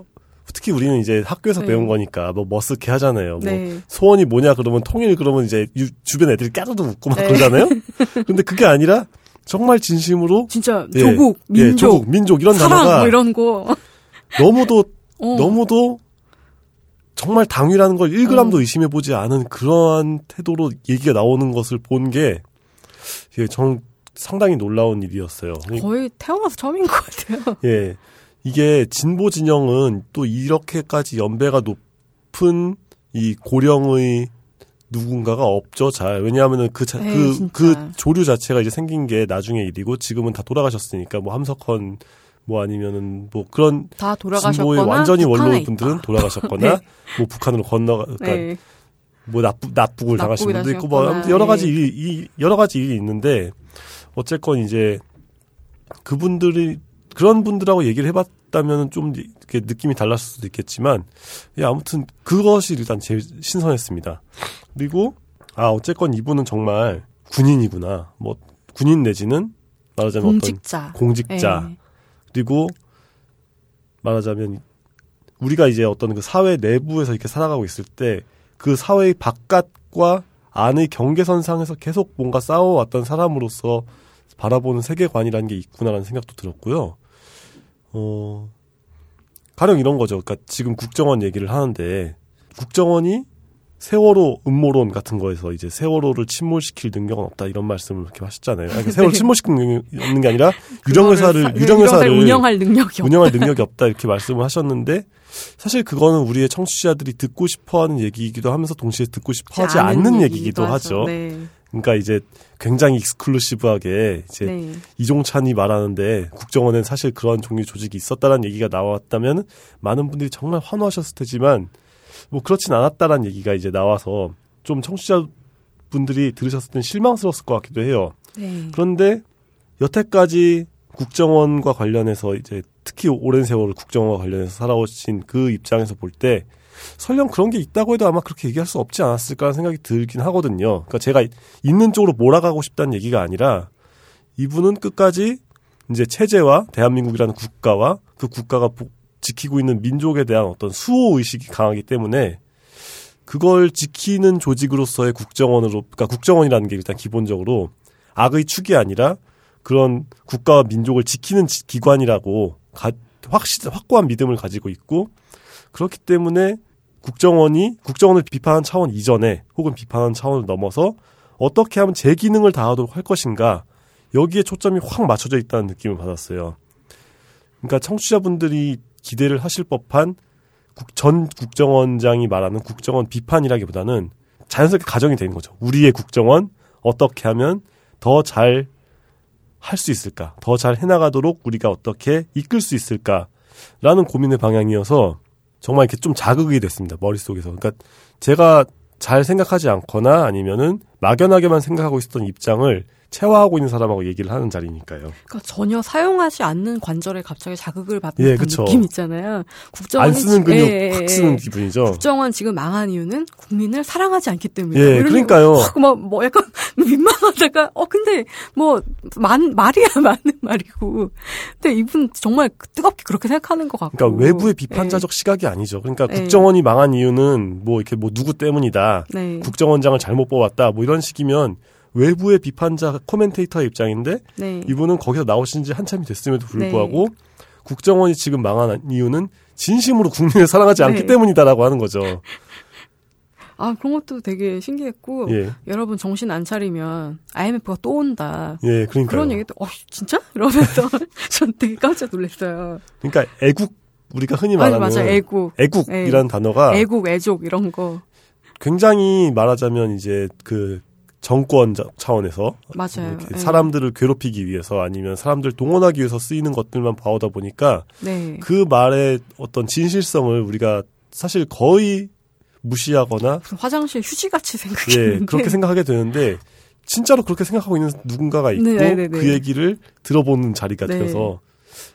S3: 특히 우리는 이제 학교에서
S4: 네.
S3: 배운 거니까 뭐 머쓱해 하잖아요. 뭐
S4: 네.
S3: 소원이 뭐냐 그러면 통일 그러면 이제 유- 주변 애들이 까르르 웃고 막
S4: 네.
S3: 그러잖아요. 근데 그게 아니라 정말 진심으로
S4: 진짜
S3: 예,
S4: 조국,
S3: 예,
S4: 민족,
S3: 조국, 민족 이런
S4: 사랑
S3: 단어가
S4: 뭐 이런 거.
S3: 너무도
S4: 어.
S3: 너무도 정말 당위라는 걸 1g도
S4: 어.
S3: 의심해 보지 않은 그러한 태도로 얘기가 나오는 것을 본게 이게 정 상당히 놀라운 일이었어요.
S4: 거의 태어나서 처음인 것 같아요.
S3: 예. 이게 진보 진영은 또 이렇게까지 연배가 높은 이 고령의 누군가가 없죠, 잘. 왜냐하면은 그, 자,
S4: 에이,
S3: 그. 그 조류 자체가 이제 생긴 게 나중에 일이고 지금은 다 돌아가셨으니까 뭐 함석헌 뭐 아니면은 뭐 그런
S4: 다
S3: 진보의
S4: 돌아가셨거나
S3: 완전히
S4: 북한에
S3: 원로. 분들은 돌아가셨거나
S4: 네.
S3: 뭐 북한으로 건너가 그러니까
S4: 네.
S3: 뭐 납부 납북을 당하신 분도 있고 뭐 여러 가지
S4: 예.
S3: 일이 이 여러 가지 일이 있는데 어쨌건 이제 그분들이 그런 분들하고 얘기를 해봤다면 좀 이렇게 느낌이 달랐을 수도 있겠지만 예, 아무튼 그것이 일단 제일 신선했습니다. 그리고 아 어쨌건 이분은 정말 군인이구나 뭐 군인 내지는 말하자면
S4: 공직자.
S3: 어떤 공직자
S4: 예.
S3: 그리고 말하자면 우리가 이제 어떤 그 사회 내부에서 이렇게 살아가고 있을 때 그 사회의 바깥과 안의 경계선상에서 계속 뭔가 싸워왔던 사람으로서 바라보는 세계관이라는 게 있구나라는 생각도 들었고요. 어, 가령 이런 거죠. 그러니까 지금 국정원 얘기를 하는데 국정원이 세월호 음모론 같은 거에서 이제 세월호를 침몰시킬 능력은 없다 이런 말씀을 이렇게 하셨잖아요. 아니, 세월호
S4: 네.
S3: 침몰시킬 능력이 없는 게 아니라 유령회사를
S4: 사-
S3: 유령회사를
S4: 운영할 능력이 없다.
S3: 운영할 능력이 없다 이렇게 말씀을 하셨는데 사실 그거는 우리의 청취자들이 듣고 싶어하는 얘기이기도 하면서 동시에 듣고 싶어하지 않는 얘기이기도 하죠.
S4: 네.
S3: 그러니까 이제 굉장히 익스클루시브하게 이제
S4: 네.
S3: 이종찬이 말하는데 국정원엔 사실 그런 종류 조직이 있었다라는 얘기가 나왔다면 많은 분들이 정말 환호하셨을 테지만 뭐 그렇진 않았다라는 얘기가 이제 나와서 좀 청취자 분들이 들으셨을 땐 실망스러웠을 것 같기도 해요.
S4: 네.
S3: 그런데 여태까지 국정원과 관련해서 이제 특히 오랜 세월을 국정원과 관련해서 살아오신 그 입장에서 볼 때 설령 그런 게 있다고 해도 아마 그렇게 얘기할 수 없지 않았을까라는 생각이 들긴 하거든요. 그러니까 제가 있는 쪽으로 몰아가고 싶다는 얘기가 아니라 이분은 끝까지 이제 체제와 대한민국이라는 국가와 그 국가가 보- 지키고 있는 민족에 대한 어떤 수호 의식이 강하기 때문에 그걸 지키는 조직으로서의 국정원으로 그러니까 국정원이라는 게 일단 기본적으로 악의 축이 아니라 그런 국가와 민족을 지키는 지- 기관이라고 가- 확실 확고한 믿음을 가지고 있고 그렇기 때문에 국정원이 국정원을 비판한 차원 이전에 혹은 비판한 차원을 넘어서 어떻게 하면 제 기능을 다하도록 할 것인가 여기에 초점이 확 맞춰져 있다는 느낌을 받았어요. 그러니까 청취자분들이 기대를 하실 법한 국- 전 국정원장이 말하는 국정원 비판이라기보다는 자연스럽게 가정이 되는 거죠. 우리의 국정원 어떻게 하면 더 잘 할 수 있을까? 더 잘 해나가도록 우리가 어떻게 이끌 수 있을까? 라는 고민의 방향이어서 정말 이렇게 좀 자극이 됐습니다. 머릿속에서. 그러니까 제가 잘 생각하지 않거나 아니면은 막연하게만 생각하고 있었던 입장을 체화하고 있는 사람하고 얘기를 하는 자리니까요.
S4: 그러니까 전혀 사용하지 않는 관절에 갑자기 자극을 받는
S3: 예.
S4: 느낌 있잖아요. 국정원
S3: 안 쓰는 근육 확 쓰는 기분이죠.
S4: 국정원 지금 망한 이유는 국민을 사랑하지 않기 때문에.
S3: 예, 그러니까요.
S4: 뭐, 뭐 약간 민망하다가 어 근데 뭐 만, 말이야 맞는 말이고. 근데 이분 정말 뜨겁게 그렇게 생각하는 것 같고.
S3: 그러니까 외부의 비판자적 시각이 아니죠. 그러니까
S4: 예.
S3: 국정원이 망한 이유는 뭐 이렇게 뭐 누구 때문이다.
S4: 예. 네.
S3: 국정원장을 잘못 뽑았다. 뭐 이런 식이면 외부의 비판자 코멘테이터의 입장인데
S4: 네.
S3: 이분은 거기서 나오신 지 한참이 됐음에도 불구하고 국정원이 지금 망한 이유는 진심으로 국민을 사랑하지 않기
S4: 네.
S3: 때문이다라고 하는 거죠.
S4: 아 그런 것도 되게 신기했고
S3: 예.
S4: 여러분 정신 안 차리면 IMF가 또 온다.
S3: 예, 그러니까
S4: 그런 얘기도 어 진짜 이러면서 전 되게 깜짝 놀랐어요.
S3: 그러니까 애국 우리가 흔히
S4: 맞아
S3: 말하는
S4: 맞아 애국,
S3: 애국이라는 단어가
S4: 애국, 애족 이런 거
S3: 굉장히 말하자면 이제 그 정권 자- 차원에서
S4: 맞아요.
S3: 이렇게
S4: 예.
S3: 사람들을 괴롭히기 위해서 아니면 사람들 동원하기 위해서 쓰이는 것들만 봐오다 보니까
S4: 네.
S3: 그 말의 어떤 진실성을 우리가 사실 거의 무시하거나
S4: 화장실 휴지같이 생각했는데
S3: 예 그렇게 생각하게 되는데 진짜로 그렇게 생각하고 있는 누군가가 있고
S4: 네, 네, 네.
S3: 그 얘기를 들어보는 자리가
S4: 네.
S3: 되어서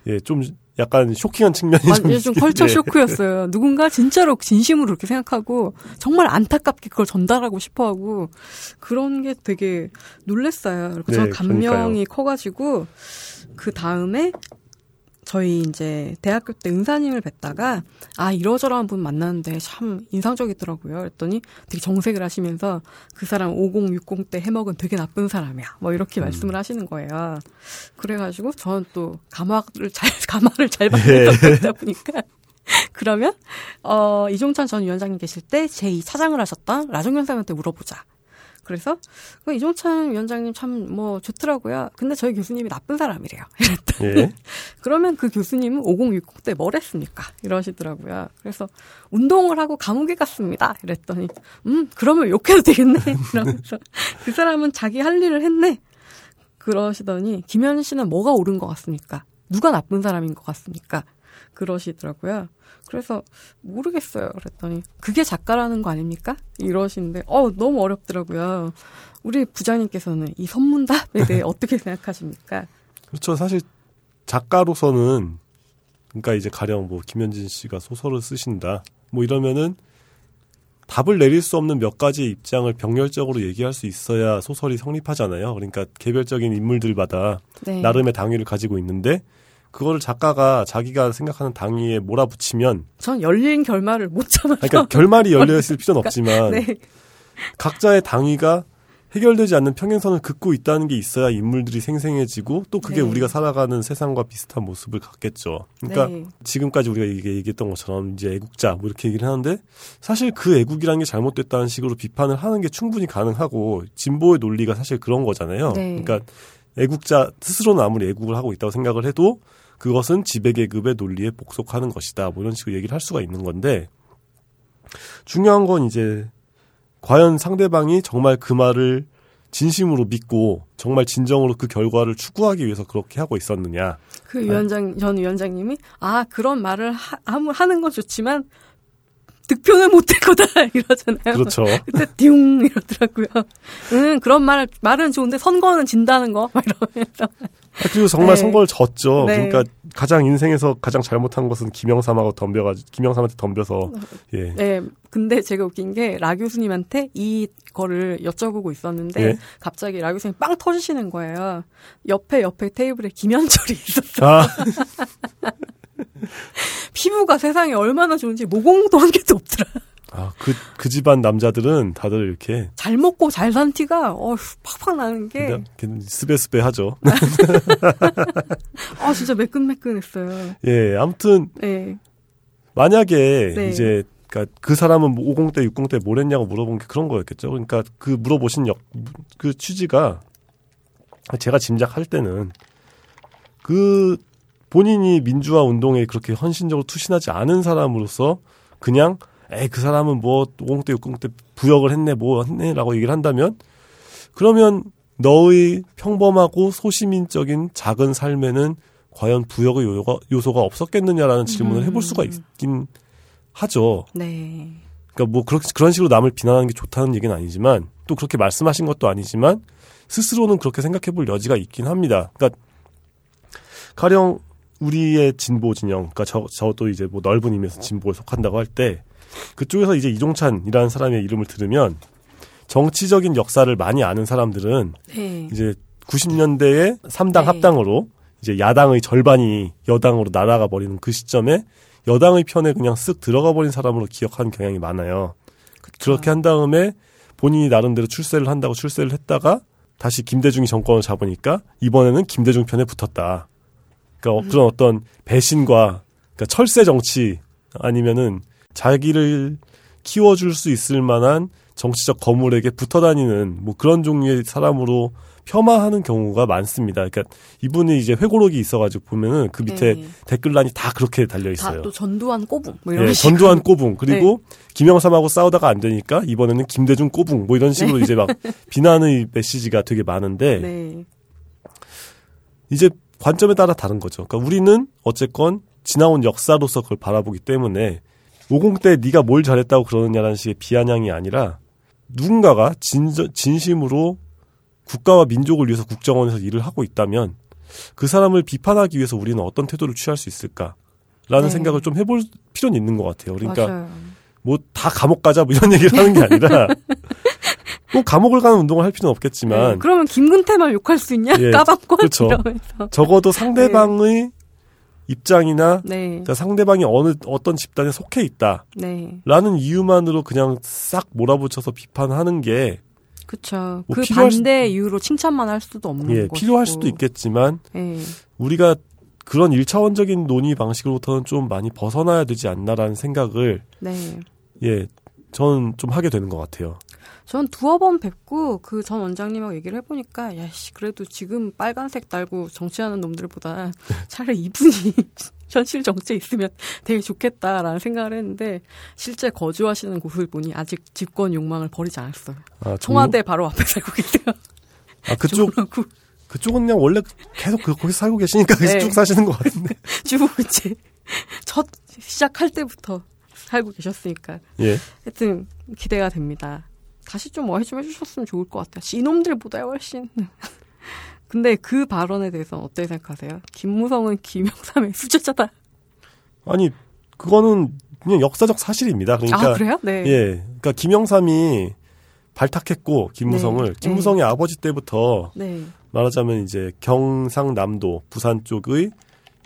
S3: 예좀 약간 쇼킹한 측면이 좀,
S4: 완전 좀 컬처
S3: 예.
S4: 쇼크였어요. 누군가 진짜로 진심으로 그렇게 생각하고 정말 안타깝게 그걸 전달하고 싶어하고 그런 게 되게 놀랬어요. 저
S3: 네,
S4: 감명이
S3: 그러니까요.
S4: 커가지고 그 다음에 저희 이제 대학교 때 은사님을 뵀다가 아 이러저러한 분 만났는데 참 인상적이더라고요. 그랬더니 되게 정색을 하시면서 그 사람 5060 때 해먹은 되게 나쁜 사람이야. 뭐 이렇게 말씀을 하시는 거예요. 그래가지고 저는 또 감화를 잘 감화를 잘 받는 다 보니까 그러면 어 이종찬 전 위원장님 계실 때 제2 차장을 하셨던 라정현 쌤한테 물어보자. 그래서 그 이종찬 위원장님 참 뭐 좋더라고요. 근데 저희 교수님이 나쁜 사람이래요. 이랬더니
S3: 예.
S4: 그러면 그 교수님은 5060 때 뭘 했습니까? 이러시더라고요. 그래서 운동을 하고 감옥에 갔습니다. 이랬더니 음 그러면 욕해도 되겠네. 이러면서 그 사람은 자기 할 일을 했네. 그러시더니 김현 씨는 뭐가 옳은 것 같습니까? 누가 나쁜 사람인 것 같습니까? 그러시더라고요. 그래서 모르겠어요. 그랬더니 그게 작가라는 거 아닙니까? 이러시는데 어 너무 어렵더라고요. 우리 부장님께서는 이 선문답에 대해 어떻게 생각하십니까?
S3: 그렇죠. 사실 작가로서는 그러니까 이제 가령 뭐 김현진 씨가 소설을 쓰신다. 뭐 이러면은 답을 내릴 수 없는 몇 가지 입장을 병렬적으로 얘기할 수 있어야 소설이 성립하잖아요. 그러니까 개별적인 인물들마다
S4: 네.
S3: 나름의 당위를 가지고 있는데 그거를 작가가 자기가 생각하는 당위에 몰아붙이면
S4: 전 열린 결말을 못 참아서.
S3: 그러니까 결말이 열려 있을 필요는 없지만
S4: 네.
S3: 각자의 당위가 해결되지 않는 평행선을 긋고 있다는 게 있어야 인물들이 생생해지고 또 그게
S4: 네.
S3: 우리가 살아가는 세상과 비슷한 모습을 갖겠죠. 그러니까
S4: 네.
S3: 지금까지 우리가 얘기- 얘기했던 것처럼 이제 애국자 뭐 이렇게 얘기를 하는데 사실 그 애국이라는 게 잘못됐다는 식으로 비판을 하는 게 충분히 가능하고 진보의 논리가 사실 그런 거잖아요.
S4: 네.
S3: 그러니까 애국자 스스로는 아무리 애국을 하고 있다고 생각을 해도 그것은 지배계급의 논리에 복속하는 것이다. 뭐 이런 식으로 얘기를 할 수가 있는 건데 중요한 건 이제 과연 상대방이 정말 그 말을 진심으로 믿고 정말 진정으로 그 결과를 추구하기 위해서 그렇게 하고 있었느냐.
S4: 그 위원장, 전 위원장님이, 아, 그런 말을 하, 하는 건 좋지만, 득표는 못될 거다, 이러잖아요.
S3: 그렇죠.
S4: 그때 띵 이러더라고요. 응, 그런 말, 말은 좋은데 선거는 진다는 거, 막 이러면서.
S3: 아, 그리고 정말
S4: 네.
S3: 선거를 졌죠.
S4: 네.
S3: 그러니까 가장 인생에서 가장 잘못한 것은 김영삼하고 덤벼가지고 김영삼한테 덤벼서 예.
S4: 네, 근데 제가 웃긴 게, 라 교수님한테 이 거를 여쭤보고 있었는데,
S3: 예.
S4: 갑자기 라 교수님 빵 터지시는 거예요. 옆에, 옆에 테이블에 김현철이 있었어요.
S3: 아,
S4: 피부가 세상에 얼마나 좋은지 모공도 한 개도 없더라.
S3: 아, 그, 그 집안 남자들은 다들 이렇게
S4: 잘 먹고 잘 산 티가, 어휴, 팍팍 나는 게,
S3: 그냥 스베스베 하죠.
S4: 아, 진짜 매끈매끈했어요.
S3: 예, 아무튼
S4: 네.
S3: 만약에
S4: 네.
S3: 이제 그러니까 그 사람은 50대, 60대 뭘 했냐고 물어본 게 그런 거였겠죠. 그러니까 그 물어보신 역, 그 취지가 제가 짐작할 때는 그 본인이 민주화 운동에 그렇게 헌신적으로 투신하지 않은 사람으로서 그냥 에이 그 사람은 뭐 50대, 60대 부역을 했네 뭐 했네라고 얘기를 한다면 그러면 너의 평범하고 소시민적인 작은 삶에는 과연 부역의 요소가, 요소가 없었겠느냐라는 질문을 해볼 수가 있긴 하죠.
S4: 네.
S3: 그러니까 뭐 그렇, 그런 식으로 남을 비난하는 게 좋다는 얘기는 아니지만 또 그렇게 말씀하신 것도 아니지만 스스로는 그렇게 생각해 볼 여지가 있긴 합니다. 그러니까 가령 우리의 진보 진영, 그러니까 저, 저도 이제 뭐 넓은 의미에서 진보에 속한다고 할 때 그쪽에서 이제 이종찬이라는 사람의 이름을 들으면 정치적인 역사를 많이 아는 사람들은
S4: 네.
S3: 이제 90년대에 3당
S4: 네.
S3: 합당으로 이제 야당의 절반이 여당으로 날아가 버리는 그 시점에 여당의 편에 그냥 쓱 들어가 버린 사람으로 기억하는 경향이 많아요. 그렇게 한 다음에 본인이 나름대로 출세를 한다고 출세를 했다가 다시 김대중이 정권을 잡으니까 이번에는 김대중 편에 붙었다. 그러니까 어- 그런 어떤 배신과 그러니까 철새 정치 아니면은 자기를 키워줄 수 있을 만한 정치적 거물에게 붙어 다니는 뭐 그런 종류의 사람으로 폄하하는 경우가 많습니다. 그러니까 이분이 이제 회고록이 있어가지고 보면은 그 밑에
S4: 네.
S3: 댓글란이 다 그렇게 달려 있어요.
S4: 다또 전두환 꼬붕 뭐 이런
S3: 예,
S4: 식으로.
S3: 전두환 꼬붕 그리고 김영삼하고 싸우다가 안 되니까 이번에는 김대중 꼬붕 뭐 이런 식으로 이제 막 비난의 메시지가 되게 많은데
S4: 네.
S3: 이제 관점에 따라 다른 거죠. 그러니까 우리는 어쨌건 지나온 역사로서 그걸 바라보기 때문에 50때 네가 뭘 잘했다고 그러느냐라는 식의 비아냥이 아니라 누군가가 진, 진심으로 국가와 민족을 위해서 국정원에서 일을 하고 있다면 그 사람을 비판하기 위해서 우리는 어떤 태도를 취할 수 있을까라는
S4: 네.
S3: 생각을 좀 해볼 필요는 있는 것 같아요. 그러니까. 뭐 다 감옥 가자 뭐 이런 얘기를 하는 게 아니라 꼭 감옥을 가는 운동을 할 필요는
S4: 네.
S3: 없겠지만
S4: 그러면 김근태만 욕할 수 있냐?
S3: 예,
S4: 까방권
S3: 그렇죠. 적어도 상대방의 입장이나
S4: 네.
S3: 그러니까 상대방이 어느 어떤 집단에 속해 있다라는
S4: 네.
S3: 이유만으로 그냥 싹 몰아붙여서 비판하는 게
S4: 그쵸. 뭐그
S3: 필요할 수-
S4: 반대 이유로 칭찬만 할 수도 없는
S3: 예,
S4: 것이고.
S3: 필요할 수도 있겠지만
S4: 예.
S3: 우리가 그런 일차원적인 논의 방식으로부터는 좀 많이 벗어나야 되지 않나라는 생각을
S4: 네.
S3: 예 저는 좀 하게 되는 것 같아요.
S4: 전 두어 번 뵙고 그 전 원장님하고 얘기를 해보니까 야씨 그래도 지금 빨간색 달고 정치하는 놈들보다 차라리 이분이 현실 정치에 있으면 되게 좋겠다라는 생각을 했는데 실제 거주하시는 곳을 보니 아직 집권 욕망을 버리지 않았어요.
S3: 아,
S4: 청와대 바로 앞에 살고 계세요.
S3: 아 그쪽 그쪽은 그냥 원래 계속 그 거기 살고 계시니까
S4: 네.
S3: 쭉 사시는 것 같은데.
S4: 주부 이제 첫 시작할 때부터 살고 계셨으니까
S3: 예.
S4: 하여튼 기대가 됩니다. 다시 좀뭐좀 해주셨으면 좋을 것 같아요. 이놈들보다 훨씬. 근데 그 발언에 대해서 어떻게 생각하세요? 김무성은 김영삼의 수제자다.
S3: 아니 그거는 그냥 역사적 사실입니다. 그러니까
S4: 아 그래요? 네.
S3: 예. 그러니까 김영삼이 발탁했고 김무성을
S4: 네.
S3: 김무성의 아버지 때부터
S4: 네.
S3: 말하자면 이제 경상남도 부산 쪽의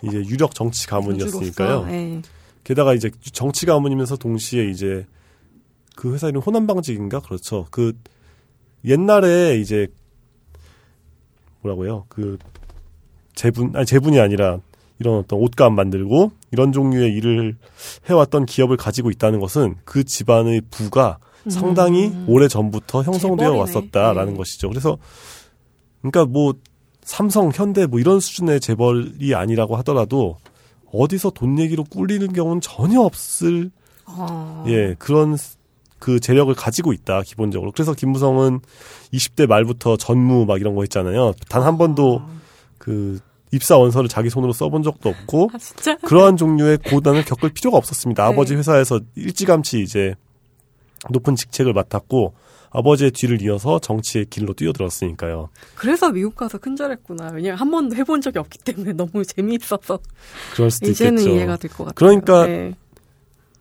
S3: 이제 유력 정치 가문이었으니까요.
S4: 네.
S3: 게다가 이제 정치 가문이면서 동시에 이제 그 회사 이름 호남방직인가 그렇죠. 그 옛날에 이제 뭐라고요? 그 제분 아니 제분이 아니라 이런 어떤 옷감 만들고 이런 종류의 일을 해왔던 기업을 가지고 있다는 것은 그 집안의 부가 상당히
S4: 음.
S3: 오래 전부터 형성되어
S4: 재벌이네.
S3: 왔었다라는
S4: 네.
S3: 것이죠. 그래서 그러니까 뭐 삼성, 현대 뭐 이런 수준의 재벌이 아니라고 하더라도 어디서 돈 얘기로 꿀리는 경우는 전혀 없을
S4: 어.
S3: 예 그런 그 재력을 가지고 있다 기본적으로. 그래서 김무성은 20대 말부터 전무 막 이런 거 했잖아요. 단 한 번도 그 입사 원서를 자기 손으로 써본 적도 없고
S4: 아?
S3: 그러한 종류의 고난을 겪을 필요가 없었습니다.
S4: 네.
S3: 아버지 회사에서 일찌감치 이제 높은 직책을 맡았고 아버지의 뒤를 이어서 정치의 길로 뛰어들었으니까요.
S4: 그래서 미국 가서 큰절했구나. 왜냐면 한 번도 해본 적이 없기 때문에 너무 재미있어서
S3: 그럴 수도
S4: 이제는
S3: 있겠죠.
S4: 이해가 될 것 같아요.
S3: 그러니까
S4: 네.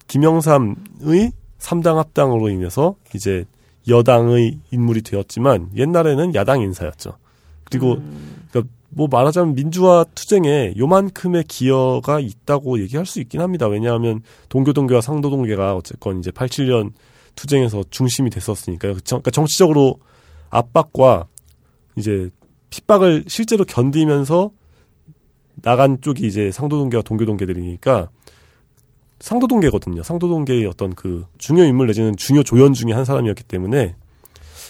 S3: 김영삼의 3당 합당으로 인해서 이제 여당의 인물이 되었지만 옛날에는 야당 인사였죠. 그리고
S4: 음.
S3: 그러니까 뭐 말하자면 민주화 투쟁에 요만큼의 기여가 있다고 얘기할 수 있긴 합니다. 왜냐하면 동교동계와 상도동계가 어쨌건 이제 87년 투쟁에서 중심이 됐었으니까요. 정- 그러니까 정치적으로 압박과 이제 핍박을 실제로 견디면서 나간 쪽이 이제 상도동계와 동교동계들이니까 상도동계거든요. 상도동계의 어떤 그 중요 인물 내지는 중요 조연 중에 한 사람이었기 때문에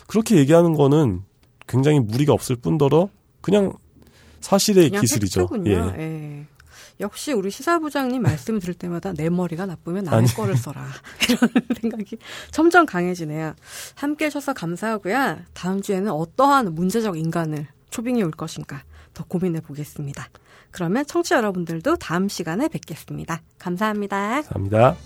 S3: 그렇게 얘기하는 거는 굉장히 무리가 없을 뿐더러 그냥 사실의
S4: 그냥
S3: 기술이죠.
S4: 팩트군요.
S3: 예.
S4: 예. 역시 우리 시사부장님 말씀을 들을 때마다 내 머리가 나쁘면 남의
S3: 아니.
S4: 거를 써라. 이런 생각이 점점 강해지네요. 함께 해주셔서 감사하고요. 다음 주에는 어떠한 문제적 인간을 초빙해 올 것인가. 더 고민해 보겠습니다. 그러면 청취자 여러분들도 다음 시간에 뵙겠습니다. 감사합니다.
S3: 감사합니다.